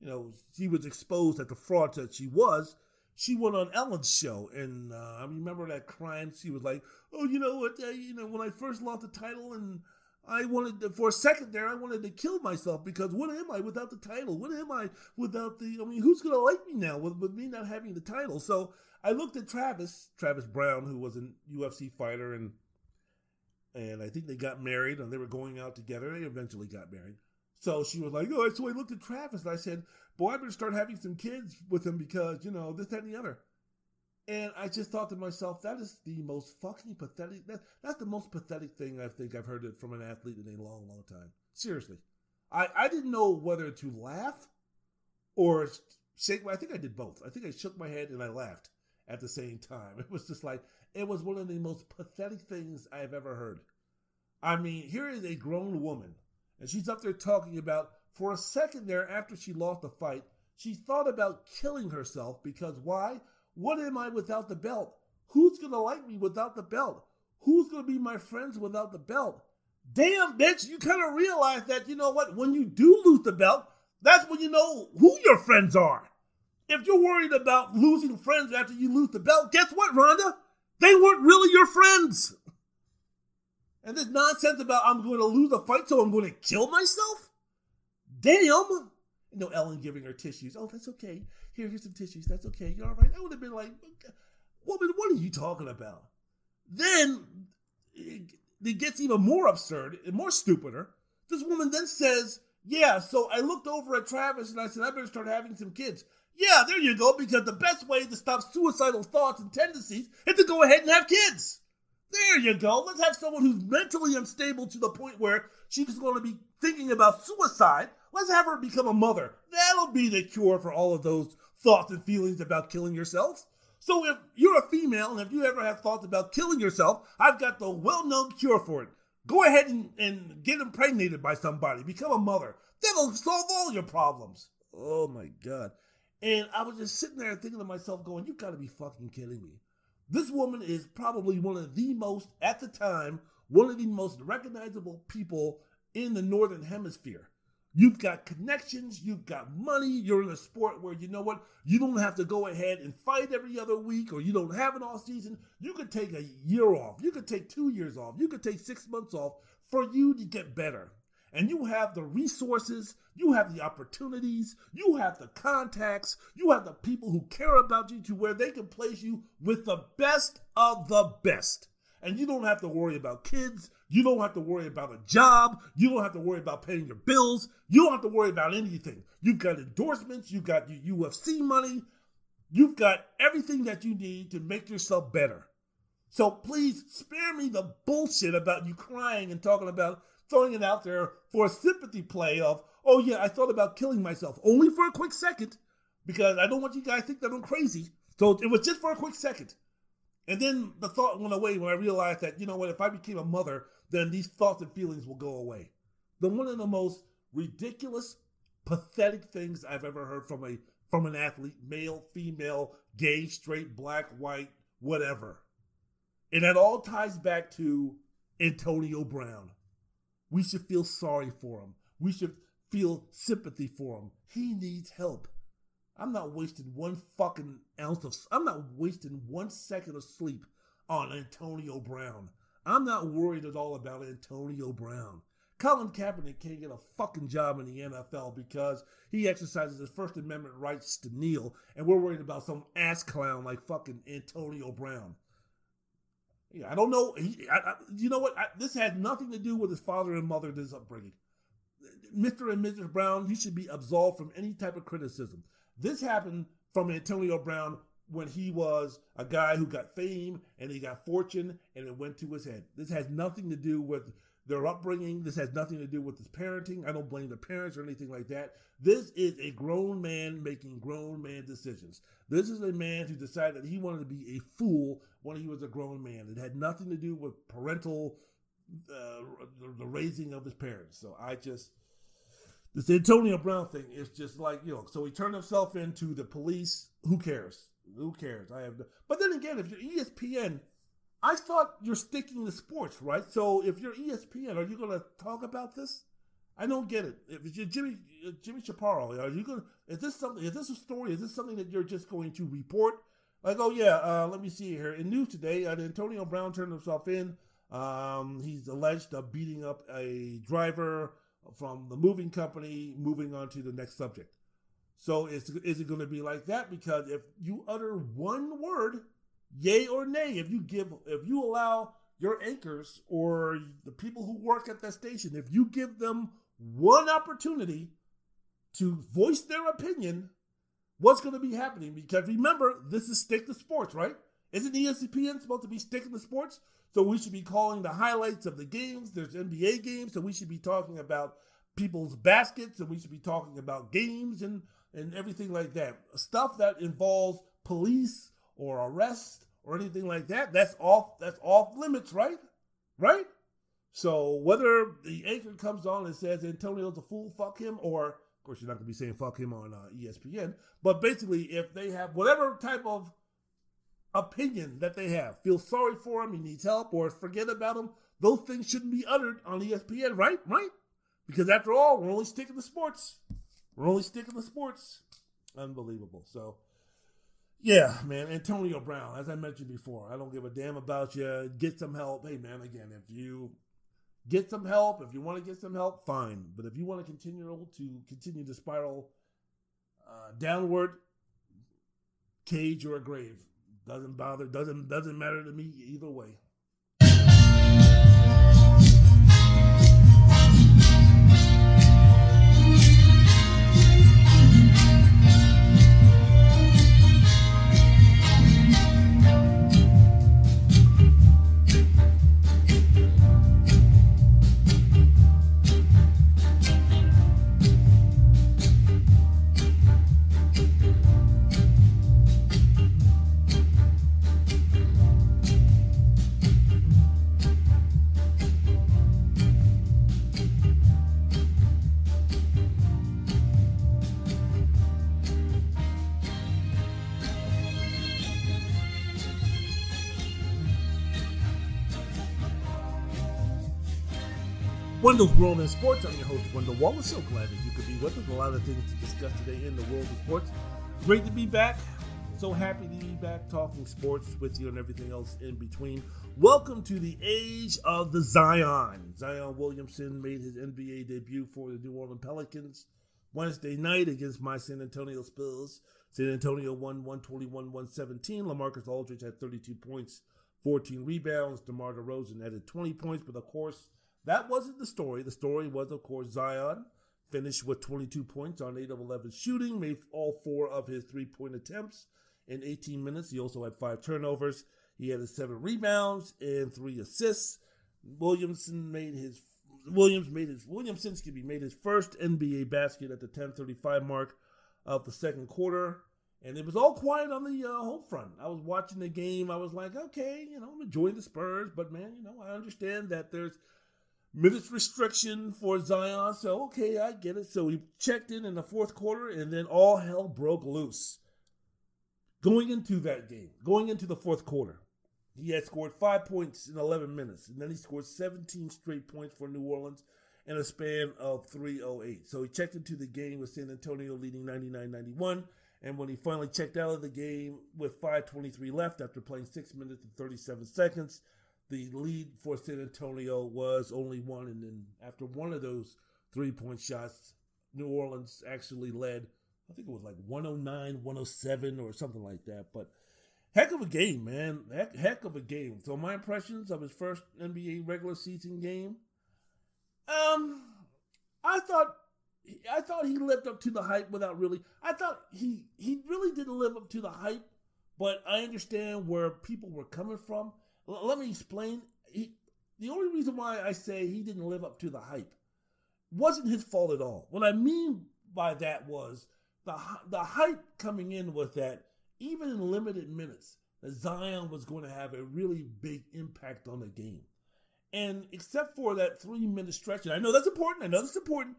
you know, she was exposed at the fraud that she was, she went on Ellen's show, and uh, I remember that crying. She was like, "Oh, you know what? Uh, you know, when I first lost the title, and I wanted to, for a second there, I wanted to kill myself because what am I without the title? What am I without the? I mean, who's gonna like me now with, with me not having the title?" So I looked at Travis, Travis Browne, who was a UFC fighter, and and I think they got married, and they were going out together. They eventually got married. So she was like, "Oh," so I looked at Travis, and I said, boy, I better start having some kids with him because, you know, this, that, and the other. And I just thought to myself, that is the most fucking pathetic. That, that's the most pathetic thing I think I've heard from an athlete in a long, long time. Seriously. I, I didn't know whether to laugh or shake I think I did both. I think I shook my head and I laughed at the same time. It was just like, it was one of the most pathetic things I've ever heard. I mean, here is a grown woman, and she's up there talking about for a second there, after she lost the fight, she thought about killing herself because why? What am I without the belt? Who's going to like me without the belt? Who's going to be my friends without the belt? Damn, bitch, you kind of realize that, you know what, when you do lose the belt, that's when you know who your friends are. If you're worried about losing friends after you lose the belt, guess what, Ronda? They weren't really your friends. And this nonsense about I'm going to lose a fight, so I'm going to kill myself? Damn! Know, Ellen giving her tissues. Oh, that's okay. Here, here's some tissues. That's okay. You're all right. I would have been like, woman, what are you talking about? Then it, it gets even more absurd and more stupider. This woman then says, Yeah, so I looked over at Travis and I said, I better start having some kids. Yeah, there you go, because the best way to stop suicidal thoughts and tendencies is to go ahead and have kids. There you go. Let's have someone who's mentally unstable to the point where she's going to be thinking about suicide. Let's have her become a mother. That'll be the cure for all of those thoughts and feelings about killing yourself. So if you're a female and if you ever have thoughts about killing yourself, I've got the well-known cure for it. Go ahead and, and get impregnated by somebody. Become a mother. That'll solve all your problems. Oh my god. And I was just sitting there thinking to myself, going, you gotta be fucking kidding me. This woman is probably one of the most, at the time, one of the most recognizable people in the Northern Hemisphere. You've got connections, you've got money, you're in a sport where you know what, you don't have to go ahead and fight every other week or you don't have an off season. You could take a year off, you could take two years off, you could take six months off for you to get better. And you have the resources, you have the opportunities, you have the contacts, you have the people who care about you to where they can place you with the best of the best. And you don't have to worry about kids. You don't have to worry about a job. You don't have to worry about paying your bills. You don't have to worry about anything. You've got endorsements. You've got your UFC money. You've got everything that you need to make yourself better. So please spare me the bullshit about you crying and talking about throwing it out there for a sympathy play of, oh yeah, I thought about killing myself only for a quick second because I don't want you guys to think that I'm crazy. So it was just for a quick second. And then the thought went away when I realized that, you know what, if I became a mother, then these thoughts and feelings will go away. The one of the most ridiculous, pathetic things I've ever heard from a from an athlete, male, female, gay, straight, black, white, whatever. And it all ties back to Antonio Brown. We should feel sorry for him. We should feel sympathy for him. He needs help. I'm not wasting one fucking ounce of, I'm not wasting one second of sleep on Antonio Brown. I'm not worried at all about Antonio Brown. Colin Kaepernick can't get a fucking job in the NFL because he exercises his First Amendment rights to kneel, and we're worried about some ass clown like fucking Antonio Brown. Yeah, I don't know. He, I, I, you know what? I, this has nothing to do with his father and mother, this upbringing. Mr. and Mrs. Brown, you should be absolved from any type of criticism. This happened from Antonio Brown when he was a guy who got fame and he got fortune and it went to his head. This has nothing to do with their upbringing. This has nothing to do with his parenting. I don't blame the parents or anything like that. This is a grown man making grown man decisions. This is a man who decided that he wanted to be a fool when he was a grown man. It had nothing to do with parental, uh, the raising of his parents. So I just, this Antonio Brown thing is just like you know. So he turned himself into the police. Who cares? Who cares? I have. No, but then again, if you're ESPN, I thought you're sticking to sports, right? So if you're ESPN, are you going to talk about this? I don't get it. If you're Jimmy uh, Jimmy Pitaro, are you going? Is this something? Is this a story? Is this something that you're just going to report? Like, oh yeah, uh, let me see here. In news today, uh, Antonio Brown turned himself in. Um, he's alleged of beating up a driver from the moving company moving on to the next subject. So is, is it going to be like that? Because if you utter one word, yay or nay, if you give, if you allow your anchors or the people who work at that station, if you give them one opportunity to voice their opinion, what's going to be happening? Because remember, this is stick to sports, right? Isn't ESPN supposed to be sticking to sports? So we should be calling the highlights of the games. There's NBA games, so we should be talking about people's baskets, and we should be talking about games and and everything like that. Stuff that involves police or arrest or anything like that. That's off. That's off limits, right? Right. So whether the anchor comes on and says Antonio's a fool, fuck him, or of course you're not gonna be saying fuck him on uh, ESPN, but basically if they have whatever type of opinion that they have. Feel sorry for him, he needs help, or forget about him. Those things shouldn't be uttered on ESPN, right? Right? Because after all, we're only sticking to sports. We're only sticking to sports. Unbelievable. So, yeah, man, Antonio Brown, as I mentioned before, I don't give a damn about you. Get some help. Hey, man, again, if you get some help. If you want to get some help, fine. But if you want to continue to continue to spiral uh, downward, cage or grave doesn't bother. Doesn't doesn't matter to me either way. Wendell's World in Sports. I'm your host, Wendell Wallace. So glad that you could be with us. A lot of things to discuss today in the world of sports. Great to be back. So happy to be back talking sports with you and everything else in between. Welcome to the age of the Zion. Zion Williamson made his NBA debut for the New Orleans Pelicans Wednesday night against my San Antonio Spurs. San Antonio won 121 117. LaMarcus Aldridge had 32 points, 14 rebounds. DeMar DeRozan added 20 points, but of course, that wasn't the story. The story was, of course, Zion finished with 22 points on 8 of 11 shooting, made all four of his three point attempts in 18 minutes. He also had five turnovers. He had seven rebounds and three assists. Williamson made his Williams made his Williamson excuse me, made his first NBA basket at the 10:35 mark of the second quarter, and it was all quiet on the uh, home front. I was watching the game. I was like, okay, you know, I'm enjoying the Spurs, but man, you know, I understand that there's minutes restriction for Zion. So, okay, I get it. So he checked in in the fourth quarter, and then all hell broke loose. Going into that game, going into the fourth quarter, he had scored five points in 11 minutes, and then he scored 17 straight points for New Orleans in a span of 308. So he checked into the game with San Antonio leading 99 91. And when he finally checked out of the game with 5.23 left after playing 6 minutes and 37 seconds, the lead for San Antonio was only one, and then after one of those three point shots, New Orleans actually led. I think it was like 109, 107, or something like that. But heck of a game, man. Heck, heck of a game. So my impressions of his first NBA regular season game. Um, I thought I thought he lived up to the hype without really. I thought he he really didn't live up to the hype, but I understand where people were coming from let me explain. He, the only reason why I say he didn't live up to the hype wasn't his fault at all. What I mean by that was the the hype coming in was that even in limited minutes, that Zion was going to have a really big impact on the game. And except for that three minute stretch, and I know that's important, I know that's important.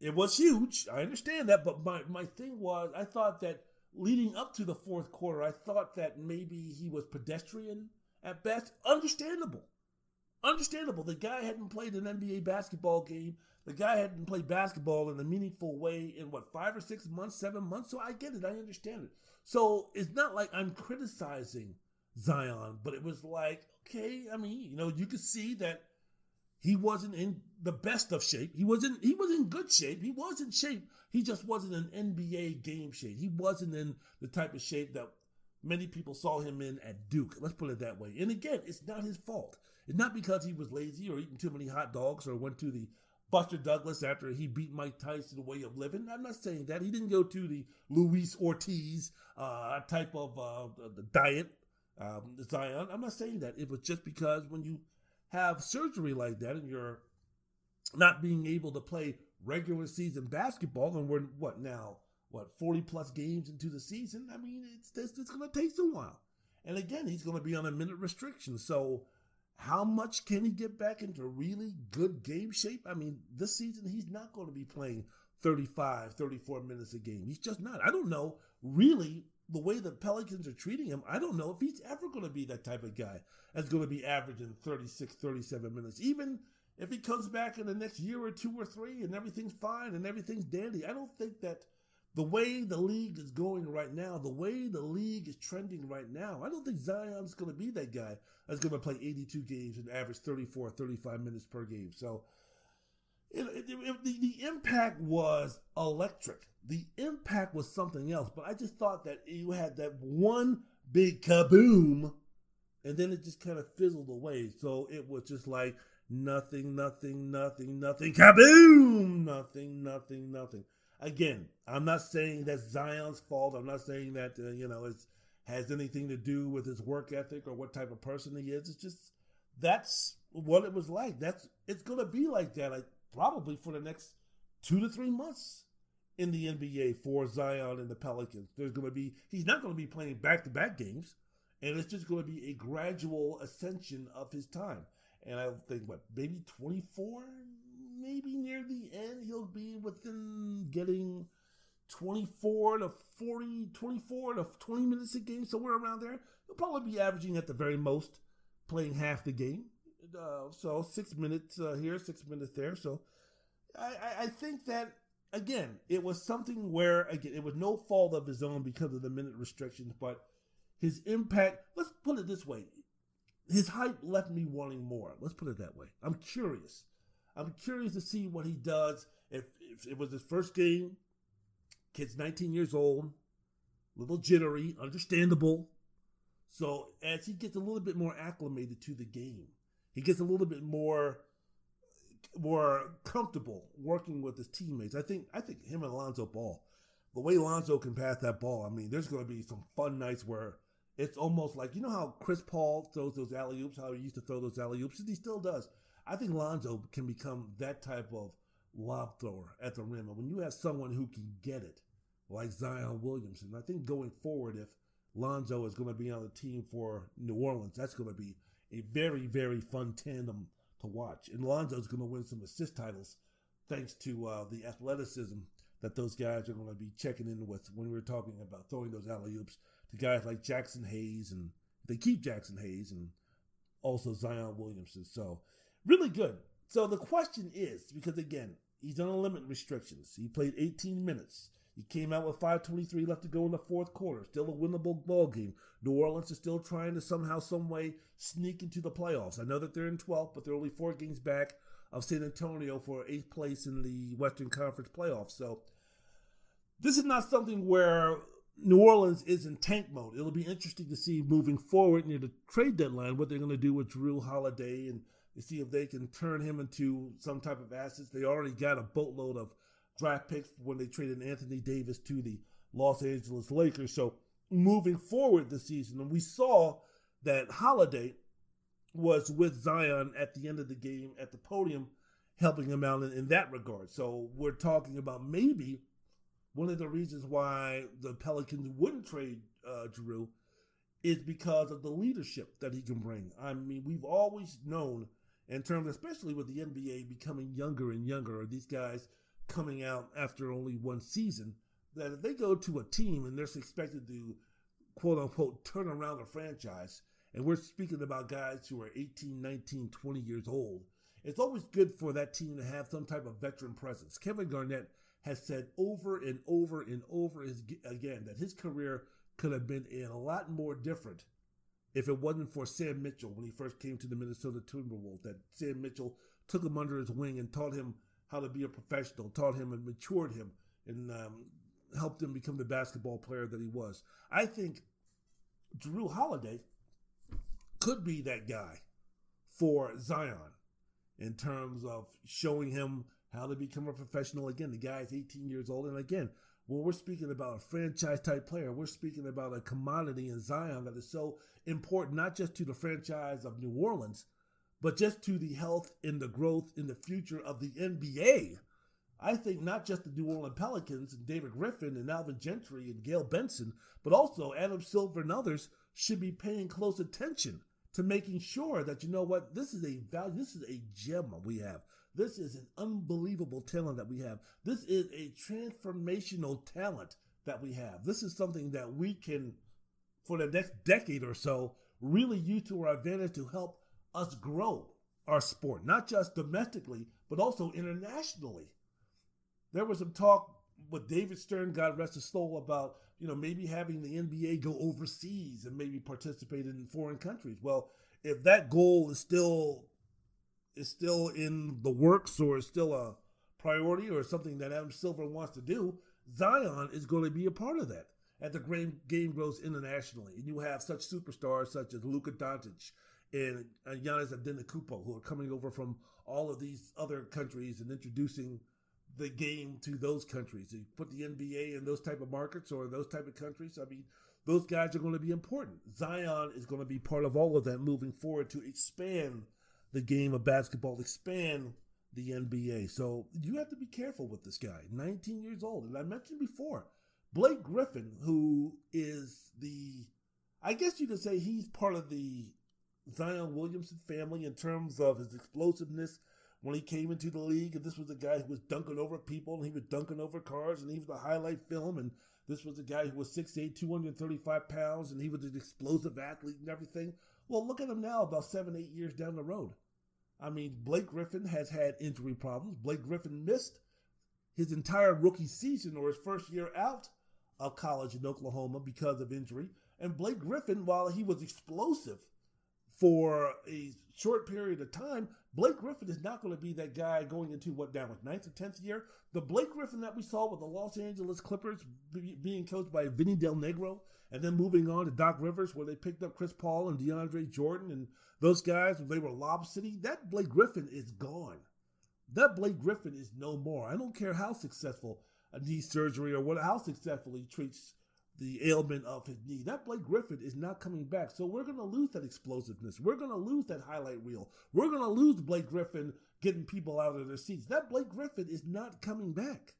It was huge. I understand that. But my, my thing was, I thought that leading up to the fourth quarter, I thought that maybe he was pedestrian at best. Understandable. Understandable. The guy hadn't played an NBA basketball game. The guy hadn't played basketball in a meaningful way in what, five or six months, seven months? So I get it. I understand it. So it's not like I'm criticizing Zion, but it was like, okay, I mean, you know, you could see that he wasn't in the best of shape. He wasn't he was in good shape. He was in shape. He just wasn't in NBA game shape. He wasn't in the type of shape that many people saw him in at Duke. Let's put it that way. And again, it's not his fault. It's not because he was lazy or eating too many hot dogs or went to the Buster Douglas after he beat Mike Tyson the way of living. I'm not saying that. He didn't go to the Luis Ortiz uh, type of uh, the diet, um, Zion. I'm not saying that. It was just because when you have surgery like that and you're not being able to play regular season basketball, and we're what now what 40 plus games into the season. I mean, it's it's, it's going to take a while. And again, he's going to be on a minute restriction. So, how much can he get back into really good game shape? I mean, this season he's not going to be playing 35, 34 minutes a game. He's just not. I don't know really the way the Pelicans are treating him. I don't know if he's ever going to be that type of guy that's going to be averaging 36, 37 minutes. Even if he comes back in the next year or two or three and everything's fine and everything's dandy, I don't think that the way the league is going right now, the way the league is trending right now, I don't think Zion's going to be that guy that's going to play 82 games and average 34, 35 minutes per game. So it, it, it, the, the impact was electric. The impact was something else, but I just thought that you had that one big kaboom and then it just kind of fizzled away. So it was just like nothing, nothing, nothing, nothing, kaboom, nothing, nothing, nothing. Again, I'm not saying that's Zion's fault. I'm not saying that uh, you know it has anything to do with his work ethic or what type of person he is. It's just that's what it was like. That's it's gonna be like that. Like probably for the next two to three months in the NBA for Zion and the Pelicans. There's gonna be he's not gonna be playing back to back games, and it's just gonna be a gradual ascension of his time. And I think what maybe 24 maybe near the end he'll be within getting 24 to 40, 24 to 20 minutes a game, somewhere around there. He'll probably be averaging at the very most playing half the game. Uh, so six minutes uh, here, six minutes there. So I, I, think that again, it was something where again it was no fault of his own because of the minute restrictions, but his impact. Let's put it this way: his hype left me wanting more. Let's put it that way. I'm curious. I'm curious to see what he does. If, if it was his first game, kid's 19 years old, a little jittery, understandable. So as he gets a little bit more acclimated to the game, he gets a little bit more more comfortable working with his teammates. I think I think him and Alonzo Ball, the way Alonzo can pass that ball, I mean, there's going to be some fun nights where it's almost like you know how Chris Paul throws those alley oops, how he used to throw those alley oops, and he still does. I think Lonzo can become that type of lob thrower at the rim. And when you have someone who can get it, like Zion Williamson, I think going forward, if Lonzo is going to be on the team for New Orleans, that's going to be a very, very fun tandem to watch. And Lonzo's going to win some assist titles thanks to uh, the athleticism that those guys are going to be checking in with when we're talking about throwing those alley oops to guys like Jaxson Hayes and they keep Jaxson Hayes and also Zion Williamson. So really good. So the question is because again, he's on a limit restrictions. He played 18 minutes. He came out with 5:23 left to go in the fourth quarter. Still a winnable ball game. New Orleans is still trying to somehow, some way sneak into the playoffs. I know that they're in 12th, but they're only four games back of San Antonio for eighth place in the Western Conference playoffs. So this is not something where New Orleans is in tank mode. It'll be interesting to see moving forward near the trade deadline what they're going to do with Jrue Holiday and to see if they can turn him into some type of assets. They already got a boatload of draft picks when they traded Anthony Davis to the Los Angeles Lakers. So moving forward this season, and we saw that Holiday was with Zion at the end of the game at the podium, helping him out in, in that regard. So we're talking about maybe one of the reasons why the Pelicans wouldn't trade uh, Jrue is because of the leadership that he can bring. I mean, we've always known in terms, especially with the NBA becoming younger and younger, or these guys coming out after only one season, that if they go to a team and they're expected to quote unquote turn around a franchise, and we're speaking about guys who are 18, 19, 20 years old, it's always good for that team to have some type of veteran presence. Kevin Garnett has said over and over and over again that his career could have been a lot more different if it wasn't for Sam Mitchell when he first came to the Minnesota Timberwolves. That Sam Mitchell took him under his wing and taught him how to be a professional, taught him and matured him, and um, helped him become the basketball player that he was. I think Jrue Holiday could be that guy for Zion in terms of showing him how to become a professional. Again, the guy is 18 years old, and again, when we're speaking about a franchise type player, we're speaking about a commodity in Zion that is so important, not just to the franchise of New Orleans, but just to the health and the growth in the future of the NBA. I think not just the New Orleans Pelicans and David Griffin and Alvin Gentry and Gayle Benson, but also Adam Silver and others should be paying close attention to making sure that you know what this is a value, this is a gem we have. This is an unbelievable talent that we have. This is a transformational talent that we have. This is something that we can, for the next decade or so, really use to our advantage to help us grow our sport, not just domestically, but also internationally. There was some talk with David Stern, God rest his soul, about you know maybe having the NBA go overseas and maybe participate in foreign countries. Well, if that goal is still is still in the works or is still a priority or something that Adam Silver wants to do, Zion is going to be a part of that as the game grows internationally. And you have such superstars such as Luka Doncic and uh, Giannis Antetokounmpo who are coming over from all of these other countries and introducing the game to those countries. You put the NBA in those type of markets or those type of countries. I mean, those guys are going to be important. Zion is going to be part of all of that moving forward to expand the game of basketball, expand the NBA. So you have to be careful with this guy. 19 years old. And I mentioned before, Blake Griffin, who is the, I guess you could say he's part of the Zion Williamson family in terms of his explosiveness when he came into the league. And this was a guy who was dunking over people and he was dunking over cars and he was the highlight film. And this was a guy who was 6'8, 235 pounds and he was an explosive athlete and everything. Well, look at him now, about seven, eight years down the road. I mean, Blake Griffin has had injury problems. Blake Griffin missed his entire rookie season or his first year out of college in Oklahoma because of injury. And Blake Griffin, while he was explosive for a short period of time, Blake Griffin is not going to be that guy going into what down with ninth or tenth year. The Blake Griffin that we saw with the Los Angeles Clippers being coached by Vinny Del Negro, and then moving on to Doc Rivers, where they picked up Chris Paul and DeAndre Jordan and those guys, they were Lob City. That Blake Griffin is gone. That Blake Griffin is no more. I don't care how successful a knee surgery or what how successful he treats the ailment of his knee. That Blake Griffin is not coming back. So we're going to lose that explosiveness. We're going to lose that highlight reel. We're going to lose Blake Griffin getting people out of their seats. That Blake Griffin is not coming back.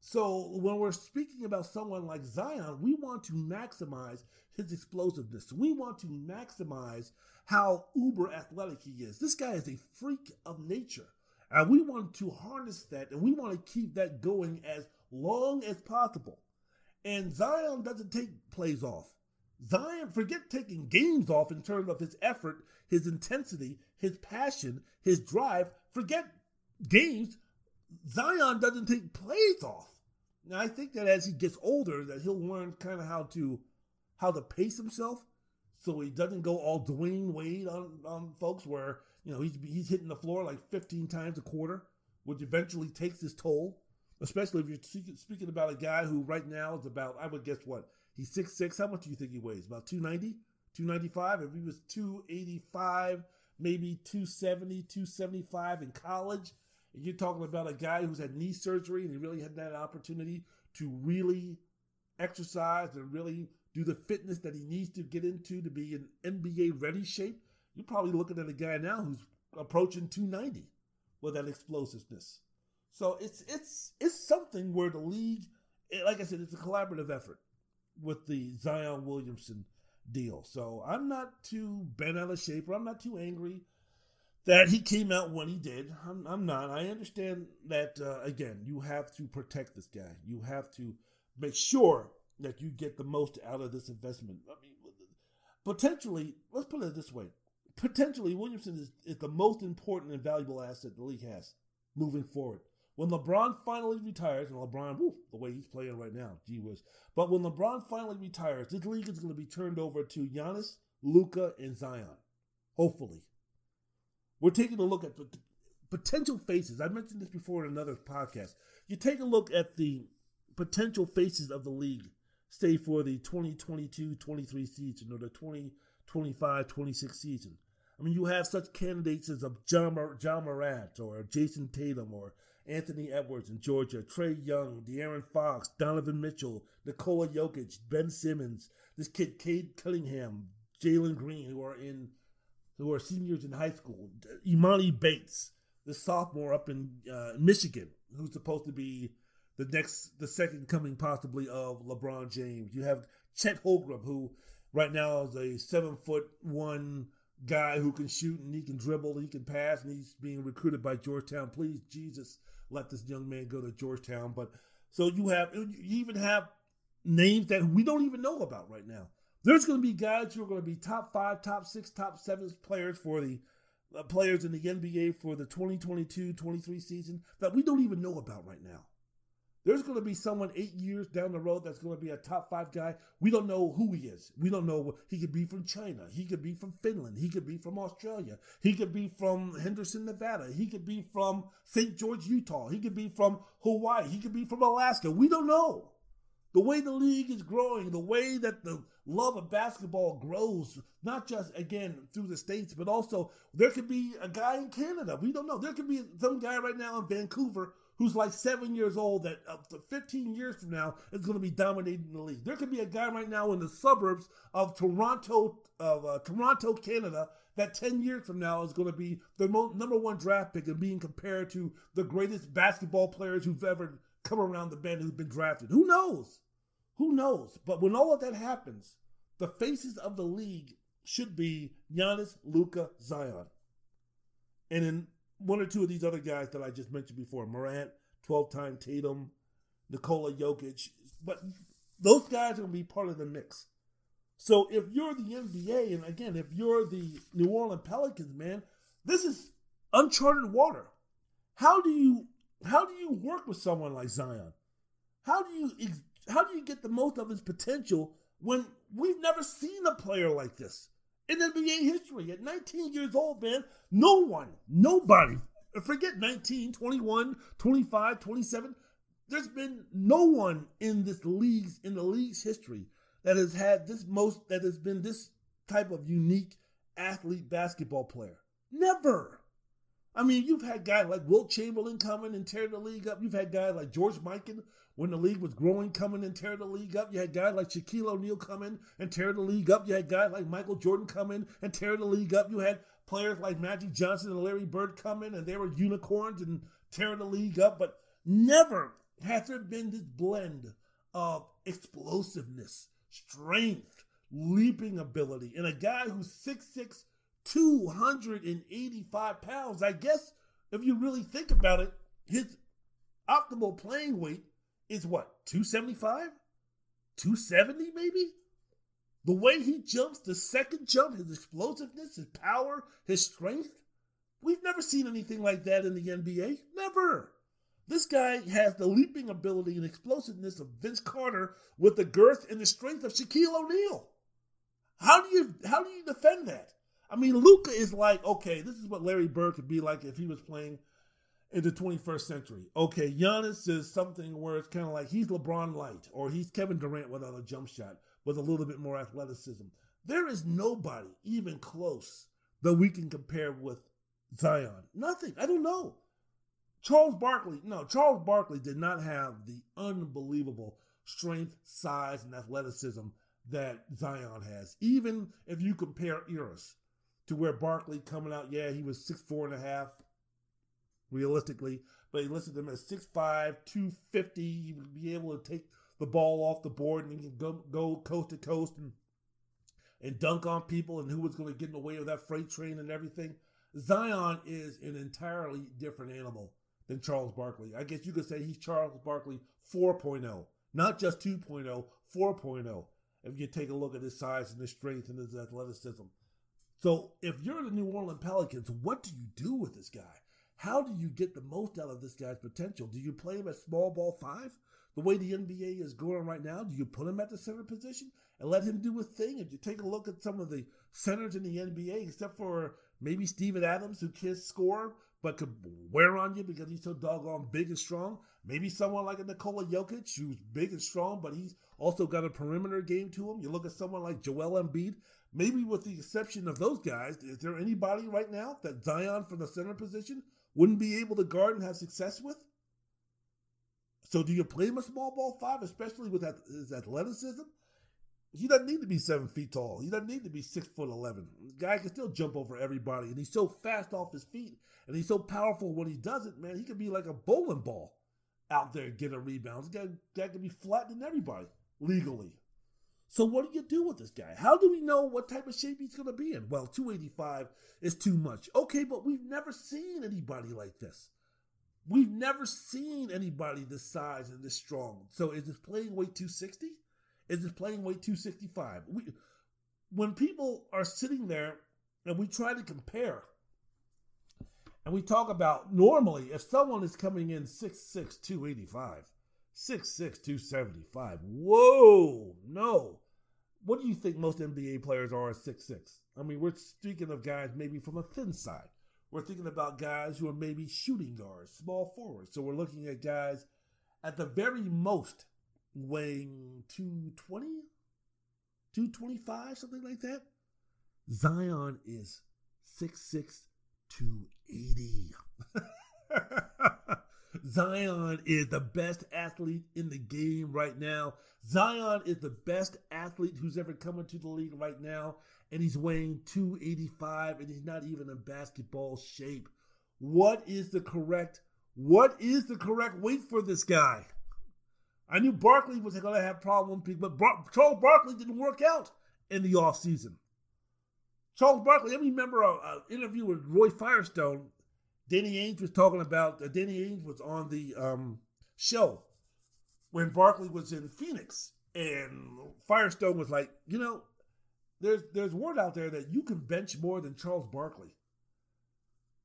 So when we're speaking about someone like Zion, we want to maximize his explosiveness. We want to maximize how uber athletic he is. This guy is a freak of nature. And we want to harness that and we want to keep that going as long as possible. And Zion doesn't take plays off. Zion, forget taking games off in terms of his effort, his intensity, his passion, his drive. Forget games. Zion doesn't take plays off. Now I think that as he gets older, that he'll learn kind of how to how to pace himself, so he doesn't go all Dwyane Wade on, on folks where you know he's he's hitting the floor like 15 times a quarter, which eventually takes his toll. Especially if you're speaking about a guy who right now is about I would guess what he's six six. How much do you think he weighs? About 290, 295. If he was 285, maybe 270, 275 in college and you're talking about a guy who's had knee surgery and he really had that opportunity to really exercise and really do the fitness that he needs to get into to be in NBA ready shape. You're probably looking at a guy now who's approaching 290 with that explosiveness. So it's it's it's something where the league, like I said, it's a collaborative effort with the Zion Williamson deal. So I'm not too bent out of shape or I'm not too angry that he came out when he did. I'm, I'm not. I understand that, uh, again, you have to protect this guy. You have to make sure that you get the most out of this investment. I mean, potentially, let's put it this way potentially, Williamson is, is the most important and valuable asset the league has moving forward. When LeBron finally retires, and LeBron, whew, the way he's playing right now, gee whiz. But when LeBron finally retires, this league is going to be turned over to Giannis, Luka, and Zion. Hopefully. We're taking a look at the potential faces. I mentioned this before in another podcast. You take a look at the potential faces of the league, say for the 2022-23 season or the 2025-26 season. I mean, you have such candidates as Ja, Ja Morant or Jayson Tatum or Anthony Edwards in Georgia, Trae Young, De'Aaron Fox, Donovan Mitchell, Nikola Jokic, Ben Simmons, this kid Cade Cunningham, Jalen Green, who are in who are seniors in high school. Emoni Bates, the sophomore up in uh, Michigan, who's supposed to be the next, the second coming possibly of LeBron James. You have Chet Holmgren, who right now is a seven foot one guy who can shoot and he can dribble, he can pass, and he's being recruited by Georgetown. Please, Jesus, let this young man go to Georgetown. But so you have, you even have names that we don't even know about right now. There's going to be guys who are going to be top five, top six, top seven players for the uh, players in the NBA for the 2022-23 season that we don't even know about right now. There's going to be someone eight years down the road that's going to be a top five guy. We don't know who he is. We don't know. He could be from China. He could be from Finland. He could be from Australia. He could be from Henderson, Nevada. He could be from St. George, Utah. He could be from Hawaii. He could be from Alaska. We don't know. The way the league is growing, the way that the love of basketball grows, not just again through the states, but also there could be a guy in Canada. We don't know. There could be some guy right now in Vancouver who's like seven years old that up to 15 years from now is going to be dominating the league. There could be a guy right now in the suburbs of Toronto, of uh, Toronto, Canada, that 10 years from now is going to be the mo- number one draft pick and being compared to the greatest basketball players who've ever come around the bend who've been drafted. Who knows? Who knows? But when all of that happens, the faces of the league should be Giannis, Luka, Zion. And in one or two of these other guys that I just mentioned before, Morant, 12 time Tatum, Nikola Jokic. But those guys are going to be part of the mix. So if you're the NBA, and again, if you're the New Orleans Pelicans, man, this is uncharted water. How do you how do you work with someone like Zion? How do you how do you get the most of his potential when we've never seen a player like this? In NBA history. At 19 years old, man, no one, nobody, forget 19, 21, 25, 27. There's been no one in this league's in the league's history that has had this most that has been this type of unique athlete basketball player. Never. I mean, you've had guys like Wilt Chamberlain coming and tear the league up. You've had guys like George Mikan when the league was growing, coming and tear the league up. You had guys like Shaquille O'Neal coming and tear the league up. You had guys like Michael Jordan coming and tear the league up. You had players like Magic Johnson and Larry Bird coming and they were unicorns and tearing the league up. But never has there been this blend of explosiveness, strength, leaping ability, and a guy who's 6'6, 285 pounds. I guess if you really think about it, his optimal playing weight is what, 275? 270 maybe? The way he jumps, the second jump, his explosiveness, his power, his strength. We've never seen anything like that in the NBA. Never. This guy has the leaping ability and explosiveness of Vince Carter with the girth and the strength of Shaquille O'Neal. How do you how do you defend that? I mean, Luka is like, okay, this is what Larry Bird could be like if he was playing in the 21st century. Okay, Giannis is something where it's kind of like he's LeBron light, or he's Kevin Durant without a jump shot, with a little bit more athleticism. There is nobody even close that we can compare with Zion. Nothing. I don't know. Charles Barkley, no, Charles Barkley did not have the unbelievable strength, size, and athleticism that Zion has. Even if you compare eras to where Barkley coming out, yeah, he was six four and a half, realistically, but he listed him as 6'5", 250. He would be able to take the ball off the board and he can go, go coast to coast and and dunk on people and who was going to get in the way of that freight train and everything. Zion is an entirely different animal than Charles Barkley. I guess you could say he's Charles Barkley 4.0, not just 2.0, 4.0. If you take a look at his size and his strength and his athleticism. So if you're the New Orleans Pelicans, what do you do with this guy? How do you get the most out of this guy's potential? Do you play him at small ball five? The way the NBA is going right now, do you put him at the center position and let him do his thing? If you take a look at some of the centers in the NBA, except for maybe Steven Adams, who can score but could wear on you because he's so doggone big and strong. Maybe someone like a Nikola Jokic, who's big and strong, but he's also got a perimeter game to him. You look at someone like Joel Embiid, maybe with the exception of those guys, is there anybody right now that Zion from the center position wouldn't be able to guard and have success with? So do you play him a small ball five, especially with his athleticism? He doesn't need to be seven feet tall. He doesn't need to be six foot eleven. The guy can still jump over everybody, and he's so fast off his feet, and he's so powerful when he does it. Man, he could be like a bowling ball out there getting rebounds. Guy, guy could be flattening everybody legally. So what do you do with this guy? How do we know what type of shape he's going to be in? Well, 285 is too much. Okay, but we've never seen anybody like this. We've never seen anybody this size and this strong. So is this playing weight 260? Is this playing weight 265? We, when people are sitting there and we try to compare and we talk about normally if someone is coming in 6'6, 285, 6'6, 275. Whoa, no. What do you think most NBA players are at 6'6? I mean, we're speaking of guys maybe from a thin side. We're thinking about guys who are maybe shooting guards, small forwards. So we're looking at guys at the very most weighing 220, 225, something like that. Zion is 6'6, 280. Zion is the best athlete in the game right now. Zion is the best athlete who's ever come into the league right now, and he's weighing 285, and he's not even in basketball shape. What is the correct? What is the correct weight for this guy? I knew Barkley was going to have problems, but Bar- Charles Barkley didn't work out in the offseason. Charles Barkley, I remember an interview with Roy Firestone. Danny Ainge was talking about, uh, Danny Ainge was on the um, show when Barkley was in Phoenix. And Firestone was like, you know, there's there's word out there that you can bench more than Charles Barkley.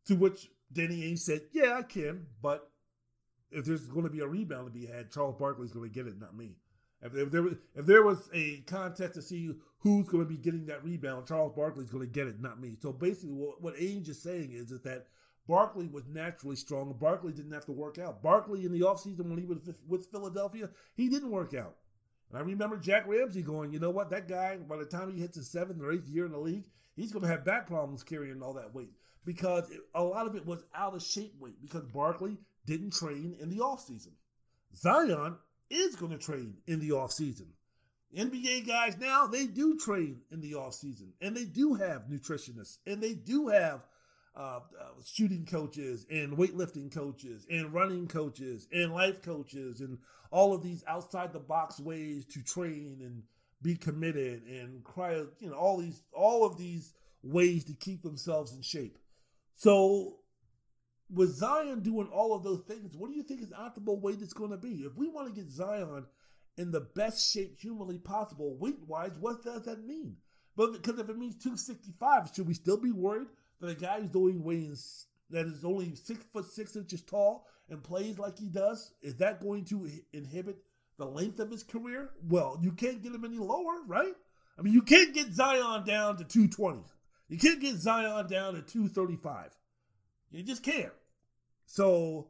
To which Danny Ainge said, yeah, I can, but if there's going to be a rebound to be had, Charles Barkley's going to get it, not me. If, if, there was if there was a contest to see who's going to be getting that rebound, Charles Barkley's going to get it, not me. So basically, what, what Ainge is saying is, is that Barkley was naturally strong. Barkley didn't have to work out. Barkley in the offseason when he was with Philadelphia, he didn't work out. And I remember Jack Ramsay going, you know what, that guy, by the time he hits his seventh or eighth year in the league, he's going to have back problems carrying all that weight because it, a lot of it was out of shape weight because Barkley didn't train in the offseason. Zion is going to train in the offseason. NBA guys now, they do train in the offseason and they do have nutritionists and they do have uh, uh, shooting coaches and weightlifting coaches and running coaches and life coaches and all of these outside the box ways to train and be committed and cry, you know, all these, all of these ways to keep themselves in shape. So with Zion doing all of those things, what do you think is optimal weight it's going to be? If we want to get Zion in the best shape humanly possible, weight wise, what does that mean? But because if it means 265, should we still be worried that a guy who's doing weighing that is only six foot six inches tall and plays like he does, is that going to inhibit the length of his career? Well, you can't get him any lower, right? I mean, you can't get Zion down to 220. You can't get Zion down to 235. You just can't. So,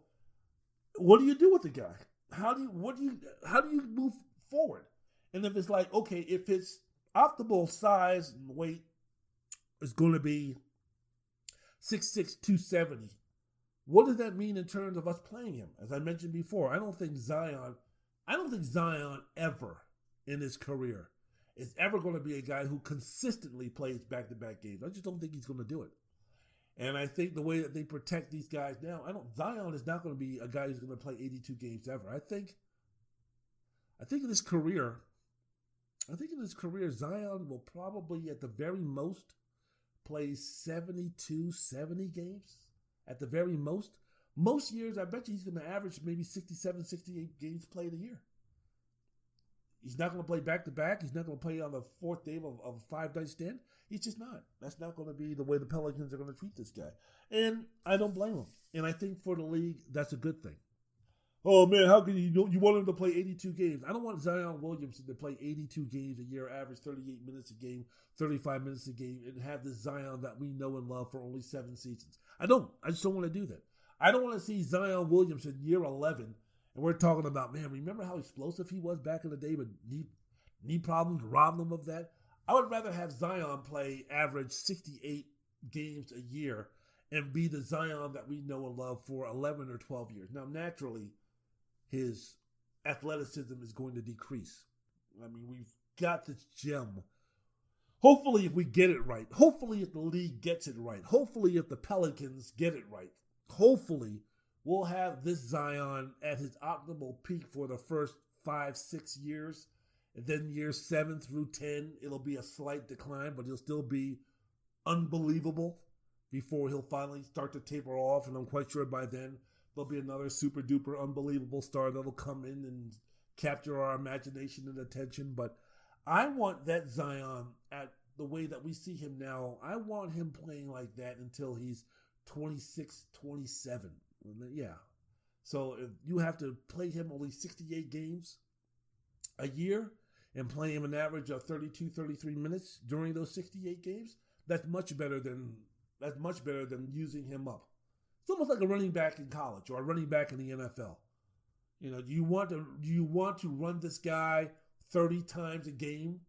what do you do with the guy? How do you what do you how do you move forward? And if it's like okay, if his optimal size and weight is going to be six six two seventy, what does that mean in terms of us playing him? As I mentioned before, I don't think Zion, I don't think Zion ever in his career is ever going to be a guy who consistently plays back to back games. I just don't think he's going to do it. And I think the way that they protect these guys now, I don't Zion is not going to be a guy who's going to play 82 games ever. I think I think in his career, I think in his career, Zion will probably at the very most play 72, 70 games. At the very most. Most years, I bet you he's going to average maybe 67, 68 games played a year. He's not going to play back to back. He's not going to play on the fourth day of, of a five night stand. He's just not. That's not going to be the way the Pelicans are going to treat this guy. And I don't blame him. And I think for the league, that's a good thing. Oh man, how can you you want him to play 82 games? I don't want Zion Williamson to play 82 games a year, average 38 minutes a game, 35 minutes a game, and have this Zion that we know and love for only seven seasons. I don't. I just don't want to do that. I don't want to see Zion Williamson year 11, and we're talking about man. Remember how explosive he was back in the day, but knee knee problems robbed him of that. I would rather have Zion play average 68 games a year and be the Zion that we know and love for 11 or 12 years. Now, naturally, his athleticism is going to decrease. I mean, we've got this gem. Hopefully, if we get it right, hopefully, if the league gets it right, hopefully, if the Pelicans get it right, hopefully, we'll have this Zion at his optimal peak for the first five, six years and then years seven through 10, it'll be a slight decline, but he'll still be unbelievable before he'll finally start to taper off. And I'm quite sure by then there'll be another super duper unbelievable star that'll come in and capture our imagination and attention. But I want that Zion at the way that we see him now. I want him playing like that until he's 26, 27. Yeah. So if you have to play him only 68 games a year and play him an average of 32, 33 minutes during those 68 games, that's much better than that's much better than using him up. It's almost like a running back in college or a running back in the NFL. You know, do you want to do you want to run this guy 30 times a game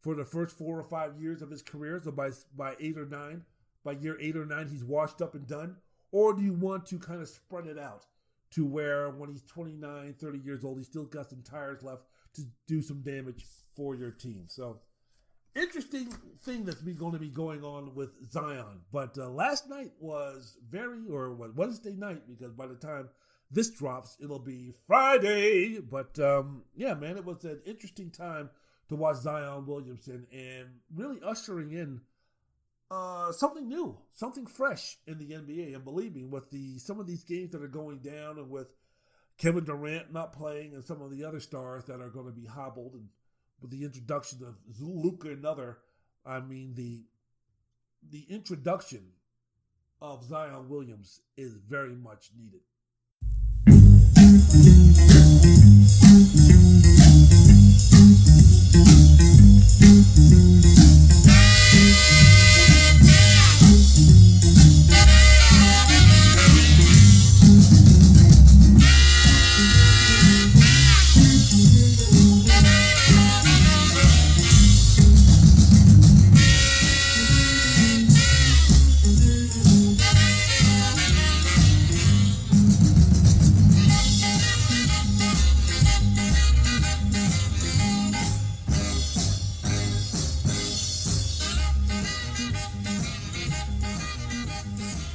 for the first four or five years of his career? So by by eight or nine, by year eight or nine, he's washed up and done? Or do you want to kind of spread it out to where when he's 29, 30 years old, he's still got some tires left to do some damage for your team? So interesting thing that's been going to be going on with Zion. But uh, last night was very, or Wednesday night, because by the time this drops, it'll be Friday. But um, yeah, man, it was an interesting time to watch Zion Williamson and really ushering in uh, something new, something fresh in the NBA. And believe me, with the some of these games that are going down, and with Kevin Durant not playing, and some of the other stars that are going to be hobbled, and with the introduction of Luka and other, I mean the the introduction of Zion Williams is very much needed.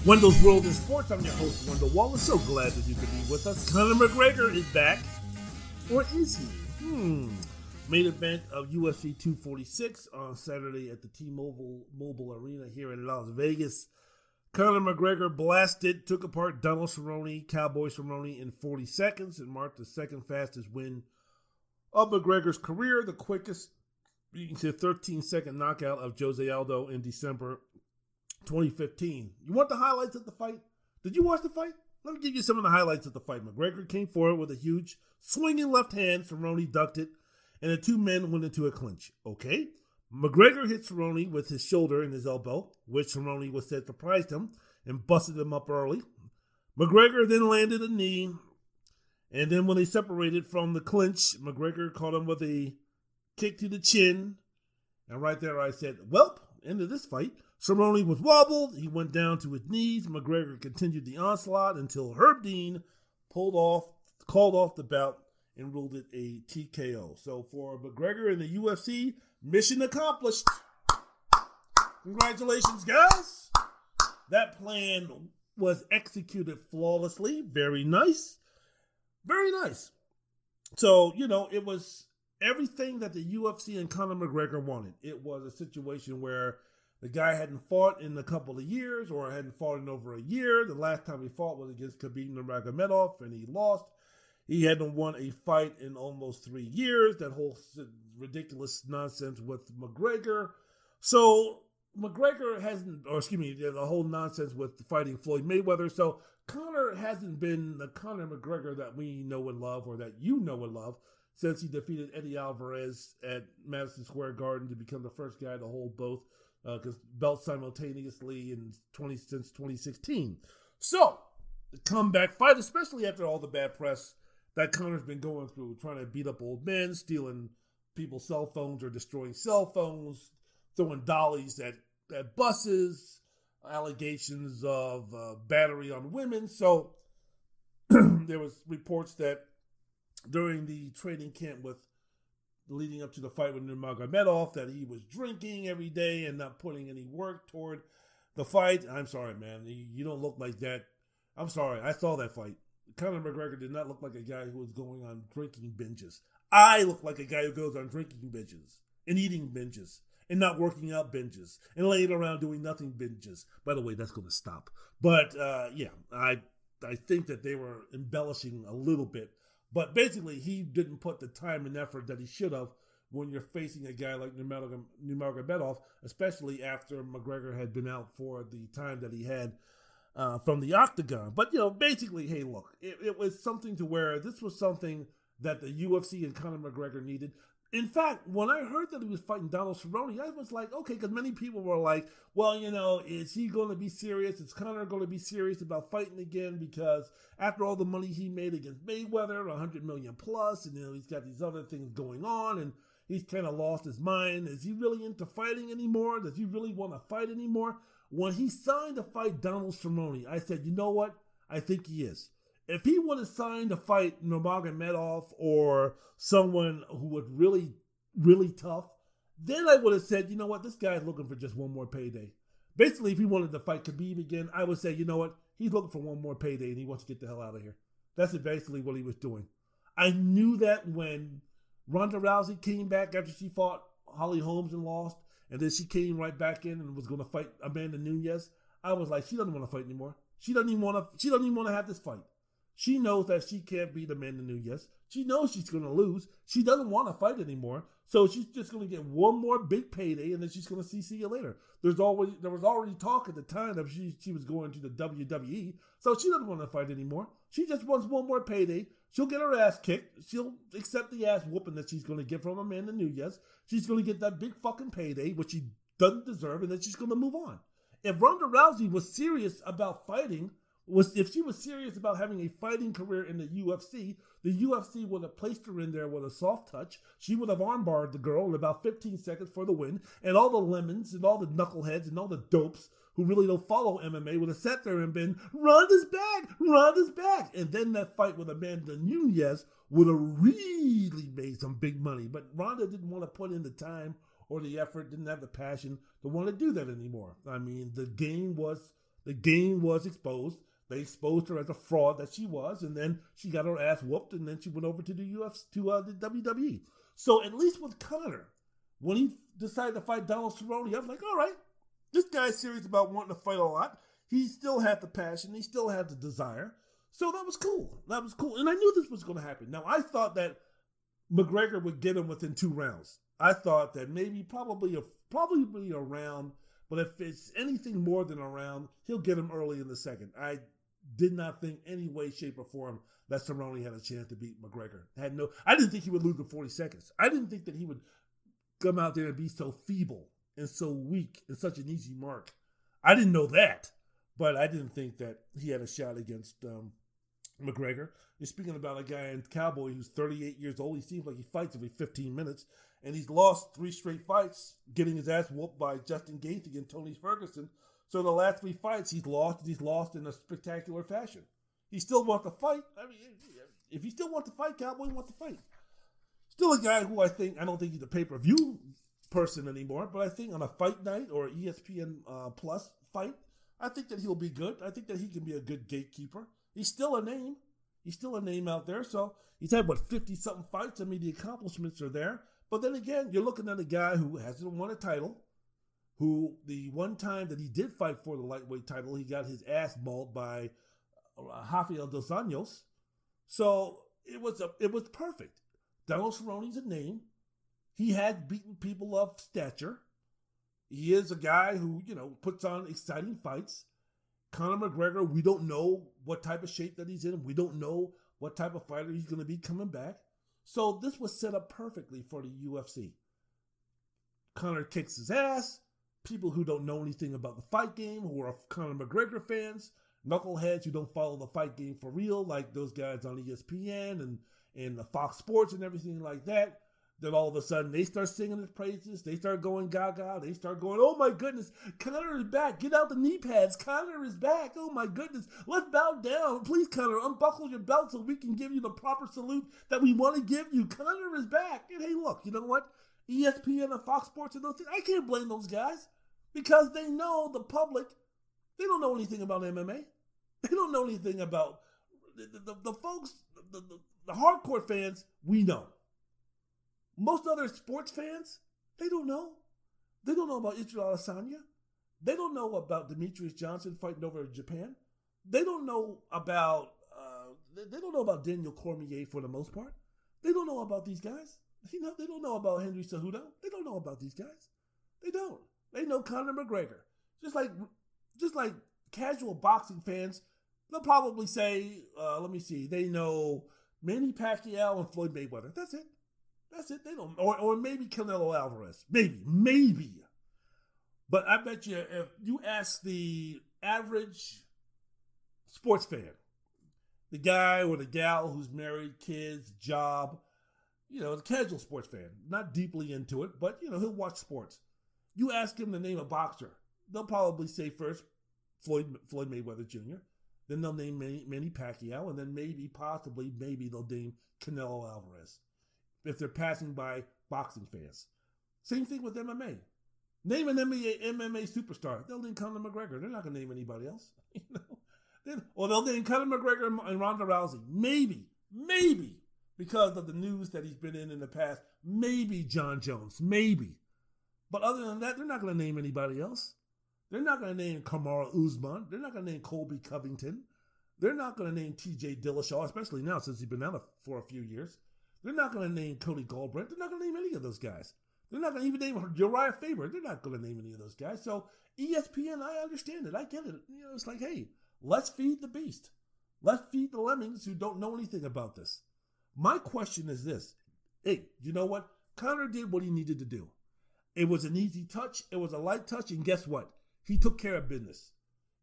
Wendell's World in Sports. I'm your host, Wendell Wallace. So glad that you could be with us. Conor McGregor is back. Or is he? Hmm. Main event of UFC 246 on Saturday at the T-Mobile Mobile Arena here in Las Vegas. Conor McGregor blasted, took apart Donald Cerrone, Cowboy Cerrone in 40 seconds and marked the second fastest win of McGregor's career, the quickest, can say 13 second knockout of Jose Aldo in December 2015. You want the highlights of the fight? Did you watch the fight? Let me give you some of the highlights of the fight. McGregor came forward with a huge swinging left hand. Cerrone ducked it, and the two men went into a clinch. Okay. McGregor hit Cerrone with his shoulder and his elbow, which Cerrone was said surprised him and busted him up early. McGregor then landed a knee, and then when they separated from the clinch, McGregor caught him with a kick to the chin. And right there, I said, Welp, end of this fight. Cerrone was wobbled. He went down to his knees. McGregor continued the onslaught until Herb Dean pulled off, called off the bout, and ruled it a TKO. So for McGregor in the UFC, mission accomplished. Congratulations, guys. That plan was executed flawlessly. Very nice. Very nice. So, you know, it was everything that the UFC and Conor McGregor wanted. It was a situation where the guy hadn't fought in a couple of years or hadn't fought in over a year. The last time he fought was against Khabib Nurmagomedov and he lost. He hadn't won a fight in almost three years. That whole ridiculous nonsense with McGregor. So McGregor hasn't, or excuse me, the whole nonsense with fighting Floyd Mayweather. So Conor hasn't been the Conor McGregor that we know and love, or that you know and love, since he defeated Eddie Alvarez at Madison Square Garden to become the first guy to hold both because uh, belts simultaneously in 20 since 2016. So the comeback fight, especially after all the bad press that Conor's been going through, trying to beat up old men, stealing people's cell phones or destroying cell phones, throwing dollies at, at buses, allegations of uh, battery on women. So there was reports that during the training camp with leading up to the fight with Nurmagomedov that he was drinking every day and not putting any work toward the fight. I'm sorry, man. You don't look like that. I'm sorry. I saw that fight. Conor McGregor did not look like a guy who was going on drinking binges. I look like a guy who goes on drinking binges and eating binges and not working out binges and laying around doing nothing binges. By the way, that's going to stop. But uh, yeah, I I think that they were embellishing a little bit but basically, he didn't put the time and effort that he should have when you're facing a guy like Nurmagomedov, especially after McGregor had been out for the time that he had uh, from the octagon. But you know, basically, hey, look, it, it was something to where this was something that the UFC and Conor McGregor needed. In fact, when I heard that he was fighting Donald Cerrone, I was like, okay, because many people were like, well, you know, is he going to be serious? Is Conor going to be serious about fighting again? Because after all the money he made against Mayweather, 100 million plus, and you know, he's got these other things going on, and he's kind of lost his mind. Is he really into fighting anymore? Does he really want to fight anymore? When he signed to fight Donald Cerrone, I said, you know what? I think he is if he would have signed to fight Nurmagomedov or someone who was really, really tough, then I would have said, you know what, this guy's looking for just one more payday. Basically, if he wanted to fight Khabib again, I would say, you know what, he's looking for one more payday and he wants to get the hell out of here. That's basically what he was doing. I knew that when Ronda Rousey came back after she fought Holly Holmes and lost, and then she came right back in and was going to fight Amanda Nunes. I was like, she doesn't want to fight anymore. She doesn't even want to. She doesn't even want to have this fight. She knows that she can't beat Amanda Nunes. She knows she's going to lose. She doesn't want to fight anymore. So she's just going to get one more big payday, and then she's going to see, see you later. There's always there was already talk at the time that she she was going to the WWE, so she doesn't want to fight anymore. She just wants one more payday. She'll get her ass kicked. She'll accept the ass whooping that she's going to get from Amanda Nunes. She's going to get that big fucking payday, which she doesn't deserve, and then she's going to move on. If Ronda Rousey was serious about fighting was if she was serious about having a fighting career in the UFC, the UFC would have placed her in there with a soft touch. She would have armbarred the girl in about 15 seconds for the win, and all the lemons and all the knuckleheads and all the dopes who really don't follow MMA would have sat there and been Ronda's back, Ronda's back, and then that fight with Amanda Nunes would have really made some big money. But Ronda didn't want to put in the time or the effort, didn't have the passion to want to do that anymore. I mean, the game was the game was exposed. They exposed her as a fraud that she was, and then she got her ass whooped, and then she went over to the UFC to uh, the WWE. So at least with Conor, when he decided to fight Donald Cerrone, I was like, all right, this guy's serious about wanting to fight a lot. He still had the passion, he still had the desire. So that was cool. That was cool, and I knew this was going to happen. Now I thought that McGregor would get him within two rounds. I thought that maybe probably a probably a round, but if it's anything more than a round, he'll get him early in the second. I did not think any way, shape, or form that Cerrone had a chance to beat McGregor. Had no, I didn't think he would lose in 40 seconds. I didn't think that he would come out there and be so feeble and so weak and such an easy mark. I didn't know that, but I didn't think that he had a shot against um, McGregor. You're speaking about a guy in Cowboy who's 38 years old. He seems like he fights every 15 minutes, and he's lost three straight fights, getting his ass whooped by Justin Gaethje and Tony Ferguson so the last three fights he's lost, he's lost in a spectacular fashion. He still wants to fight. I mean, if he still wants to fight, Cowboy wants to fight. Still a guy who I think I don't think he's a pay per view person anymore, but I think on a fight night or ESPN uh, Plus fight, I think that he'll be good. I think that he can be a good gatekeeper. He's still a name. He's still a name out there. So he's had what fifty something fights. I mean, the accomplishments are there. But then again, you're looking at a guy who hasn't won a title who the one time that he did fight for the lightweight title, he got his ass mauled by uh, Rafael dos Anjos. So it was a, it was perfect. Donald Cerrone's a name. He had beaten people of stature. He is a guy who, you know, puts on exciting fights. Conor McGregor, we don't know what type of shape that he's in. We don't know what type of fighter he's going to be coming back. So this was set up perfectly for the UFC. Conor kicks his ass people who don't know anything about the fight game, who are Conor McGregor fans, knuckleheads who don't follow the fight game for real, like those guys on ESPN and and the Fox Sports and everything like that. Then all of a sudden they start singing his praises. They start going gaga. They start going, oh my goodness, Conor is back. Get out the knee pads. Conor is back. Oh my goodness. Let's bow down. Please, Conor, unbuckle your belt so we can give you the proper salute that we want to give you. Conor is back. And hey, look, you know what? ESPN and Fox Sports and those things, I can't blame those guys because they know the public, they don't know anything about MMA. They don't know anything about the, the, the folks, the, the, the hardcore fans, we know. Most other sports fans, they don't know. They don't know about Israel Adesanya. They don't know about Demetrious Johnson fighting over Japan. They don't know about uh, they don't know about Daniel Cormier for the most part. They don't know about these guys. You know, they don't know about Henry Cejudo. They don't know about these guys. They don't. They know Conor McGregor. Just like just like casual boxing fans, they'll probably say, uh, let me see, they know Manny Pacquiao and Floyd Mayweather. That's it. That's it. They don't, or, or maybe Canelo Alvarez. Maybe, maybe. But I bet you if you ask the average sports fan, the guy or the gal who's married, kids, job, you know, the casual sports fan, not deeply into it, but you know, he'll watch sports. You ask him to name a boxer, they'll probably say first Floyd Floyd Mayweather Jr. Then they'll name Manny, Manny Pacquiao, and then maybe, possibly, maybe they'll name Canelo Alvarez if they're passing by boxing fans. Same thing with MMA. Name an MMA, MMA superstar. They'll name Conor McGregor. They're not going to name anybody else. You know? Then, or they'll name Conor McGregor and Ronda Rousey. Maybe, maybe because of the news that he's been in in the past. Maybe Jon Jones. Maybe. But other than that, they're not going to name anybody else. They're not going to name Kamaru Usman. They're not going to name Colby Covington. They're not going to name T.J. Dillashaw, especially now since he's been out for a few years. They're not going to name Cody Garbrandt. They're not going to name any of those guys. They're not going to even name Urijah Faber. They're not going to name any of those guys. So ESPN, I understand it. I get it. You know, it's like, hey, let's feed the beast. Let's feed the lemmings who don't know anything about this. My question is this: Hey, you know what? Conor did what he needed to do. It was an easy touch. It was a light touch, and guess what? He took care of business.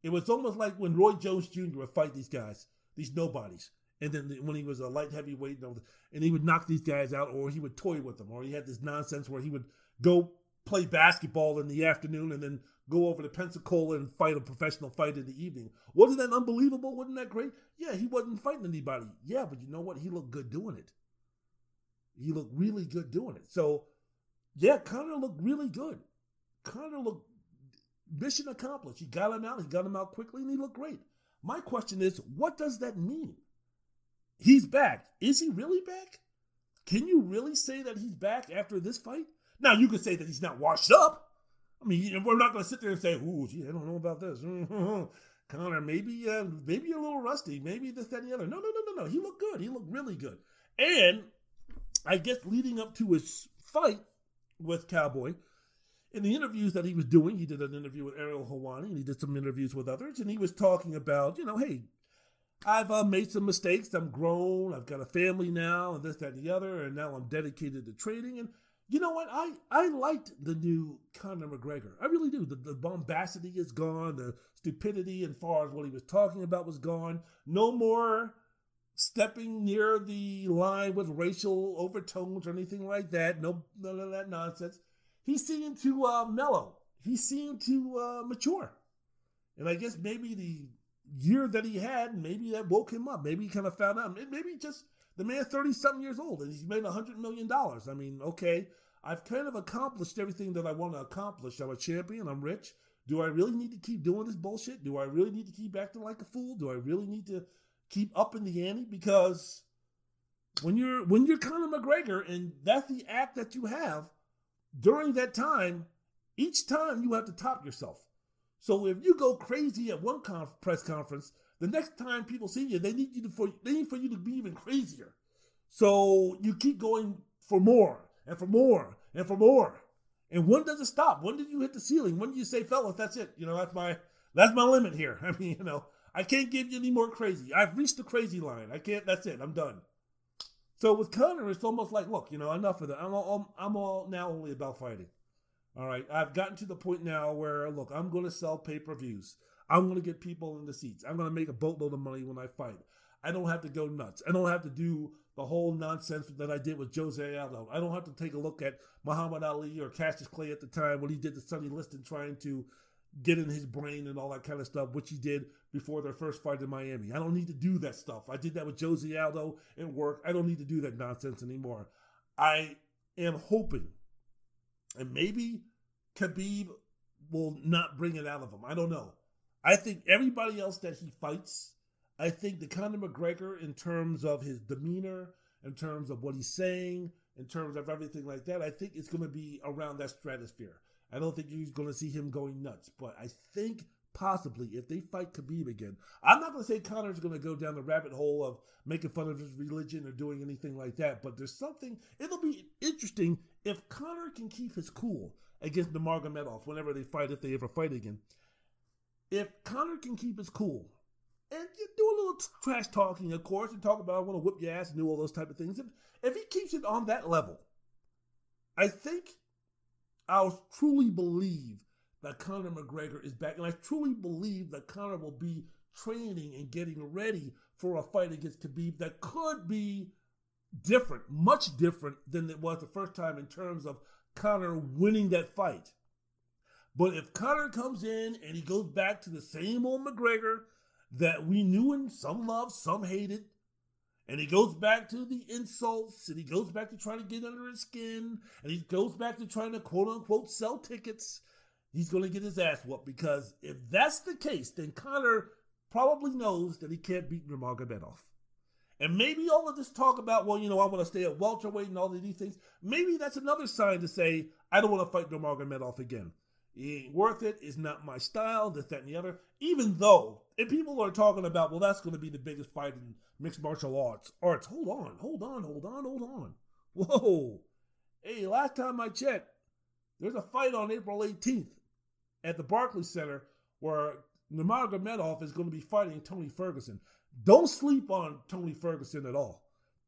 It was almost like when Roy Jones Jr. would fight these guys, these nobodies. And then when he was a light heavyweight, and he would knock these guys out, or he would toy with them, or he had this nonsense where he would go play basketball in the afternoon and then go over to Pensacola and fight a professional fight in the evening. Wasn't that unbelievable? Wasn't that great? Yeah, he wasn't fighting anybody. Yeah, but you know what? He looked good doing it. He looked really good doing it. So, yeah, Conor looked really good. Conor looked mission accomplished. He got him out. He got him out quickly, and he looked great. My question is, what does that mean? He's back. Is he really back? Can you really say that he's back after this fight? Now you could say that he's not washed up. I mean, we're not going to sit there and say, "Ooh, gee, I don't know about this." Conor, maybe, uh, maybe a little rusty, maybe this, that, and the other. No, no, no, no, no. He looked good. He looked really good. And I guess leading up to his fight with Cowboy, in the interviews that he was doing, he did an interview with Ariel Helwani, and he did some interviews with others, and he was talking about, you know, hey, I've uh, made some mistakes. I'm grown. I've got a family now, and this, that, and the other, and now I'm dedicated to trading. And you know what? I I liked the new Conor McGregor. I really do. The, the bombacity is gone. The stupidity, as far as what he was talking about, was gone. No more stepping near the line with racial overtones or anything like that. No, none of that nonsense. He seemed to uh, mellow. He seemed to uh, mature. And I guess maybe the year that he had, maybe that woke him up. Maybe he kind of found out. Maybe just the man 30 something years old and he's made $100 million. I mean, okay, I've kind of accomplished everything that I want to accomplish. I'm a champion, I'm rich. Do I really need to keep doing this bullshit? Do I really need to keep acting like a fool? Do I really need to keep up in the ante? Because when you're when you're Conor McGregor and that's the act that you have during that time, each time you have to top yourself. So if you go crazy at one conf- press conference, the next time people see you, they need you to for they need for you to be even crazier. So you keep going for more and for more and for more. And when does it stop? When did you hit the ceiling? When do you say, fellas, that's it? You know, that's my that's my limit here. I mean, you know, I can't give you any more crazy. I've reached the crazy line. I can't. That's it. I'm done. So with Conor, it's almost like, look, you know, enough of that. I'm all, I'm all now only about fighting. All right, I've gotten to the point now where look, I'm going to sell pay per views. I'm going to get people in the seats. I'm going to make a boatload of money when I fight. I don't have to go nuts. I don't have to do the whole nonsense that I did with Jose Aldo. I don't have to take a look at Muhammad Ali or Cassius Clay at the time when he did the Sonny Liston trying to get in his brain and all that kind of stuff, which he did before their first fight in Miami. I don't need to do that stuff. I did that with Josie Aldo and work. I don't need to do that nonsense anymore. I am hoping and maybe Khabib will not bring it out of him. I don't know. I think everybody else that he fights, I think the Conor McGregor, in terms of his demeanor, in terms of what he's saying, in terms of everything like that, I think it's going to be around that stratosphere. I don't think you're going to see him going nuts, but I think possibly if they fight Khabib again, I'm not going to say Conor's going to go down the rabbit hole of making fun of his religion or doing anything like that, but there's something, it'll be interesting if Conor can keep his cool against Nurmagomedov whenever they fight, if they ever fight again. if Conor can keep his cool and do a little trash talking, of course, and talk about I want to whip your ass and do all those type of things. If if he keeps it on that level, I think I'll truly believe that Conor McGregor is back, and I truly believe that Conor will be training and getting ready for a fight against Khabib that could be different, much different than it was the first time in terms of Conor winning that fight. But if Conor comes in and he goes back to the same old McGregor that we knew and some loved, some hated, and he goes back to the insults and he goes back to trying to get under his skin and he goes back to trying to quote unquote sell tickets, he's going to get his ass whooped because if that's the case, then Conor probably knows that he can't beat Nurmagomedov. And maybe all of this talk about, well, you know, I want to stay at welterweight and all of these things, maybe that's another sign to say, I don't want to fight Nurmagomedov again. He ain't worth it. It's not my style, this, that, and the other. Even though, if people are talking about, well, that's going to be the biggest fight in mixed martial arts. Arts, hold on, hold on, hold on, hold on. Whoa. Hey, last time I checked, there's a fight on April 18th at the Barclays Center where Nurmagomedov is going to be fighting Tony Ferguson. Don't sleep on Tony Ferguson at all.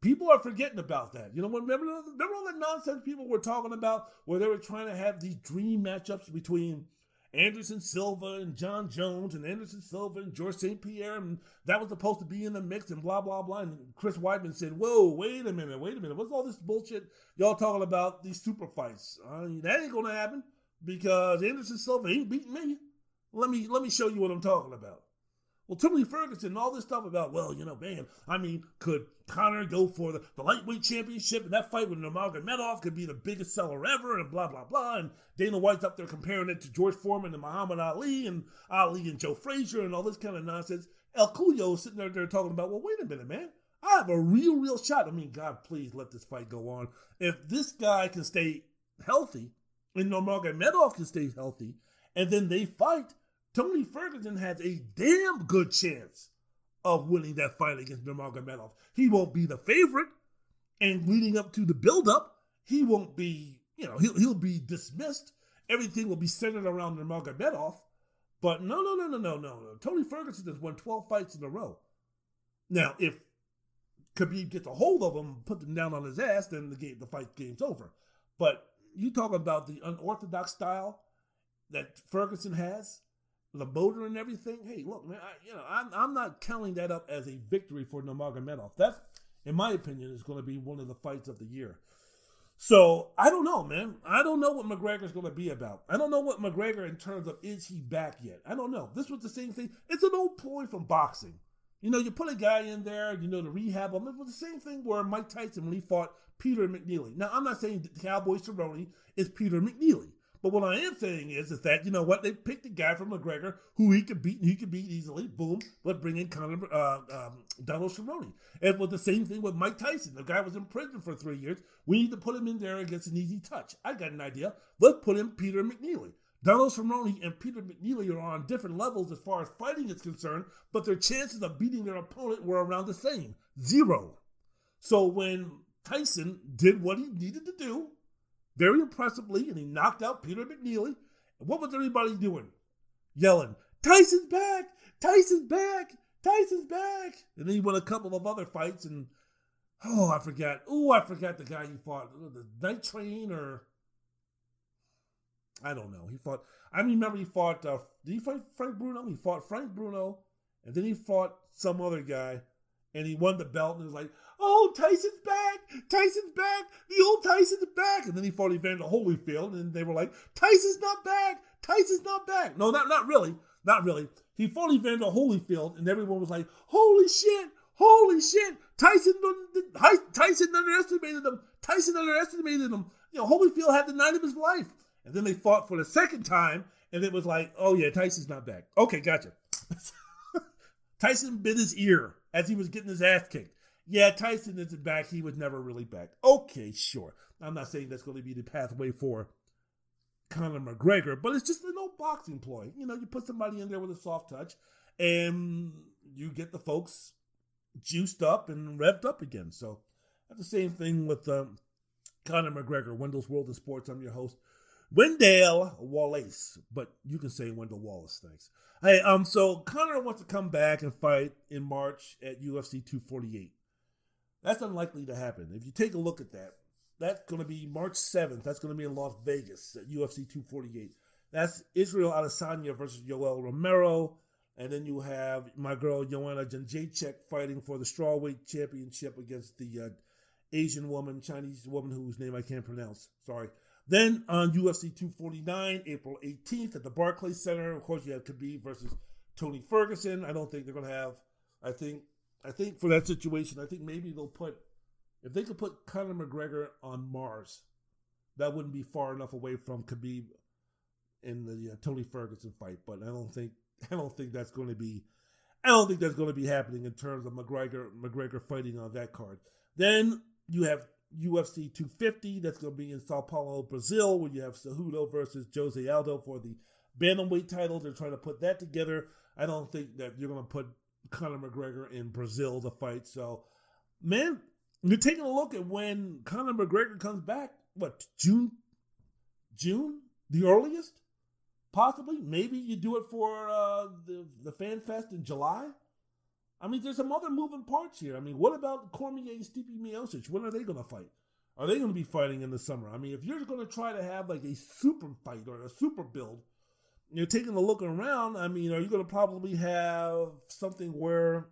People are forgetting about that. You know, remember, remember all the nonsense people were talking about where they were trying to have these dream matchups between Anderson Silva and Jon Jones and Anderson Silva and George St. Pierre, and that was supposed to be in the mix and blah, blah, blah. And Chris Weidman said, Whoa, wait a minute, wait a minute. What's all this bullshit y'all talking about these super fights? I mean, that ain't gonna happen because Anderson Silva ain't beating me. Let me let me show you what I'm talking about. Well, Tony Ferguson, all this stuff about, well, you know, man, I mean, could Conor go for the, the lightweight championship and that fight with Nurmagomedov could be the biggest seller ever and blah, blah, blah. And Dana White's up there comparing it to George Foreman and Muhammad Ali and Ali and Joe Frazier and all this kind of nonsense. El Cucuy sitting there, there talking about, well, wait a minute, man. I have a real, real shot. I mean, God, please let this fight go on. If this guy can stay healthy and Nurmagomedov can stay healthy and then they fight – Tony Ferguson has a damn good chance of winning that fight against Nurmagomedov. He won't be the favorite, and leading up to the buildup, he won't be, you know, he'll, he'll be dismissed. Everything will be centered around Nurmagomedov. But no, no, no, no, no, no, no. Tony Ferguson has won 12 fights in a row. Now, if Khabib gets a hold of him, put him down on his ass, then the game, the fight game's over. But you talk about the unorthodox style that Ferguson has the motor and everything. Hey, look, man, I, you know, I'm, I'm not counting that up as a victory for Nurmagomedov. That's, in my opinion, is going to be one of the fights of the year. So I don't know, man. I don't know what McGregor's going to be about. I don't know what McGregor in terms of is he back yet. I don't know. This was the same thing. It's an old ploy from boxing. You know, you put a guy in there, you know, to rehab him. It was the same thing where Mike Tyson when he fought Peter McNeeley. Now, I'm not saying Cowboy Cerrone is Peter McNeeley. But what I am saying is, is that you know what they picked a guy from McGregor who he could beat, he could beat easily. Boom, but bring in Conor, uh, um, Donald Cerrone. And with the same thing with Mike Tyson, the guy was in prison for three years. We need to put him in there against an easy touch. I got an idea. Let's put in Peter McNeeley. Donald Cerrone and Peter McNeeley are on different levels as far as fighting is concerned, but their chances of beating their opponent were around the same zero. So when Tyson did what he needed to do, very impressively, and he knocked out Peter McNeeley. And what was everybody doing? Yelling, Tyson's back! Tyson's back! Tyson's back! And then he won a couple of other fights, and oh, I forgot. Oh, I forgot the guy he fought. The Night Train, or I don't know. He fought. I remember he fought. Uh, did he fight Frank Bruno? He fought Frank Bruno, and then he fought some other guy, and he won the belt. And it was like, oh, Tyson's back. Tyson's back. The old Tyson's back. And then he fought Evander Holyfield, and they were like, Tyson's not back. Tyson's not back. No, not, not really. Not really. He fought Evander Holyfield, and everyone was like, holy shit. Holy shit. Tyson, Tyson underestimated him. Tyson underestimated him. You know, Holyfield had the night of his life. And then they fought for the second time, and it was like, oh yeah, Tyson's not back. Okay, gotcha. Tyson bit his ear as he was getting his ass kicked. Yeah, Tyson isn't back. He was never really back. Okay, sure. I'm not saying that's going to be the pathway for Conor McGregor, but it's just an old boxing ploy. You know, you put somebody in there with a soft touch, and you get the folks juiced up and revved up again. So that's the same thing with um, Conor McGregor, Wendell's World of Sports. I'm your host, Wendell Wallace, but you can say Wendell Wallace. Thanks. Hey, um, so Conor wants to come back and fight in March at UFC 248. That's unlikely to happen. If you take a look at that, that's going to be March 7th. That's going to be in Las Vegas at UFC 248. That's Israel Adesanya versus Yoel Romero. And then you have my girl Joanna Jędrzejczyk fighting for the strawweight championship against the uh, Asian woman, Chinese woman whose name I can't pronounce. Sorry. Then on UFC 249, April 18th at the Barclays Center, of course you have Khabib versus Tony Ferguson. I don't think they're going to have. I think. I think for that situation, I think maybe they'll put. If they could put Conor McGregor on Mars, that wouldn't be far enough away from Khabib in the uh, Tony Ferguson fight. But I don't think. I don't think that's going to be. I don't think that's going to be happening in terms of McGregor McGregor fighting on that card. Then you have UFC 250 that's going to be in Sao Paulo, Brazil, where you have Cejudo versus Jose Aldo for the bantamweight title. They're trying to put that together. I don't think that you're going to put Conor McGregor in Brazil to fight. So, man, you're taking a look at when Conor McGregor comes back. What June? June, the earliest, possibly. Maybe you do it for uh, the the Fan Fest in July. I mean, there's some other moving parts here. I mean, what about Cormier and Stipe Miocic? When are they going to fight? Are they going to be fighting in the summer? I mean, if you're going to try to have like a super fight or a super build, you're taking a look around. I mean, are you going to probably have something where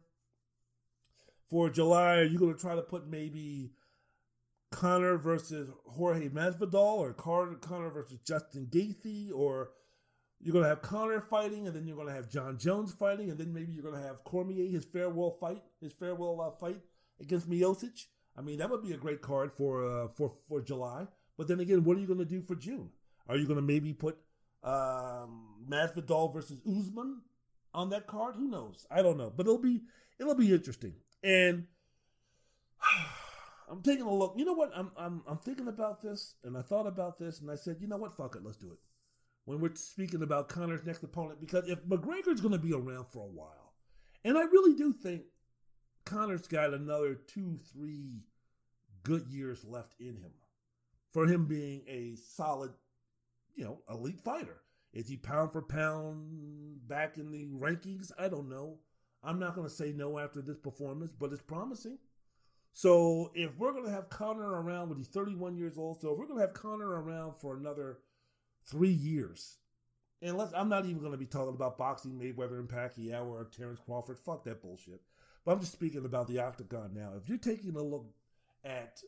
for July, are you going to try to put maybe Conor versus Jorge Masvidal or Conor versus Justin Gaethje or you're going to have Conor fighting, and then you're going to have Jon Jones fighting, and then maybe you're going to have Cormier his farewell fight, his farewell uh, fight against Miocic. I mean, that would be a great card for uh, for for July. But then again, what are you going to do for June? Are you going to maybe put um, Masvidal versus Usman on that card? Who knows? I don't know, but it'll be it'll be interesting. And I'm taking a look. You know what? I'm I'm I'm thinking about this, and I thought about this, and I said, you know what? Fuck it, let's do it when we're speaking about Conor's next opponent because if McGregor's going to be around for a while, and I really do think Conor's got another two, three good years left in him for him being a solid, you know, elite fighter. Is he pound for pound back in the rankings? I don't know. I'm not going to say no after this performance, but it's promising. So if we're going to have Conor around when he's 31 years old, so if we're going to have Conor around for another – three years. And let's, I'm not even going to be talking about boxing Mayweather and Pacquiao or Terrence Crawford. Fuck that bullshit. But I'm just speaking about the octagon now. If you're taking a look at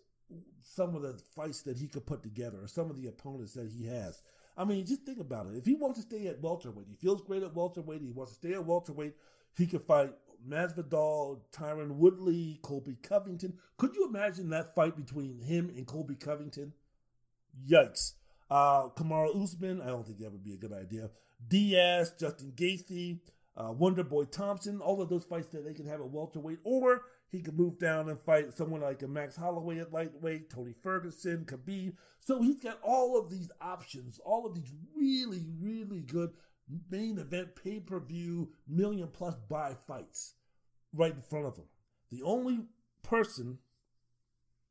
some of the fights that he could put together or some of the opponents that he has, I mean, just think about it. If he wants to stay at welterweight, he feels great at welterweight. He wants to stay at welterweight. He could fight Masvidal, Tyron Woodley, Colby Covington. Could you imagine that fight between him and Colby Covington? Yikes! Uh, Kamaru Usman, I don't think that would be a good idea. Diaz, Justin Gaethje, uh, Wonder Boy Thompson, all of those fights that they can have at welterweight, or he could move down and fight someone like a Max Holloway at lightweight, Tony Ferguson, Khabib. So he's got all of these options, all of these really, really good main event pay per view million plus buy fights right in front of him. The only person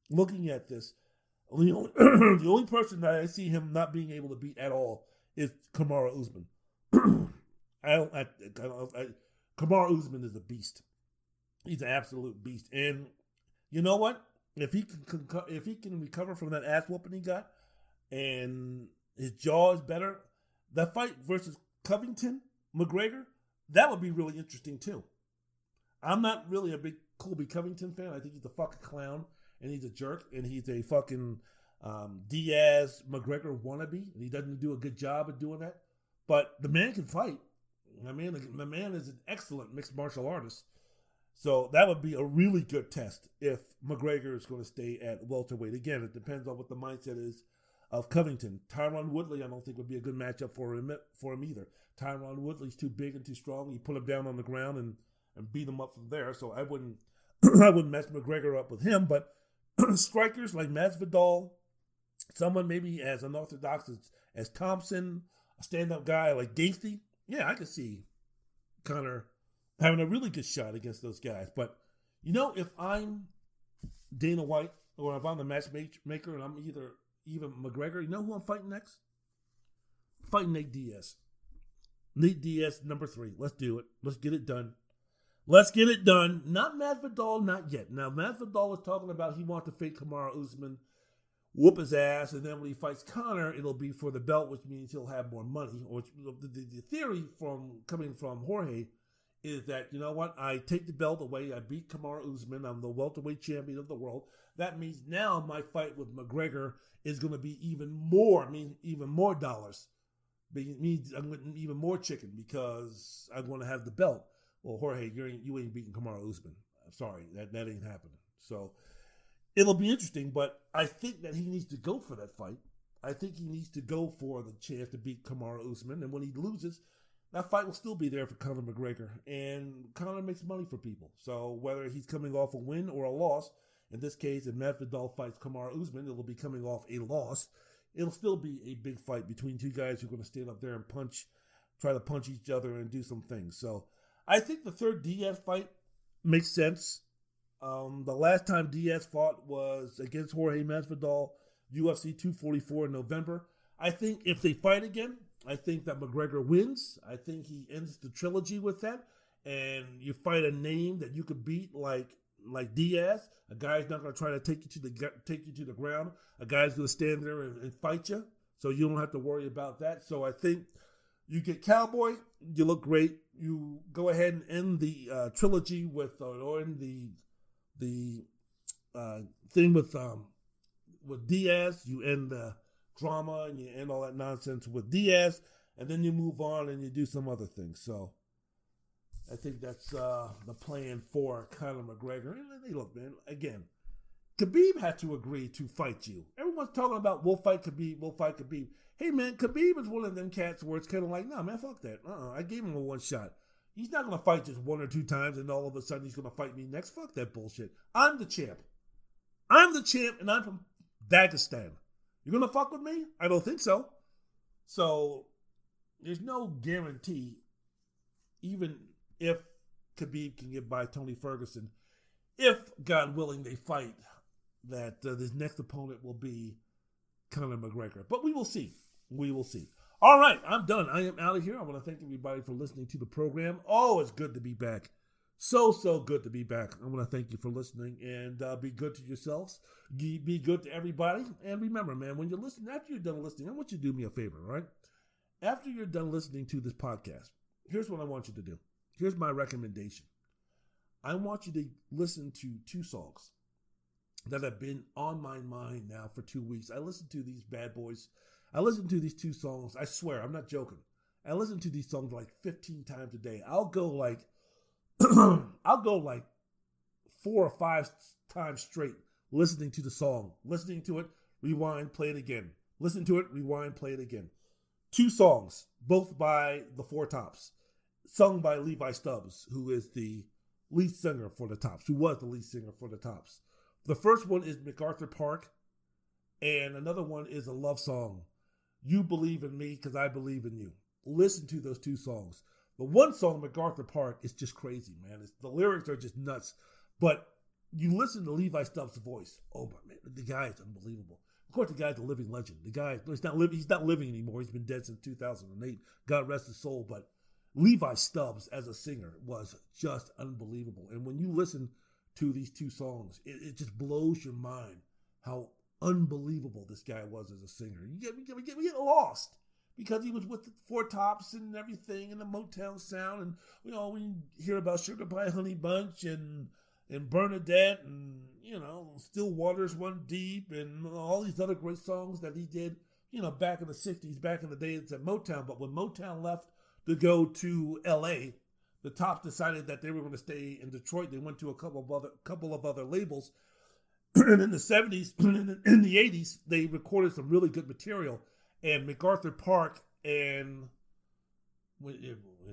looking at this the only, the only person that I see him not being able to beat at all is Kamaru Usman. I don't. I, I, I, Kamaru Usman is a beast. He's an absolute beast, and you know what? If he can, if he can recover from that ass whooping he got, and his jaw is better, that fight versus Covington McGregor, that would be really interesting too. I'm not really a big Colby Covington fan. I think he's a fucking clown and he's a jerk and he's a fucking um, Diaz McGregor wannabe, and he doesn't do a good job of doing that. But the man can fight. I mean, the man is an excellent mixed martial artist. So that would be a really good test if McGregor is going to stay at welterweight. Again, it depends on what the mindset is of Covington. Tyron Woodley, I don't think would be a good matchup for him for him either. Tyron Woodley's too big and too strong. You put him down on the ground and, and beat him up from there. So I wouldn't I wouldn't mess McGregor up with him. But strikers like Masvidal, someone maybe as unorthodox as, as Thompson, a stand-up guy like Gaethje, yeah, I could see Conor having a really good shot against those guys. But you know, if I'm Dana White or if I'm the matchmaker and I'm either even McGregor, you know who I'm fighting next? fight Nate Diaz. Nate Diaz, number three. Let's do it. Let's get it done. Let's get it done. Not Masvidal, not yet. Now Masvidal is talking about he wants to fight Kamaru Usman, whoop his ass, and then when he fights Conor, it'll be for the belt, which means he'll have more money. Or the, the, the theory from coming from Jorge is that you know what? I take the belt away. I beat Kamaru Usman. I'm the welterweight champion of the world. That means now my fight with McGregor is going to be even more. I mean, even more dollars. It means I'm getting even more chicken because I'm going to have the belt. Well, Jorge, you ain't you ain't beating Kamaru Usman. Sorry, that that ain't happening. So it'll be interesting, but I think that he needs to go for that fight. I think he needs to go for the chance to beat Kamaru Usman, and when he loses, that fight will still be there for Conor McGregor. And Conor makes money for people. So whether he's coming off a win or a loss, in this case, if Masvidal fights Kamaru Usman, it'll be coming off a loss. It'll still be a big fight between two guys who are going to stand up there and punch, try to punch each other and do some things. So I think the third Diaz fight makes sense. Um, the last time Diaz fought was against Jorge Masvidal, UFC 244 in November. I think if they fight again, I think that McGregor wins. I think he ends the trilogy with that. And you fight a name that you could beat like like Diaz. A guy's not going to try to take you to the take you to the ground. A guy's going to stand there and, and, fight you, so you don't have to worry about that. So I think you get Cowboy. You look great. You go ahead and end the uh, trilogy with uh, or end the the uh, thing with um, with Diaz. You end the drama and you end all that nonsense with Diaz, and then you move on and you do some other things. So I think that's uh, the plan for Conor McGregor. And hey, look, man, again, Khabib had to agree to fight you. Everyone's talking about we'll fight Khabib, we'll fight Khabib. Hey, man, Khabib is one of them cats where it's kind of like, no, nah, man, fuck that. Uh-uh, I gave him a one shot. He's not to fight just one or two times and all of a sudden he's to fight me next. Fuck that bullshit. I'm the champ. I'm the champ and I'm from Dagestan. You gonna fuck with me? I don't think so. So there's no guarantee, even if Khabib can get by Tony Ferguson, if God willing they fight, that uh, this next opponent will be Conor McGregor. But we will see. We will see. All right, I'm done. I am out of here. I want to thank everybody for listening to the program. Oh, it's good to be back. So, so good to be back. I want to thank you for listening and uh, be good to yourselves. Be good to everybody. And remember, man, when you're listening, after you're done listening, I want you to do me a favor, right? After you're done listening to this podcast, here's what I want you to do. Here's my recommendation. I want you to listen to two songs that have been on my mind now for two weeks. I listened to these bad boys. I listen to these two songs. I swear, I'm not joking. I listen to these songs like 15 times a day. I'll go like I'll go like four or five times straight listening to the song, listening to it, rewind, play it again, listen to it, rewind, play it again. Two songs, both by the Four Tops, sung by Levi Stubbs, who is the lead singer for the Tops, who was the lead singer for the Tops. The first one is MacArthur Park, and another one is a love song, You Believe in Me Because I Believe in You. Listen to those two songs. The one song, MacArthur Park, is just crazy, man. It's, the lyrics are just nuts. But you listen to Levi Stubbs' voice. Oh my man, the guy is unbelievable. Of course, the guy's a living legend. The guy, he's not living. He's not living anymore. He's been dead since 2008. God rest his soul. But Levi Stubbs as a singer was just unbelievable. And when you listen to these two songs, it, it just blows your mind how unbelievable this guy was as a singer. You get, we get, we get, we get lost because he was with the Four Tops and everything, and the Motown sound, and you know we hear about Sugar Pie Honey Bunch and and Bernadette, and you know Still Waters Run Deep, and all these other great songs that he did, you know, back in the '60s, back in the days at Motown. But when Motown left to go to L.A., the Tops decided that they were going to stay in Detroit. They went to a couple of other couple of other labels. And in the 70s, in the 80s, they recorded some really good material and MacArthur Park and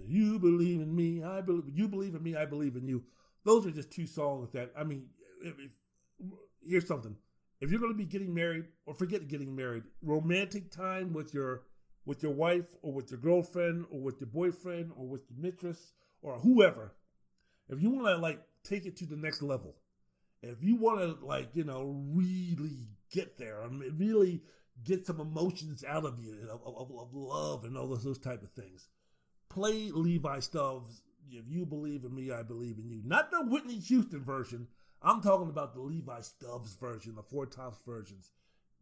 you believe in me, I believe you believe in me, I believe in you. Those are just two songs that I mean. If, if, here's something: if you're going to be getting married, or forget getting married, romantic time with your with your wife, or with your girlfriend, or with your boyfriend, or with your mistress, or whoever. If you want to like take it to the next level, if you want to like you know really get there, I mean, really get some emotions out of you of, of, of love and all those, those type of things. Play Levi Stubbs. If you believe in me, I believe in you. Not the Whitney Houston version. I'm talking about the Levi Stubbs version, the Four Tops versions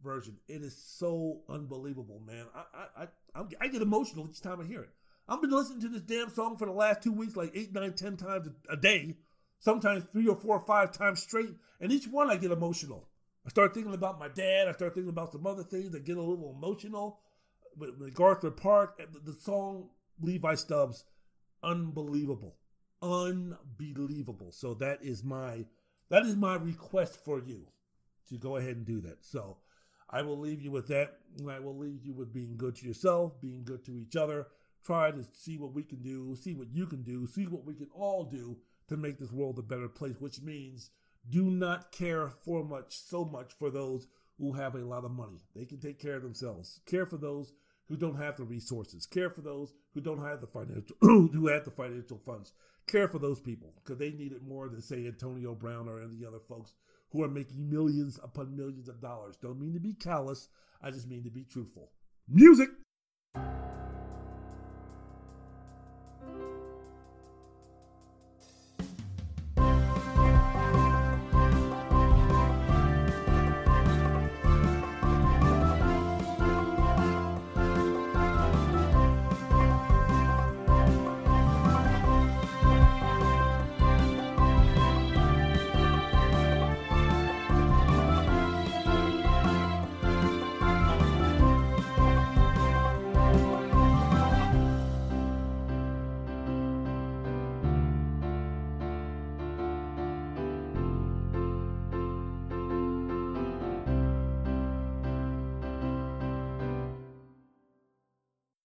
version. It is so unbelievable, man. I I I, I get emotional each time I hear it. I've been listening to this damn song for the last two weeks, like eight, nine, ten times a day, sometimes three or four or five times straight, and each one I get emotional. I start thinking about my dad. I start thinking about some other things I get a little emotional. With MacArthur Park, the, song Levi Stubbs, unbelievable, unbelievable. So that is my that is my request for you to go ahead and do that. So I will leave you with that. I will leave you with being good to yourself, being good to each other. Try to see what we can do, see what you can do, see what we can all do to make this world a better place, which means do not care for much, so much for those who have a lot of money. They can take care of themselves. Care for those who don't have the resources. Care for those who don't have the financial, who have the financial funds. Care for those people because they need it more than say Antonio Brown or any other folks who are making millions upon millions of dollars. Don't mean to be callous. I just mean to be truthful. Music.